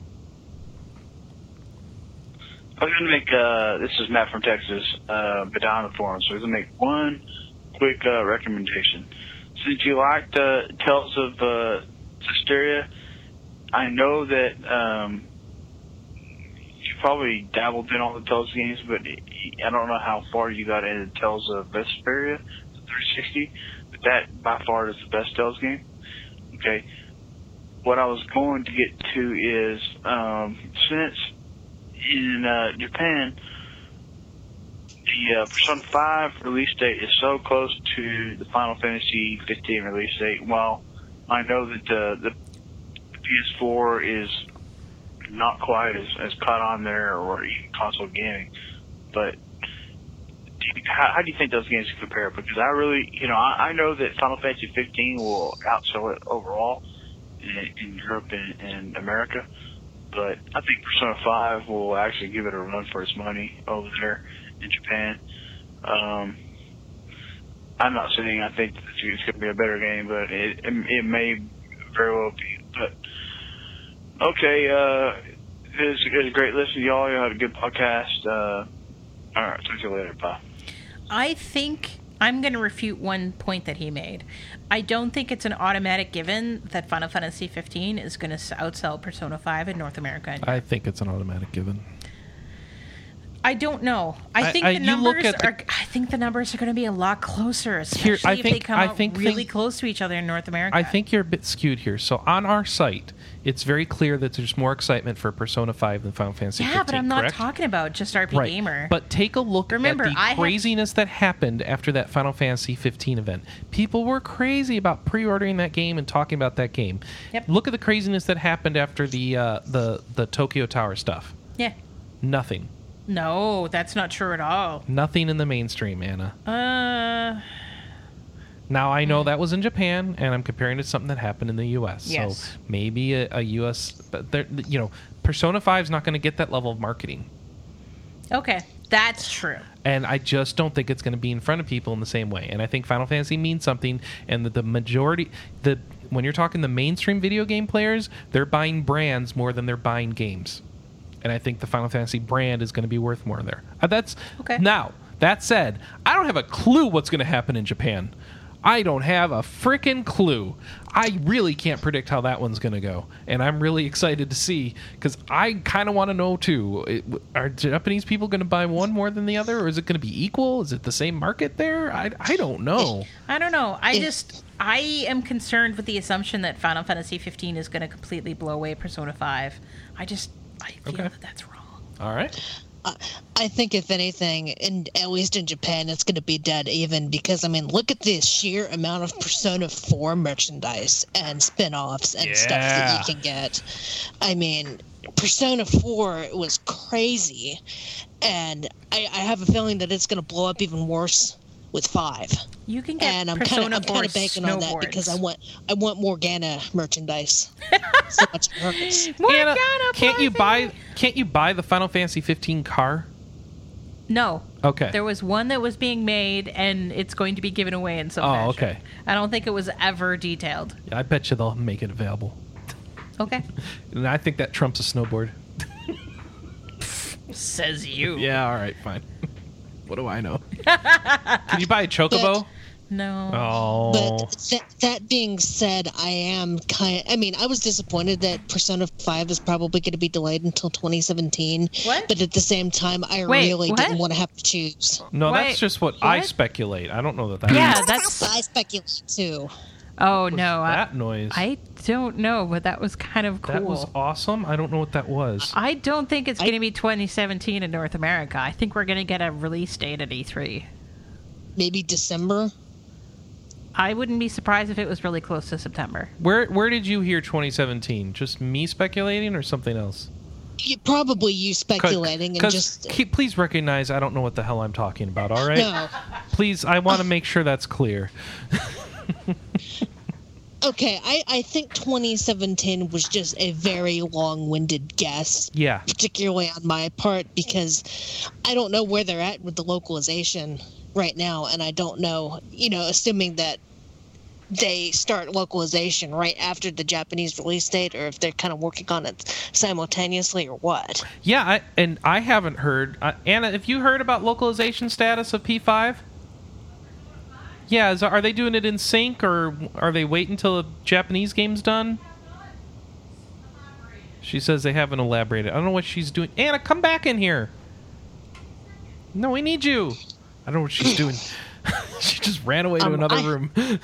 I was going to make, uh, this is Matt from Texas, uh, but down the forum, so I was going to make one quick, uh, recommendation. Since you liked, uh, Tales of, uh, Hysteria, I know that, um, you probably dabbled in all the Tales games, but I don't know how far you got into Tales of Vesperia, the 360, but that by far is the best Tales game. Okay. What I was going to get to is, um, since in uh, Japan, the uh, Persona 5 release date is so close to the Final Fantasy 15 release date. While I know that uh, the PS4 is not quite as, as caught on there or even console gaming. But do you, how, how do you think those games compare? Because I really, you know, I, I know that Final Fantasy 15 will outsell it overall in, in Europe and, and America. But I think Persona 5 will actually give it a run for its money over there in Japan. Um, I'm not saying I think it's going to be a better game, but it, it it may very well be. But okay, uh, it was, it was a great listen to y'all. You had a good podcast. Uh, all right, talk to you later. Bye. I think I'm going to refute one point that he made. I don't think it's an automatic given that Final Fantasy 15 is going to outsell Persona 5 in North America. I think it's an automatic given. I don't know. I I- think I- the numbers at the- are. I think the numbers are going to be a lot closer, especially Here, I if they think- come I out think really thing- close to each other in North America. I think you're a bit skewed here. So on our site, it's very clear that there's more excitement for Persona 5 than Final Fantasy Yeah, 15. but I'm not correct? talking about just RP right. Gamer. But take a look Remember, at the I have- craziness that happened after that Final Fantasy 15 event. People were crazy about pre-ordering that game and talking about that game. Yep. Look at the craziness that happened after the uh, the the Tokyo Tower stuff. yeah, Nothing. No, that's not true at all. Nothing in the mainstream, Anna. Uh, Now I know that was in Japan, and I'm comparing it to something that happened in the U.S. Yes. So maybe a, a U.S. But there, you know, Persona 5 is not going to get that level of marketing, okay, that's true. and I just don't think it's going to be in front of people in the same way. And I think Final Fantasy means something, and that the majority, the when you're talking the mainstream video game players, they're buying brands more than they're buying games, and I think the Final Fantasy brand is going to be worth more there. Uh, that's Okay. Now that said, I don't have a clue what's going to happen in Japan. I don't have a freaking clue. I really can't predict how that one's going to go, and I'm really excited to see because I kind of want to know too. It, are Japanese people going to buy one more than the other, or is it going to be equal? Is it the same market there? I, I don't know. I don't know. I just I am concerned with the assumption that Final Fantasy 15 is going to completely blow away Persona 5. I just I feel Okay. that that's wrong. All right. I think if anything, and at least in Japan, it's going to be dead even because I mean, look at the sheer amount of Persona 4 merchandise and spin-offs and stuff that you can get. I mean, Persona 4 was crazy, and I, I have a feeling that it's going to blow up even worse with five. You can get And I'm Persona kind of I'm kind of banking on that because I want I want Morgana merchandise. *laughs* so much hurts. Anna, Morgana, can't you buy? Can't you buy the Final Fantasy 15 car? No. Okay. There was one that was being made and it's going to be given away in some Oh, fashion. okay. I don't think it was ever detailed. I bet you they'll make it available. Okay. *laughs* And I think that trumps a snowboard. Says you. *laughs* Yeah, all right, fine. What do I know? *laughs* Can you buy a chocobo? No. Oh, But that, that being said, I am kind. I mean, I was disappointed that Persona Five is probably going to be delayed until 2017. What? But at the same time, I Wait, really what? didn't want to have to choose. no, Wait, that's just what, I speculate. I don't know that that. Yeah, that's. I speculate too. Oh no, I, noise. I don't know, but that was kind of cool. that was awesome. I don't know what that was. I don't think it's going to be 2017 in North America. I think we're going to get a release date at E3. Maybe December. I wouldn't be surprised if it was really close to September. Where Where did you hear 2017? Just me speculating or something else? You, probably you speculating and 'Cause just uh, keep- please recognize I don't know what the hell I'm talking about. All right. no. Please, I want to make sure that's clear. *laughs* *laughs* Okay, I, I think 2017 was just a very long-winded guess. Yeah. particularly on my part because I don't know where they're at with the localization right now, and I don't know, you know, assuming that they start localization right after the Japanese release date, or if they're kind of working on it simultaneously, or what. Yeah, I, and I haven't heard. Uh, Anna, have you heard about localization status of P5? Yeah, is, are they doing it in sync or are they waiting until the Japanese game's done? She says they haven't elaborated. I don't know what she's doing. Anna, come back in here. No, we need you. I don't know what she's doing. *laughs* she just ran away to Um, another I- room. *laughs*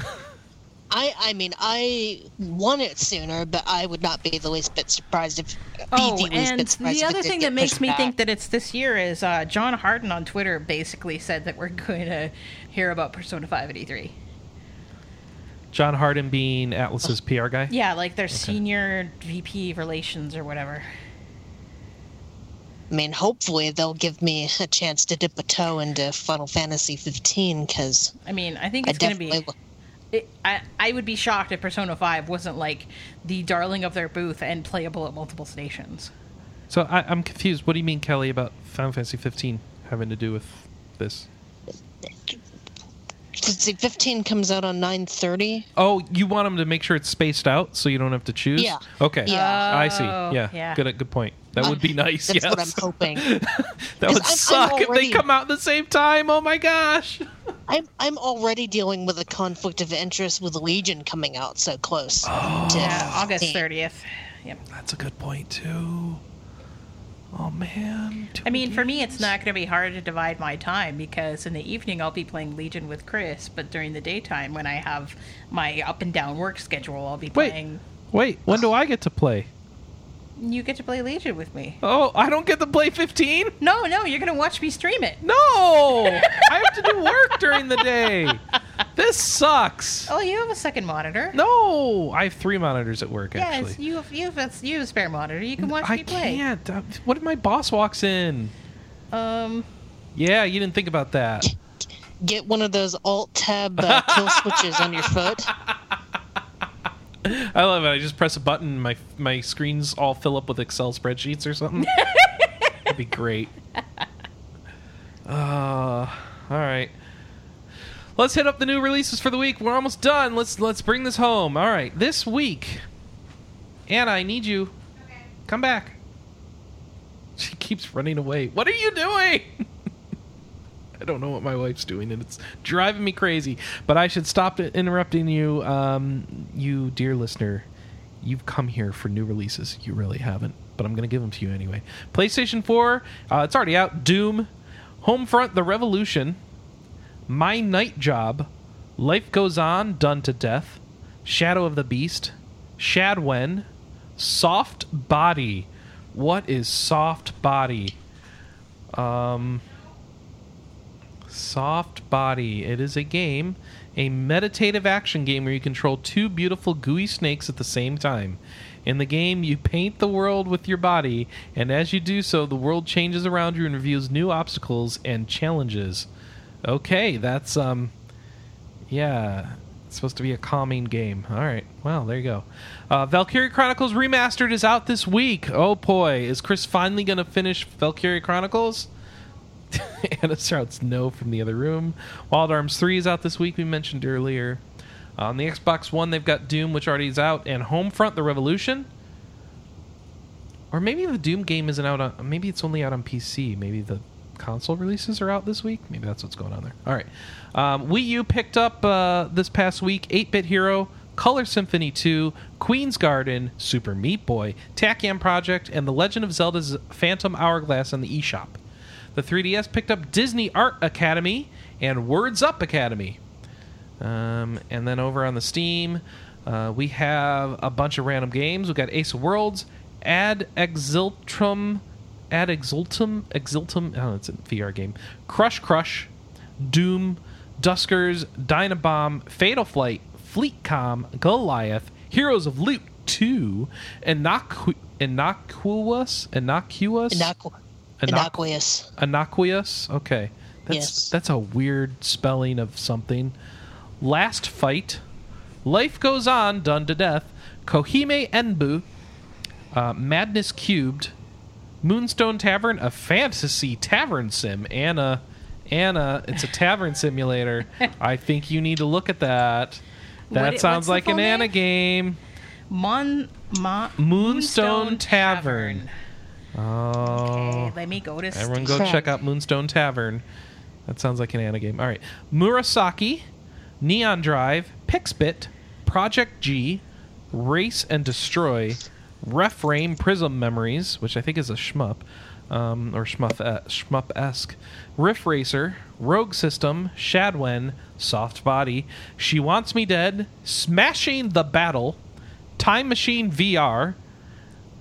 I, I mean, I want it sooner, but I would not be the least bit surprised if. Oh, the and bit the other thing that makes me back. think that it's this year is uh, John Hardin on Twitter basically said that we're going to hear about Persona 5 at E3. John Hardin being Atlus's PR guy. Yeah, like their senior VP relations or whatever. I mean, hopefully they'll give me a chance to dip a toe into Final Fantasy 15 because I mean, I think I it's going to be. will- It, I I would be shocked if Persona Five wasn't like the darling of their booth and playable at multiple stations. So I, I'm confused. What do you mean, Kelley, about Final Fantasy 15 having to do with this? See, 15 comes out on 9:30. Oh, you want them to make sure it's spaced out so you don't have to choose? Yeah. Okay. Yeah. I see. Oh, Yeah. yeah. Good. Good point. That would be *laughs* nice. That's yes. what I'm hoping. *laughs* that would I'm- I'm suck if they come out at the same time. Oh my gosh. I'm I'm already dealing with a conflict of interest with Legion coming out so close. Oh. to Yeah, August thirtieth. Yep. That's a good point too. Oh man. I mean, for me, it's not going to be hard to divide my time because in the evening I'll be playing Legion with Chris, but during the daytime when I have my up and down work schedule, I'll be Wait. playing. Wait. When do I get to play? You get to play Legion with me. Oh, I don't get to play 15. No, no, you're going to watch me stream it. No, *laughs* I have to do work during the day. This sucks. Oh, you have a second monitor. No, I have three monitors at work. Yes, Actually, you have, you have a, you have a spare monitor. You can watch I me play. I can't. What if my boss walks in? Um, Yeah, you didn't think about that. Get one of those Alt Tab uh, kill switches on your foot. *laughs* I love it. I just press a button, and my my screens all fill up with Excel spreadsheets or something. *laughs* That'd be great. Uh, all right. Let's hit up the new releases for the week. We're almost done. Let's let's bring this home. All right, this week, Anna, I need you. Okay. Come back. She keeps running away. What are you doing? *laughs* I don't know what my wife's doing, and it's driving me crazy. But I should stop interrupting you, um, you dear listener. You've come here for new releases. You really haven't, but I'm going to give them to you anyway. PlayStation 4, uh, it's already out. Doom, Homefront: The Revolution, My Night Job, Life Goes On, Done to Death, Shadow of the Beast, Shadwen, Soft Body. What is Soft Body? Um, Soft Body. It is a game, a meditative action game where you control two beautiful gooey snakes at the same time. In the game, you paint the world with your body, and as you do so, the world changes around you and reveals new obstacles and challenges. Okay, that's um yeah, it's supposed to be a calming game. All right. Well, there you go. Uh, Valkyria Chronicles Remastered is out this week. Oh boy, is Chris finally going to finish Valkyria Chronicles? *laughs* Anna shouts no from the other room. Wild Arms 3 is out this week, we mentioned earlier. On the Xbox One, they've got Doom, which already is out, and Homefront: The Revolution. Or maybe the Doom game isn't out on. Maybe it's only out on PC. Maybe the console releases are out this week. Maybe that's what's going on there. All right. Um, Wii U picked up uh, this past week 8 Bit Hero, Color Symphony 2, Queen's Garden, Super Meat Boy, Tachyon Project, and The Legend of Zelda's Phantom Hourglass on the eShop. The 3DS picked up Disney Art Academy and Words Up Academy. Um, and then over on the Steam, uh, we have a bunch of random games. We've got Ace of Worlds, Ad Exultrum, Ad Exultum, Exultum, oh, it's a VR game. Crush Crush, Doom, Duskers, Dynabomb, Fatal Flight, Fleetcom, Goliath, Heroes of Loot 2, Innocu- Innocuous, Innocuous, Innocu- Innoc- innocuous. Innocuous. Okay, that's Yes. that's a weird spelling of something. Last fight, life goes on, done to death. Koihime Enbu, uh, Madness Cubed, Moonstone Tavern, a fantasy tavern sim. Anna, Anna, it's a tavern simulator. *laughs* I think you need to look at that. That i- sounds like an name? Anna game. Mon, Mon Moonstone Tavern. Oh. Okay, let me go to. Everyone Steam. go check out Moonstone Tavern. That sounds like an Anna game. All right. Murasaki, Neon Drive, Pixbit, Project G, Race and Destroy, Reframe Prism Memories, which I think is a shmup, um, or shmup shmup esque, Riff Racer, Rogue System, Shadwen, Soft Body, She Wants Me Dead, Smashing the Battle, Time Machine VR,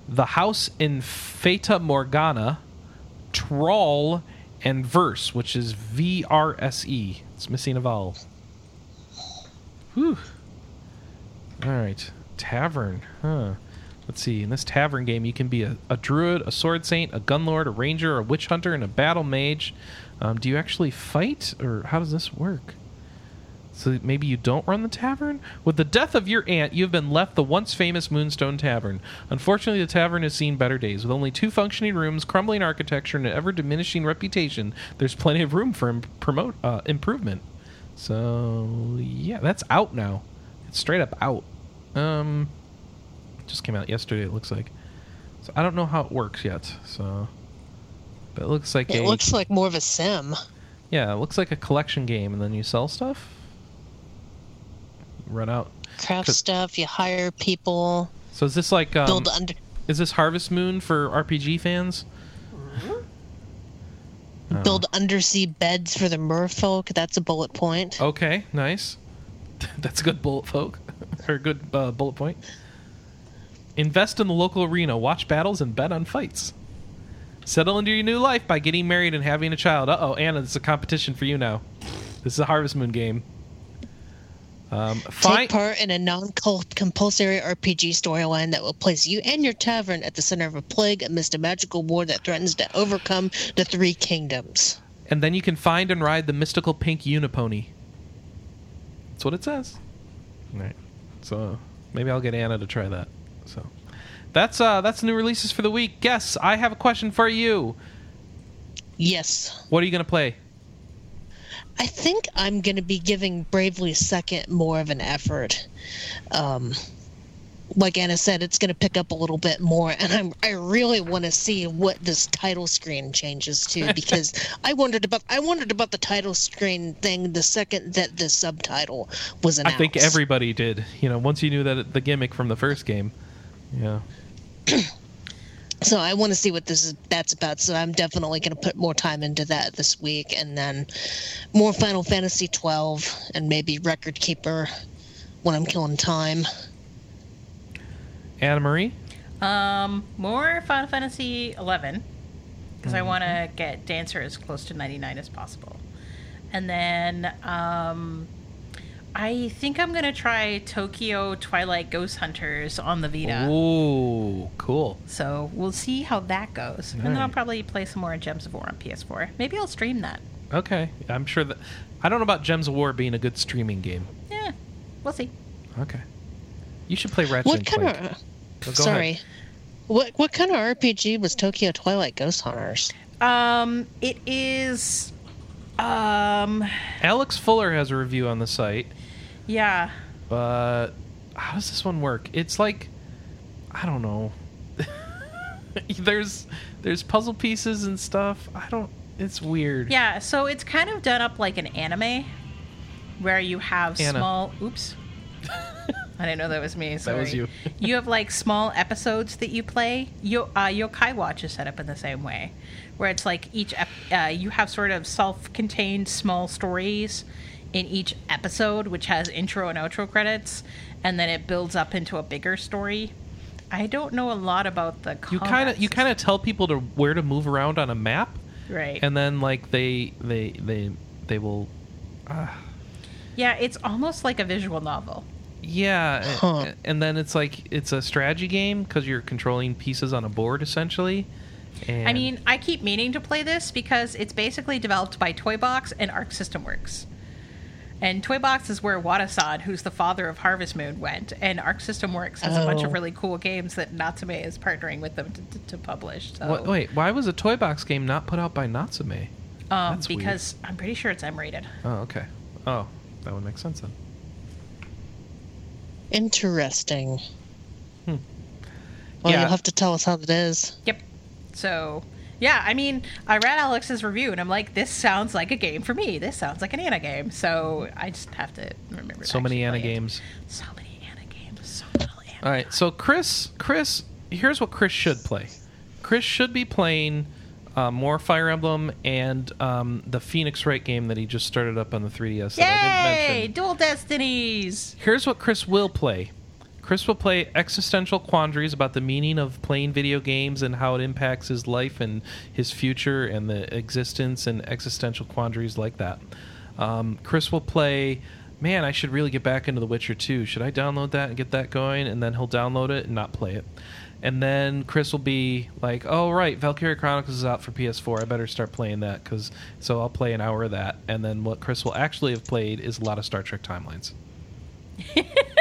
The House in Fata Morgana, Troll, and Verse, which is V R S E. It's missing a vowel. Whew. All right. Tavern. Huh. Let's see. In this tavern game, you can be a, a druid, a sword saint, a gun lord, a ranger, a witch hunter, and a battle mage. Um, do you actually fight, or how does this work? So maybe you don't run the tavern? With the death of your aunt, you have been left the once famous Moonstone Tavern. Unfortunately, the tavern has seen better days. With only two functioning rooms, crumbling architecture, and an ever diminishing reputation, there's plenty of room for im- promote uh, improvement. So yeah, that's out now. It's straight up out. Um, just came out yesterday. It looks like. So I don't know how it works yet. So, but it looks like It a looks like more of a sim. yeah, it looks like a collection game, and then you sell stuff. Run out. Craft stuff, you hire people, So is this like um, build under. is this Harvest Moon for RPG fans? Oh. Build undersea beds for the merfolk. That's a bullet point. Okay, nice. *laughs* That's a good bullet folk *laughs* or a good uh, bullet point. Invest in the local arena, watch battles, and bet on fights. Settle into your new life by getting married and having a child. Uh oh, Anna, this is a competition for you now. This is a Harvest Moon game. Um, find, Take part in a non-compulsory RPG storyline that will place you and your tavern at the center of a plague amidst a magical war that threatens to overcome the three kingdoms. and then you can find and ride the mystical pink unipony. That's what it says. All right. So maybe I'll get Anna to try that. So that's uh that's new releases for the week. Guess I have a question for you. Yes, What are you gonna play? I think I'm going to be giving Bravely Second more of an effort. Um, like Anna said, it's going to pick up a little bit more, and I'm I really want to see what this title screen changes to *laughs* because I wondered about I wondered about the title screen thing the second that the subtitle was announced. I think everybody did. You know, once you knew that the gimmick from the first game. Yeah. *clears throat* So I want to see what this is that's about. So I'm definitely going to put more time into that this week, and then more Final Fantasy 12 and maybe Record Keeper when I'm killing time. Anna Marie. Um, more Final Fantasy 11 because I want to get Dancer as close to 99 as possible. And then um, I think I'm going to try Tokyo Twilight Ghost Hunters on the Vita. Ooh, cool. So we'll see how that goes. And then I'll Alright. probably play some more Gems of War on PS4. Maybe I'll stream that. Okay, I'm sure that I don't know about Gems of War being a good streaming game. Yeah, we'll see. Okay. You should play Ratchet What and kind Clank. of? Oh, go ahead. sorry. What what kind of RPG was Tokyo Twilight Ghost Hunters? Um, it is. Um, Alex Fuller has a review on the site, yeah. but how does this one work? It's like I don't know. *laughs* there's there's puzzle pieces and stuff. I don't. It's weird. Yeah, so it's kind of done up like an anime where you have Anna. small. Oops. I didn't know that was me. *laughs* Sorry. was you. you have like small episodes that you play. Yo, uh, Yokai Watch is set up in the same way, where it's like each ep- uh, you have sort of self-contained small stories in each episode, which has intro and outro credits, and then it builds up into a bigger story. I don't know a lot about the. You kind of you kind of tell people to where to move around on a map, right. and then like they they they they will. Uh, yeah, it's almost like a visual novel. Yeah, Huh. and then it's like it's a strategy game because you're controlling pieces on a board essentially. And I mean, I keep meaning to play this because it's basically developed by Toybox and Arc System Works. And Toybox is where Wada-san, who's the father of Harvest Moon, went. And Arc System Works has a bunch Oh. of really cool games that Natsume is partnering with them to, to, to publish. So, What- wait, why was a Toybox game not put out by Natsume? um, that's weird. because I'm pretty sure it's M rated. Oh, okay. Oh, that would make sense then. Interesting. Hmm. Well, Yeah. you'll have to tell us how that is. Yep. So, yeah, I mean, I read Alex's review and I'm like, this sounds like a game for me. This sounds like an Anna game. So I just have to remember. to So many Anna it. games. So many Anna games. So little Anna. All right, so Chris, Chris, here's what Chris should play. Chris should be playing uh, more Fire Emblem and um, the Phoenix Wright game that he just started up on the 3DS. That I didn't Yay! Dual Destinies! Here's what Chris will play. Chris will play existential quandaries about the meaning of playing video games and how it impacts his life and his future and the existence and existential quandaries like that. Um, Chris will play man, I should really get back into The Witcher 2. Should I download that and get that going? And then he'll download it and not play it. And then Chris will be like, "Oh right, Valkyria Chronicles is out for PS4. I better start playing that because so I'll play an hour of that." And then what Chris will actually have played is a lot of Star Trek timelines. *laughs*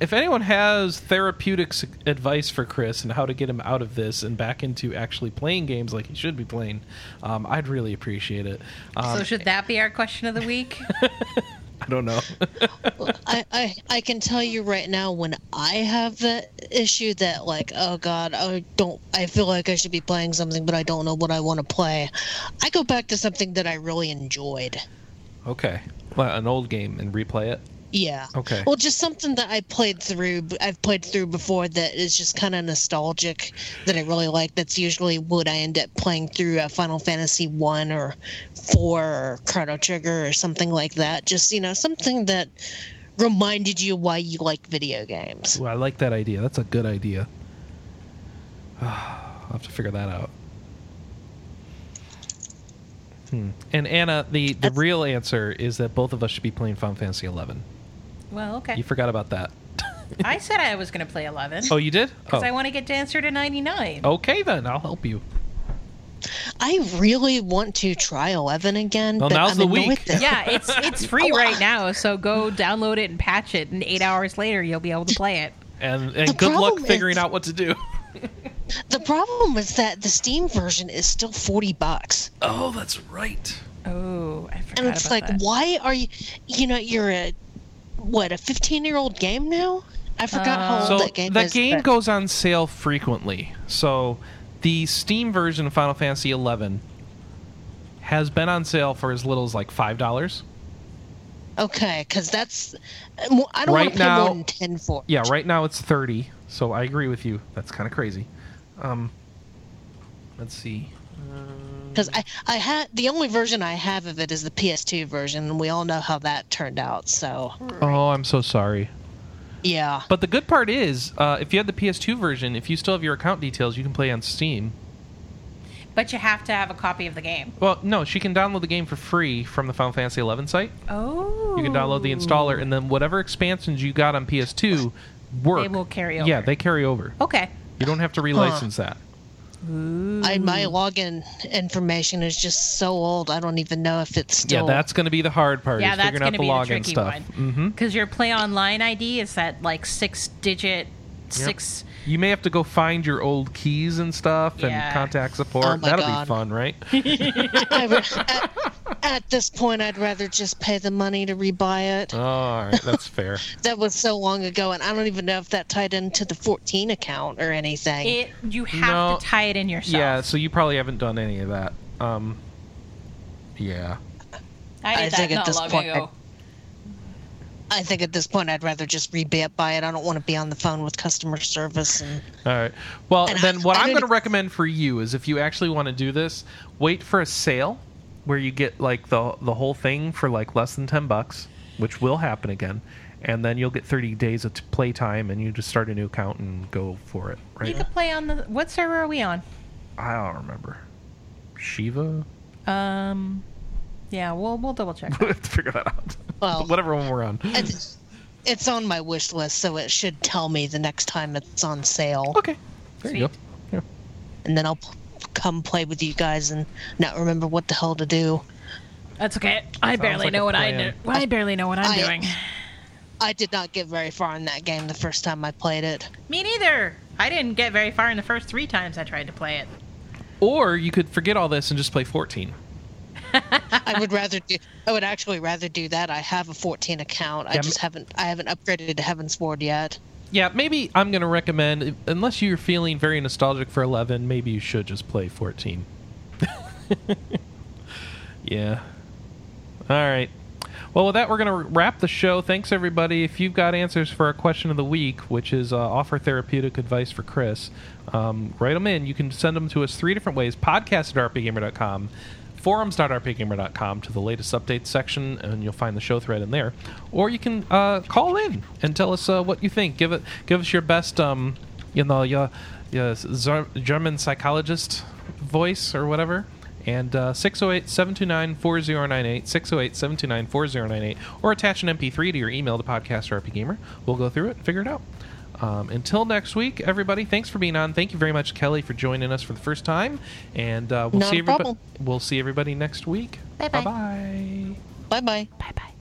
if anyone has therapeutic advice for Chris and how to get him out of this and back into actually playing games like he should be playing, um, I'd really appreciate it. Um, so should that be our question of the week? *laughs* I don't know. *laughs* I, I I can tell you right now when I have that issue that like oh god I don't I feel like I should be playing something but I don't know what I want to play. I go back to something that I really enjoyed. okay, well, an old game and replay it. Yeah. Okay. Well, just something that I played through. I've played through before that is just kind of nostalgic that I really like. That's usually what I end up playing through a Final Fantasy one or four or Chrono Trigger or something like that. Just you know something that reminded you why you like video games. Ooh, I like that idea. That's a good idea. *sighs* I'll have to figure that out. Hmm. And Anna, the, the That's- real answer is that both of us should be playing Final Fantasy Eleven. Well, okay. You forgot about that. *laughs* I said I was going to play 11 Oh, you did? because Oh. I want to get Dancer to 99. Okay, then I'll help you. I really want to try Eleven again. Well, but now's I'm the week. that- Yeah, it's *laughs* it's free right now, so go download it and patch it, and eight hours later you'll be able to play it. And and good luck figuring is- out what to do. *laughs* The problem is that the Steam version is still forty bucks. oh, that's right. Oh, I forgot And it's about like, that. why are you? You know, you're a what a 15 year old game now. I forgot how old So that game that is. game but- goes on sale frequently. So the Steam version of Final Fantasy XI has been on sale for as little as like five dollars. Okay, because that's I don't Right want to pay now- more than ten for. it. Yeah, right now it's thirty. So I agree with you. That's kind of crazy. Um, let's see. Because I I had the only version I have of it is the PS2 version, and we all know how that turned out. So Oh, I'm so sorry. yeah, But the good part is, uh, if you have the PS2 version, if you still have your account details, you can play on Steam. But you have to have a copy of the game. Well, no, she can download the game for free from the Final Fantasy XI site. Oh, You can download the installer, and then whatever expansions you got on PS2 work. They will carry over. Yeah, they carry over. Okay. You don't have to relicense that. I, my login information is just so old. I don't even know if it's still. Yeah, that's going to be the hard part. Yeah, is that's figuring going out to the be the login tricky stuff. one. Mm-hmm. Because your PlayOnline ID is that like six digit, six. You may have to go find your old keys and stuff and contact support. Oh my That'll God. be fun, right? I *laughs* re- at, at this point, I'd rather just pay the money to rebuy it. oh, all right, that's *laughs* fair. That was so long ago, and I don't even know if that tied into the 14 account or anything. It you have No. to tie it in yourself. Yeah, so you probably haven't done any of that. Um, yeah. I did I that think at not this long point, ago. I think at this point, I'd rather just rebuy it. I don't want to be on the phone with customer service. And All right. Well, And then I- what I I'm going to recommend for you is if you actually want to do this, wait for a sale where you get like the the whole thing for like less than 10 bucks, which will happen again. And then you'll get 30 days of t- playtime and you just start a new account and go for it, right? You right? could play on the what server are we on? I don't remember. Shiva? Um, yeah, we'll we'll double check. we'll have to figure that out. Well- *laughs* Whatever one we're on. it's, it's on my wish list, so it should tell me the next time it's on sale. Okay. There you go. Yeah. And then I'll p- come play with you guys and not remember what the hell to do. That's okay. I barely like know a what I do. plan. I barely know what I'm I- doing. I did not get very far in that game the first time I played it. Me neither. I didn't get very far in the first three times I tried to play it. Or you could forget all this and just play 14. I would rather do. I would actually rather do that. I have a 14 account. I Yeah, just haven't. I haven't upgraded to Heavensward yet. Yeah, maybe I'm going to recommend, unless you're feeling very nostalgic for 11, maybe you should just play 14. *laughs* yeah. All right. Well, with that, we're going to wrap the show. Thanks, everybody. If you've got answers for our question of the week, which is uh, offer therapeutic advice for Chris, um, write them in. You can send them to us three different ways podcast at rpgamer.com, forums.rpgamer.com to the latest updates section, and you'll find the show thread in there. Or you can uh, call in and tell us uh, what you think. Give it, give us your best, um, you know, your, your German psychologist voice or whatever, And uh, 608 729 4098, 608 729 4098, or attach an MP3 to your email to Podcaster RPGamer. We'll go through it and figure it out. Um, until next week, everybody, thanks for being on. Thank you very much, Kelley, for joining us for the first time. And uh, we'll Not see everybody. We'll see everybody next week. Bye-bye. Bye bye. Bye bye. Bye bye.